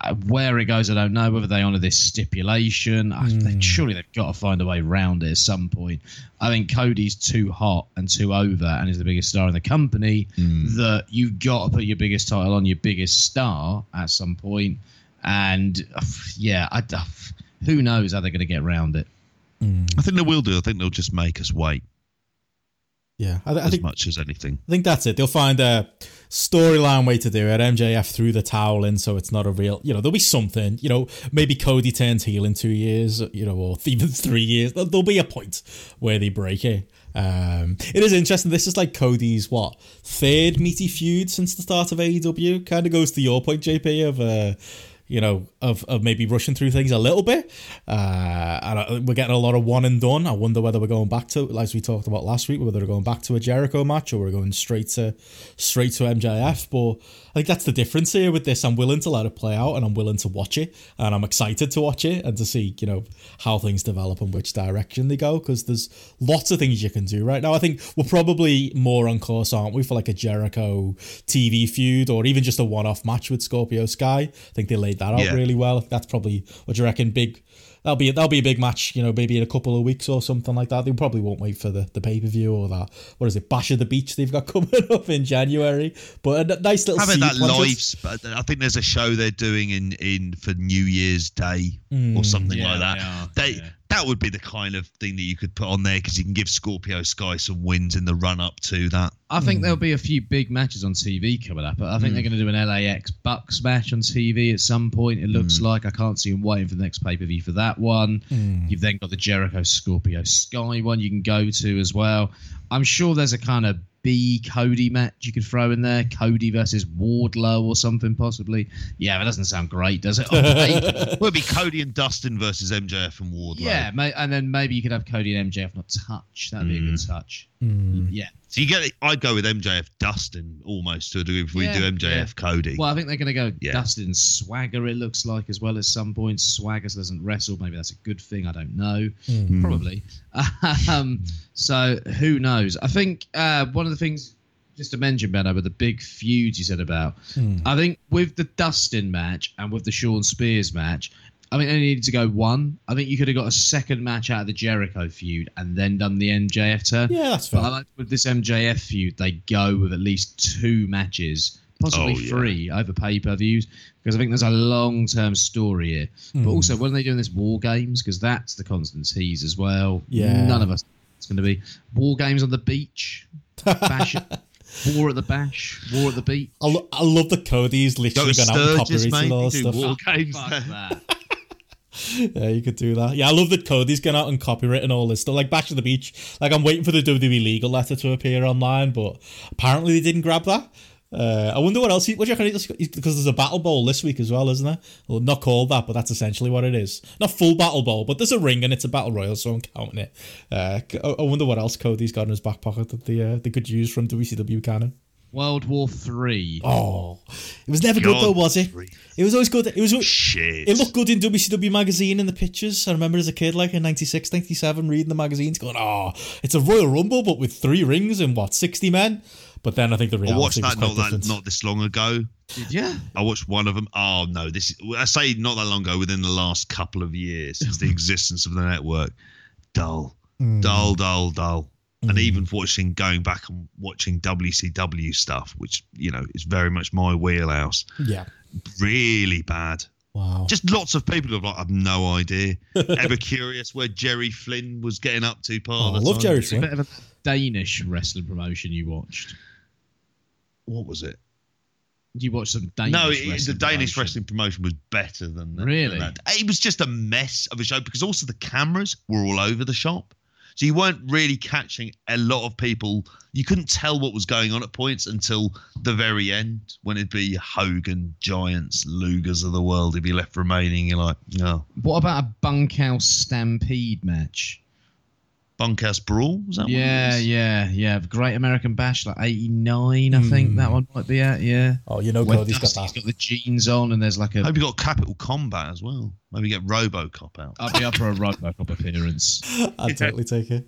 Uh, where it goes, I don't know. Whether they honour this stipulation, I, they, surely they've got to find a way around it at some point. I think Cody's too hot and too over, and is the biggest star in the company. That you've got to put your biggest title on your biggest star at some point. And uh, [SIGHS] yeah, I, uh, [SIGHS] who knows how they're going to get around it. I think they will do. I think they'll just make us wait Yeah, I, I as think much as anything. I think that's it. They'll find a storyline way to do it. MJF threw the towel in, so it's not a real. You know, there'll be something. You know, maybe Cody turns heel in two years. You know, or even [LAUGHS] three years. There'll, there'll be a point where they break it. Um, it is interesting. This is like Cody's what third meaty feud since the start of AEW. Kind of goes to your point, JP, of uh, you know, of, of maybe rushing through things a little bit. Uh, and we're getting a lot of one and done. I wonder whether we're going back to, as we talked about last week, whether we're going back to a Jericho match or we're going straight to straight to MJF. But I think that's the difference here with this. I'm willing to let it play out and I'm willing to watch it and I'm excited to watch it and to see, you know, how things develop and which direction they go because there's lots of things you can do right now. I think we're probably more on course, aren't we, for like a Jericho TV feud or even just a one off match with Scorpio Sky. I think they laid that out Yeah. really well. That's probably what do you reckon? Big. That'll be that'll be a big match, you know, maybe in a couple of weeks or something like that. They probably won't wait for the, the pay per view or that. What is it, Bash of the Beach? They've got [LAUGHS] coming up in January, but a nice little having that live. I think there's a show they're doing in in for New Year's Day or mm, something Yeah, like that. they are, They yeah. that would be the kind of thing that you could put on there because you can give Scorpio Sky some wins in the run up to that. I think there'll mm. be a few big matches on TV coming up. I think they're mm. going to do an LAX Bucks match on TV at some point. It looks like I can't see them waiting for the next pay per view for that one. You've then got the Jericho Scorpio Sky one you can go to as well. I'm sure there's a kind of B Cody match you could throw in there. Cody versus Wardlow or something possibly. Yeah, that doesn't sound great, does it? [LAUGHS] Oh, On paper? Well, it'd be Cody and Dustin versus MJF and Wardlow. yeah, may, and then maybe you could have Cody and MJF not touch. That'd be a good mm. touch. Mm. Yeah. So you get, I'd go with MJF Dustin almost to a degree if we Yeah, do MJF yeah. Cody. Well, I think they're going to go Yeah. Dustin Swagger. It looks like as well at some point. Swagger doesn't wrestle. Maybe that's a good thing. I don't know. Probably. [LAUGHS] Um, so who knows? I think uh, one of the things just to mention, Ben, with the big feuds you said about, I think with the Dustin match and with the Shawn Spears match. I think they needed to go one. I think you could have got a second match out of the Jericho feud and then done the MJF turn. Yeah, that's But I fair. like with this MJF feud, they go with at least two matches, possibly Oh, yeah. three over pay per views, because I think there's a long term story here. Hmm. But also, when are they doing this War Games? Because that's the constant tease as well. Yeah. None of us. It's going to be War Games on the beach, bash, [LAUGHS] War at the bash, War at the beach. I, lo- I love the Cody's Go literally to gone out and Sturgis, copyrighted all stuff. war games Fuck there. that. [LAUGHS] Yeah, you could do that. Yeah, I love that Cody's gone out and copywritten all this stuff. Like Bash at the Beach. Like I'm waiting for the WWE legal letter to appear online, but apparently they didn't grab that. Uh, I wonder what else. He, what do you reckon? Because there's a battle bowl this week as well, isn't there? Well, not called that, but that's essentially what it is. Not full battle bowl, but there's a ring and it's a battle royal, so I'm counting it. Uh, I I wonder what else Cody's got in his back pocket that they uh, they could use from WCW canon. World War Three. Oh, it was never good though, was it? grief. It was always good. It was. Shit. It looked good in WCW magazine in the pictures. I remember as a kid, like in 96, 97, reading the magazines, going, "Oh, it's a Royal Rumble, but with three rings and what sixty men." But then I think the I reality watched was that quite not that different. not this long ago. Did you? I watched one of them. Oh no, this is I say not that long ago. Within the last couple of years, since the [LAUGHS] existence of the network, dull, hmm. dull, dull, dull. And mm. even watching, going back and watching WCW stuff, which you know is very much my wheelhouse, yeah. really bad. Wow. Just lots of people have like, I've no idea. [LAUGHS] Ever curious where Jerry Flynn was getting up to? Part Oh, of I love time? Jerry Flynn. bit of a Danish wrestling promotion you watched. What was it? You watched some Danish. no, it, the Danish promotion. wrestling promotion was better than that. Really? than that. It was just a mess of a show because also the cameras were all over the shop. So you weren't really catching a lot of people. You couldn't tell what was going on at points until the very end when it'd be Hogan, Giants, Lugers of the world. He'd be left remaining. You're like, no. What about a bunkhouse stampede match? Bunkhouse Brawl? Was that what it Yeah, yeah, yeah. Great American Bash, like '89, I think hmm. that one might be at. Yeah. Oh, you know When Cody's got Dusty's that. got the jeans on, and there's like I a. hope you got Capital Combat as well. Maybe get Robocop out. I'd be up for a Robocop appearance. I'd totally take it.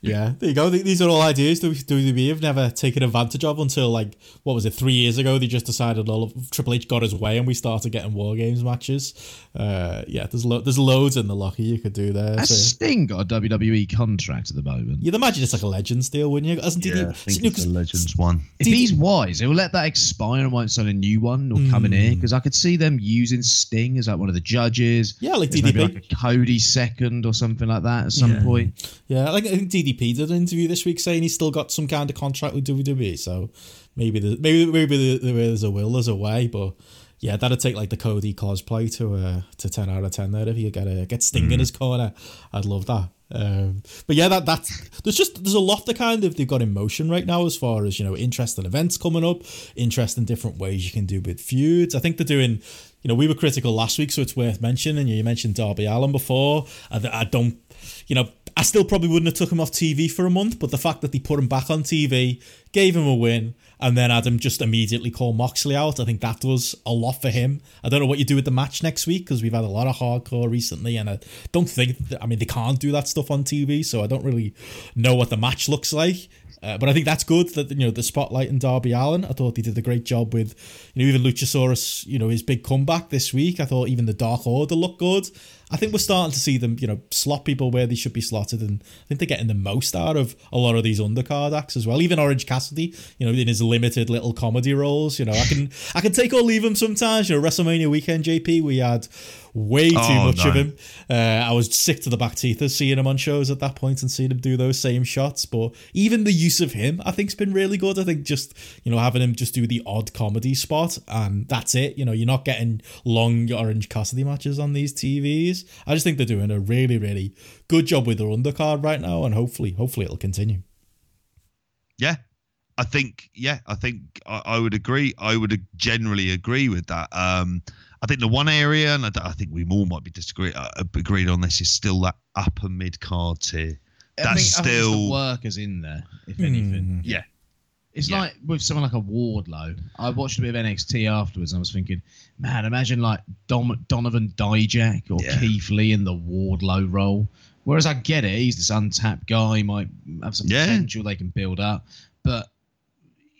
Yeah, there you go. These are all ideas that WWE have never taken advantage of until like what was it three years ago? They just decided all of Triple H got his way and we started getting War Games matches. Uh, yeah, there's lo- there's loads in the locker you could do there. Has So. Sting got a WWE contract at the moment? You'd imagine it's like a Legends deal, wouldn't you? Hasn't Yeah, he? I think no, it's 'cause the Legends one. If Did- he's wise, he'll let that expire and won't sign a new one or come in Hmm. here because I could see them using Sting as like one of the judges. Yeah, like DDP. like Cody second or something like that at some Yeah. point. Yeah, like I think DDP did an interview this week saying he's still got some kind of contract with WWE. So maybe the, maybe maybe the, there's a will, there's a way, but yeah, that'd take like the Cody cosplay to uh, to ten out of ten there if you get a get Sting in his corner. I'd love that. Um, but yeah, that that's there's just there's a lot that kind of they've got in motion right now as far as you know interesting events coming up, interesting different ways you can do with feuds. I think they're doing. You know, we were critical last week, so it's worth mentioning. You mentioned Darby Allin before. I, I don't, you know, I still probably wouldn't have took him off TV for a month, but the fact that they put him back on TV, gave him a win, and then Adam just immediately called Moxley out, I think that does a lot for him. I don't know what you do with the match next week because we've had a lot of hardcore recently, and I don't think, I mean, they can't do that stuff on TV, so I don't really know what the match looks like. Uh, but I think that's good that you know the spotlight and Darby Allin. I thought he did a great job with, you know, even Luchasaurus. You know, his big comeback this week. I thought even the Dark Order looked good. I think we're starting to see them, you know, slot people where they should be slotted, and I think they're getting the most out of a lot of these undercard acts as well. Even Orange Cassidy, you know, in his limited little comedy roles. You know, I can I can take or leave him sometimes. You know, WrestleMania weekend, JP, we had way too Oh, much of him. Uh, I was sick to the back teeth of seeing him on shows at that point and seeing him do those same shots. But even the use of him, I think, has been really good. I think just you know having him just do the odd comedy spot and that's it. You know, you're not getting long Orange Cassidy matches on these TVs. I just think they're doing a really, really good job with their undercard right now, and hopefully, hopefully it'll continue. Yeah, I think yeah, I think I, I would agree. I would generally agree with that. Um, I think the one area, and I, I think we all might be disagree uh, agreed on this, is still that upper mid card tier. I That's think, I think still the workers in there, if anything. yeah. It's Yeah. like with someone like a Wardlow. I watched a bit of NXT afterwards, and I was thinking, man, imagine like Dom- Donovan Dijak or Yeah. Keith Lee in the Wardlow role. Whereas I get it, he's this untapped guy, he might have some Yeah. potential they can build up, but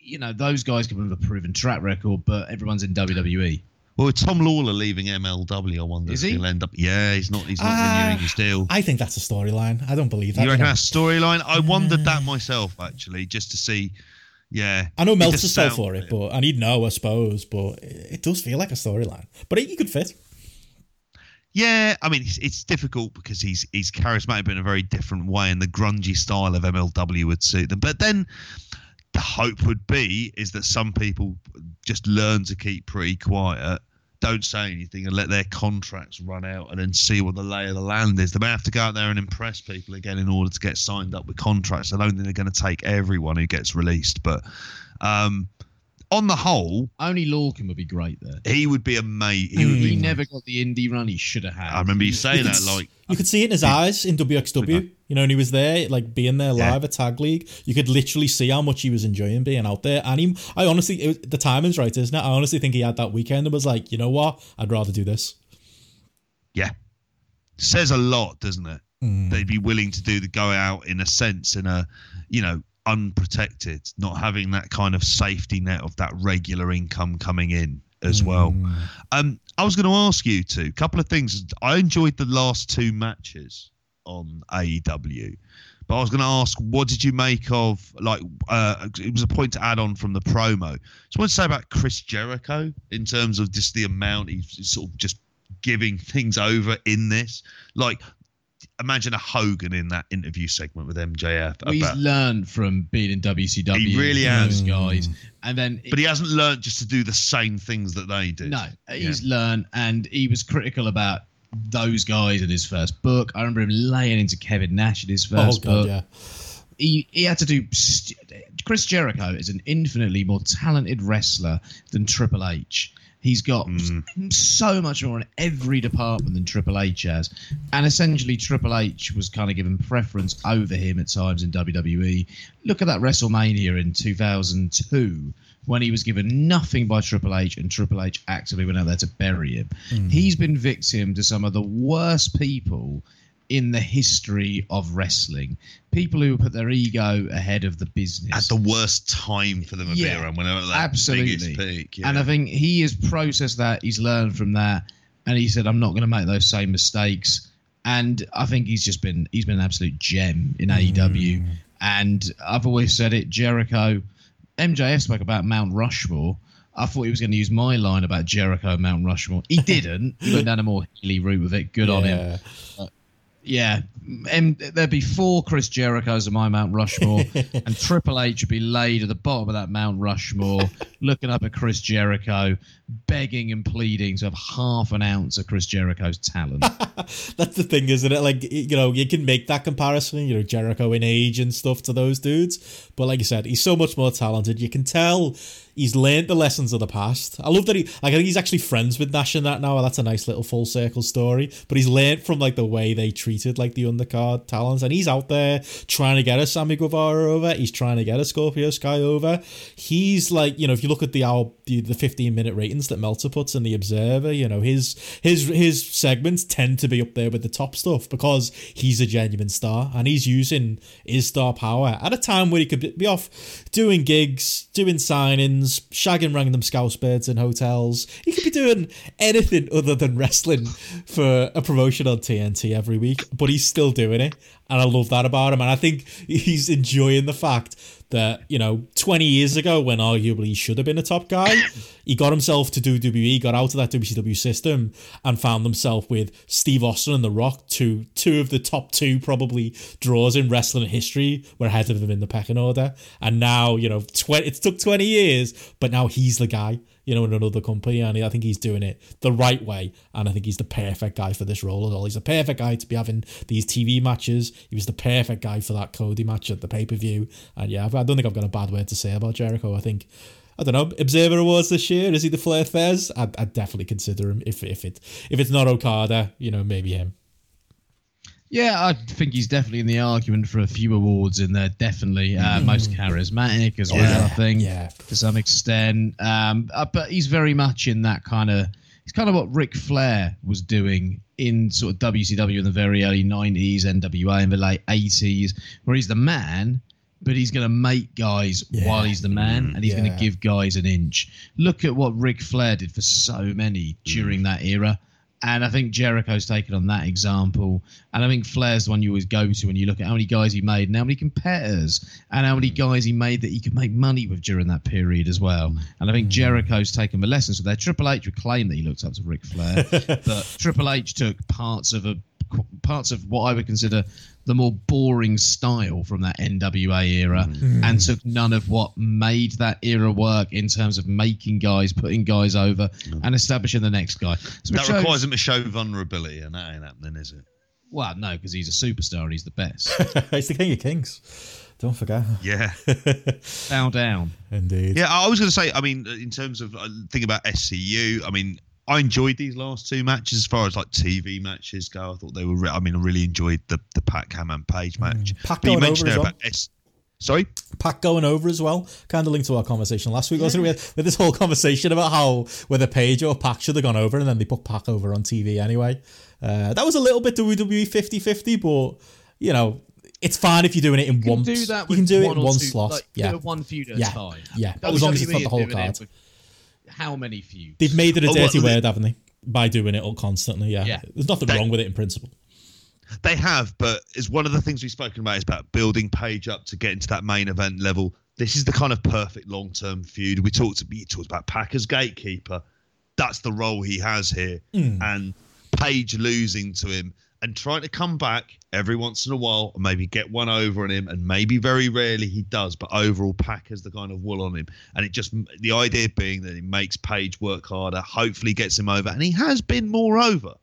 you know those guys come with a proven track record, but everyone's in WWE. Well, with Tom Lawlor leaving MLW, I wonder Is if he? he'll end up. Yeah, he's not. He's not Ah, renewing his deal. I think that's a storyline. I don't believe that. you reckon that's storyline? I wondered that myself actually, just to see. Yeah, I know just fell for it, but and he'd know, I suppose. But it does feel like a storyline. But he could fit. Yeah, I mean it's, it's difficult because he's he's charismatic but in a very different way, and the grungy style of MLW would suit them. But then the hope would be is that some people just learn to keep pretty quiet, don't say anything, and let their contracts run out, and then see what the lay of the land is. They may have to go out there and impress people again in order to get signed up with contracts. I don't think they're going to take everyone who gets released, but um, on the whole, Oney Lorcan would be great there. he would be amazing. He, He would he be. never got the indie run he should have had. I remember you saying You that, s- like you could see it in his eyes in WXW. You know, and he was there, like being there Yeah. live at Tag League. You could literally see how much he was enjoying being out there. And he, I honestly, it was, the timing's right, isn't it? I honestly think he had that weekend and was like, you know what? I'd rather do this. Yeah. Says a lot, doesn't it? Mm. They'd be willing to do the go out in a sense, in a, you know, unprotected, not having that kind of safety net of that regular income coming in as well. Mm. Um, I was going to ask you two a couple of things. I enjoyed the last two matches on AEW, but I was going to ask, what did you make of like? Uh, it was a point to add on from the promo. Just want to say about Chris Jericho in terms of just the amount he's sort of just giving things over in this. Like, imagine a Hogan in that interview segment with MJF. Well, he's learned from being in WCW. He really has. guys, and then but he hasn't learned just to do the same things that they do. no, he's learned, and he was critical about those guys in his first book. I remember him laying into Kevin Nash in his Oh, first God, book. yeah. He he had to do. St- Chris Jericho is an infinitely more talented wrestler than Triple H. He's got Mm. so much more in every department than Triple H has. And essentially, Triple H was kind of given preference over him at times in WWE. Look at that WrestleMania in 2002 when he was given nothing by Triple H and Triple H actively went out there to bury him. He's been victim to some of the worst people in the history of wrestling. People who put their ego ahead of the business. At the worst time for them to Yeah, be around when they were at that absolutely. biggest peak. Yeah. And I think he has processed that. He's learned from that, and he said, "I'm not going to make those same mistakes." And I think he's just been he's been an absolute gem in AEW. Mm. And I've always said it, Jericho. MJF spoke about Mount Rushmore. I thought he was going to use my line about Jericho and Mount Rushmore. He [LAUGHS] didn't. he went down a more hilly route with it. Good on him. Yeah. Yeah, and there'd be four Chris Jerichos on my Mount Rushmore, [LAUGHS] and Triple H would be laid at the bottom of that Mount Rushmore, looking up at Chris Jericho, begging and pleading to have half an ounce of Chris Jericho's talent. [LAUGHS] That's the thing, isn't it? Like you know, you can make that comparison, you know, Jericho in age and stuff to those dudes. But like you said, he's so much more talented. You can tell he's learned the lessons of the past. I love that he like I think he's actually friends with Nash in that now. That's a nice little full circle story. But he's learned from like the way they treated like the undercard talents, and he's out there trying to get a Sammy Guevara over. He's trying to get a Scorpio Sky over. He's like, you know, if you look at the hour, the, the 15 minute ratings that Meltzer puts in the Observer, you know, his his his segments tend to be up there with the top stuff because he's a genuine star and he's using his star power at a time where he could be off doing gigs, doing signings, shagging random scouse birds in hotels. He could be doing anything other than wrestling for a promotion on TNT every week, but he's still doing it. And I love that about him. And I think he's enjoying the fact that you know 20 years ago when arguably he should have been a top guy he got himself to do WWE got out of that WCW system and found himself with Steve Austin and The Rock two two of the top two probably draws in wrestling history were ahead of him in the pecking order. And now you know 20, it took 20 years but now he's the guy you know, in another company, and I think he's doing it the right way, and I think he's the perfect guy for this role at all. He's the perfect guy to be having these TV matches. He was the perfect guy for that Cody match at the pay per view, and yeah, I don't think I've got a bad word to say about Jericho. I think. I don't know. Observer Awards this year is he the Flair Fez? I'd, I'd definitely consider him if if it if it's not Okada, you know, maybe him. Yeah, I think he's definitely in the argument for a few awards in there. Definitely uh, Mm. most charismatic as well. I think yeah. to some extent, um, uh, but he's very much in that kind of. It's kind of what Ric Flair was doing in sort of WCW in the very early '90s, NWA in the late '80s, where he's the man, but he's going to make guys Yeah. while he's the man, and he's going to give guys an inch. Look at what Ric Flair did for so many during that era. And I think Jericho's taken on that example. And I think Flair's the one you always go to when you look at how many guys he made and how many competitors and how many mm. guys he made that he could make money with during that period as well. And I think mm. Jericho's taken the lessons of there. Triple H would claim that he looked up to Ric Flair, [LAUGHS] but Triple H took parts of a parts of what I would consider the more boring style from that NWA era mm. Mm. and took none of what made that era work in terms of making guys, putting guys over, mm. and establishing the next guy. So That shows- requires him to show vulnerability, and that ain't happening, is it? well, no, because he's a superstar and he's the best. [LAUGHS] he's the King of Kings. Don't forget. Yeah. Bow down. Indeed. Yeah, I was going to say, I mean, in terms of uh, thinking about SCU, I mean, I enjoyed these last two matches as far as like TV matches go. I thought they were, re- I mean, I really enjoyed the, the Pac Hangman Page match. Pac but you going mentioned over there as about S. Sorry? Pac going over as well. Kind of linked to our conversation last week, wasn't it? We had, we had this whole conversation about how whether Page or Pac should have gone over, and then they put Pac over on TV anyway. Uh, that was a little bit WWE 50 50, but, you know, it's fine if you're doing it in You can one. do that. you With can do it one in or one two, slot. Like, yeah, do it one feud at Yeah, a time. yeah, as long as it's not the whole is it card. with How many feuds? they've made it a Oh, well, dirty word, haven't they? By doing it all constantly. Yeah, Yeah. there's nothing They- wrong with it in principle. They have, but it's one of the things we've spoken about is about building Page up to get into that main event level. This is the kind of perfect long term feud. We talked we talked about Packer's gatekeeper. That's the role he has here. Hmm. And Page losing to him and trying to come back every once in a while and maybe get one over on him. And maybe very rarely he does, but overall Pac has the kind of wool on him. And it just the idea being that it makes Page work harder, hopefully gets him over. And he has been more over.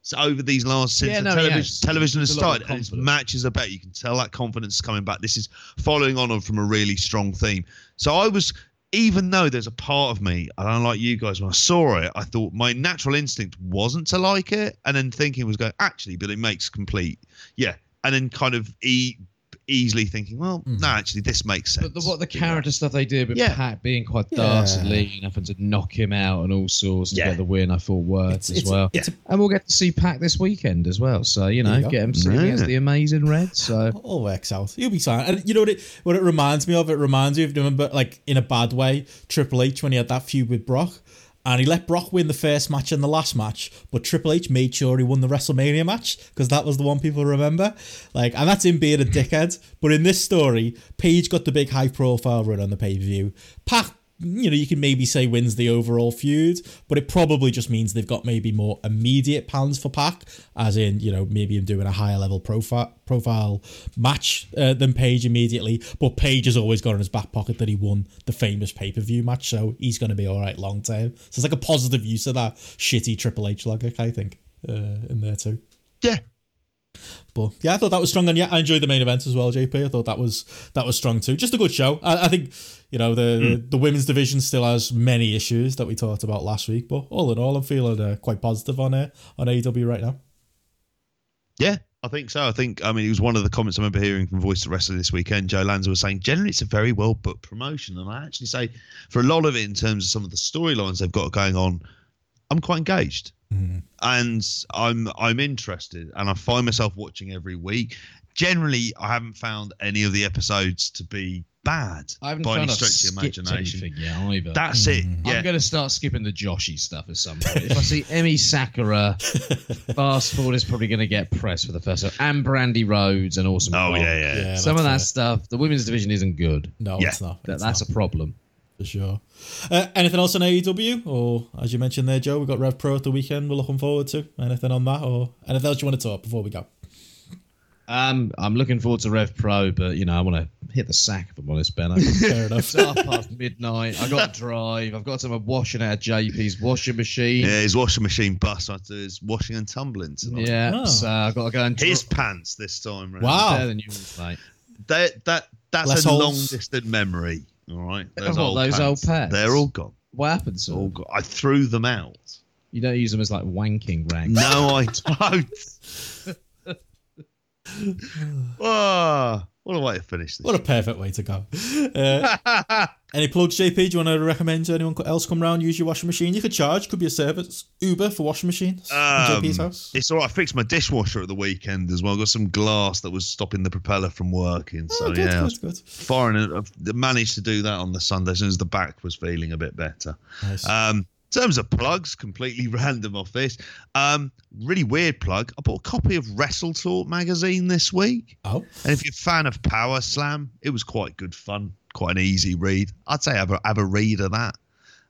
So over these last since Yeah, no, television, has. television has There's a lot of started, and his matches are better. You can tell that confidence is coming back. This is following on from a really strong theme. So I was, even though there's a part of me, I don't like you guys. When I saw it, I thought my natural instinct wasn't to like it, and then thinking was going actually, but it makes complete, yeah, and then kind of e- easily thinking, well, no, mm-hmm. actually, this makes sense. But the, what the character stuff they did with Yeah. Pat being quite Yeah. dastardly and having to knock him out and all sorts to Yeah. get the win, I thought worked It's- as it's- well. it's a- and we'll get to see Pat this weekend as well. So you know, you get him sitting Yeah. against the Amazing Red. So all works out. You'll be fine. And you know what it what it reminds me of? It reminds me of remember like in a bad way, Triple H when he had that feud with Brock. And he let Brock win the first match and the last match, but Triple H made sure he won the WrestleMania match because that was the one people remember. Like, and that's him being a dickhead. But in this story, Page got the big high profile run on the pay per view. Pac you know, you can maybe say wins the overall feud, but it probably just means they've got maybe more immediate plans for Pac, as in, you know, maybe him doing a higher level profile profile match uh, than Page immediately. But Page has always got in his back pocket that he won the famous pay per view match, so he's going to be all right long term. So it's like a positive use of that shitty Triple H logic, I think, uh, in there too. yeah, But yeah, I thought that was strong, and yeah, I enjoyed the main event as well. JP, I thought that was that was strong too. Just a good show. I, I think you know the the women's division still has many issues that we talked about last week, but all in all, I'm feeling uh, quite positive on uh, on AEW right now. Yeah, I think so. I think, I mean, it was one of the comments I remember hearing from Voice of Wrestling this weekend. Joe Lanza was saying, generally, it's a very well booked promotion. And I actually say, for a lot of it, in terms of some of the storylines they've got going on, I'm quite engaged. And I'm I'm interested, and I find myself watching every week. generally, I haven't found any of the episodes to be bad I haven't by found any I've stretch of the imagination. anything yet either. That's it. Mm. Yeah. I'm going to start skipping the Joshi stuff at some point. if I see Emmy Sakura, [LAUGHS] fast forward is probably going to get pressed for the first time. And Brandi Rhodes and Awesome. Oh yeah, yeah. Yeah, Some of that that's stuff, the women's division isn't good. No, Yeah. it's not. That, It's that's not, a problem. For sure. Uh, anything else on AEW, or as you mentioned there, Joe, we've got Rev Pro at the weekend. We're looking forward to anything on that, or anything else you want to talk before we go? Um, I'm looking forward to Rev Pro, but you know I want to hit the sack if I'm honest, Ben. [LAUGHS] Fair enough. It's half past midnight. I got to drive. I've got to have washing out of JP's washing machine. Yeah, his washing machine bust after his washing and tumbling tonight. Yeah, Oh. so I've got to go and dri- His pants this time round. Wow. better than yours, mate. That that that's Less a holes. long distant memory. All right. What, those old pants? They're all gone. What happened to All them? gone. I threw them out. You don't use them as like wanking rags. No, I don't. [LAUGHS] Ah, what a way to finish this. What a perfect way to go. Uh, [LAUGHS] any plugs, JP? Do you want to recommend to anyone else come round use your washing machine? You could charge. Could be a service. Uber for washing machines Um, JP's house. It's all right. I fixed my dishwasher at the weekend as well. Got some glass that was stopping the propeller from working. So oh, good, yeah, good, was good. it. I managed to do that on the Sunday as soon as the back was feeling a bit better. Nice. Um, in terms of plugs, completely [LAUGHS] random off this. Um, really weird plug. I bought a copy of Wrestle Talk magazine this week. oh, And if you're a fan of Power Slam, it was quite good fun, quite an easy read. I'd say have a, have a read of that.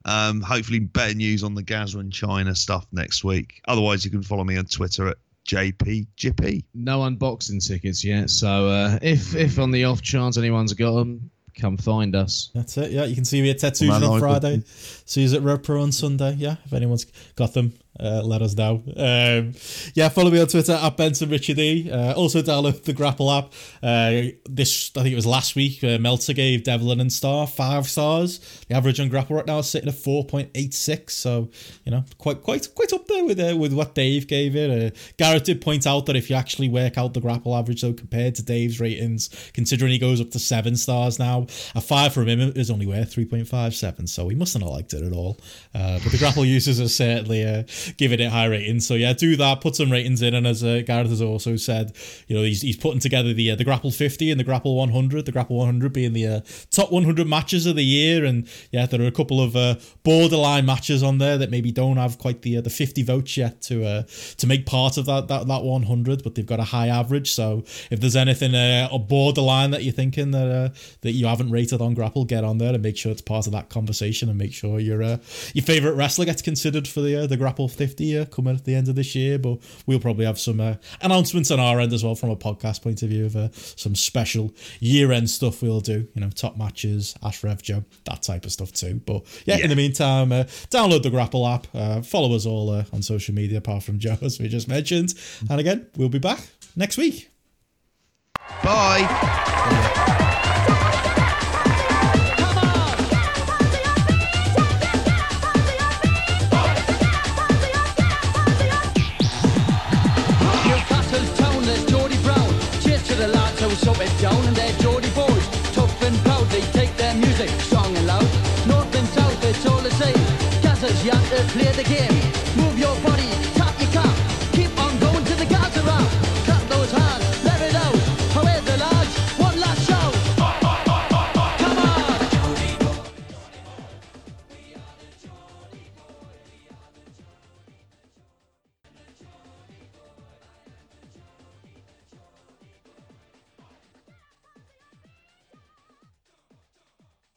Um, hopefully, better news on the Gaza and China stuff next week. Otherwise, you can follow me on Twitter at JPGP. No unboxing tickets yet, so uh, if if on the off chance anyone's got them, come find us. that's it. Yeah, you can see me at Tetsu's Man, on Friday. See us at Rev Pro on Sunday. Yeah, if anyone's got them, uh, let us know. Um, yeah, follow me on Twitter at Benson Richard E. Uh, also download the Grapple app. Uh, this I think it was last week. Uh, Meltzer gave Devlin and Starr five stars. The average on Grapple right now is sitting at four point eight six. So you know, quite quite quite up there with uh, with what Dave gave it. Uh, Garrett did point out that if you actually work out the Grapple average though compared to Dave's ratings, considering he goes up to seven stars now, a five from him is only worth three point five seven. So he must not have liked it at all. But the Grapple [LAUGHS] users are certainly giving it high ratings. So yeah, do that. Put some ratings in, and as uh, Gareth has also said, you know he's, he's putting together the uh, the Grapple 50 and the Grapple 100. The Grapple 100 being the uh, top 100 matches of the year, and yeah, there are a couple of uh, borderline matches on there that maybe don't have quite the uh, the 50 votes yet to uh, to make part of that that that 100, but they've got a high average. So if there's anything uh, a borderline that you're thinking that that you haven't rated on Grapple, get on there and make sure it's part of that conversation and make sure your your favorite wrestler gets considered for the the Grapple 50 uh, coming at the end of this year. But we'll probably have some uh, announcements on our end as well from a podcast point of view of uh, some special year end stuff we'll do. You know, top matches, Ash Rev Joe, that type of stuff too. But yeah, Yeah. in the meantime, uh, download the Grapple app, uh, follow us all uh, on social media apart from Joe [LAUGHS] as we just mentioned. And again, we'll be back next week. Bye. Who down, and they're Geordie boys. Tough and proud, they take their music strong and loud. North and south, it's all the same. Gazza's yet to play the game.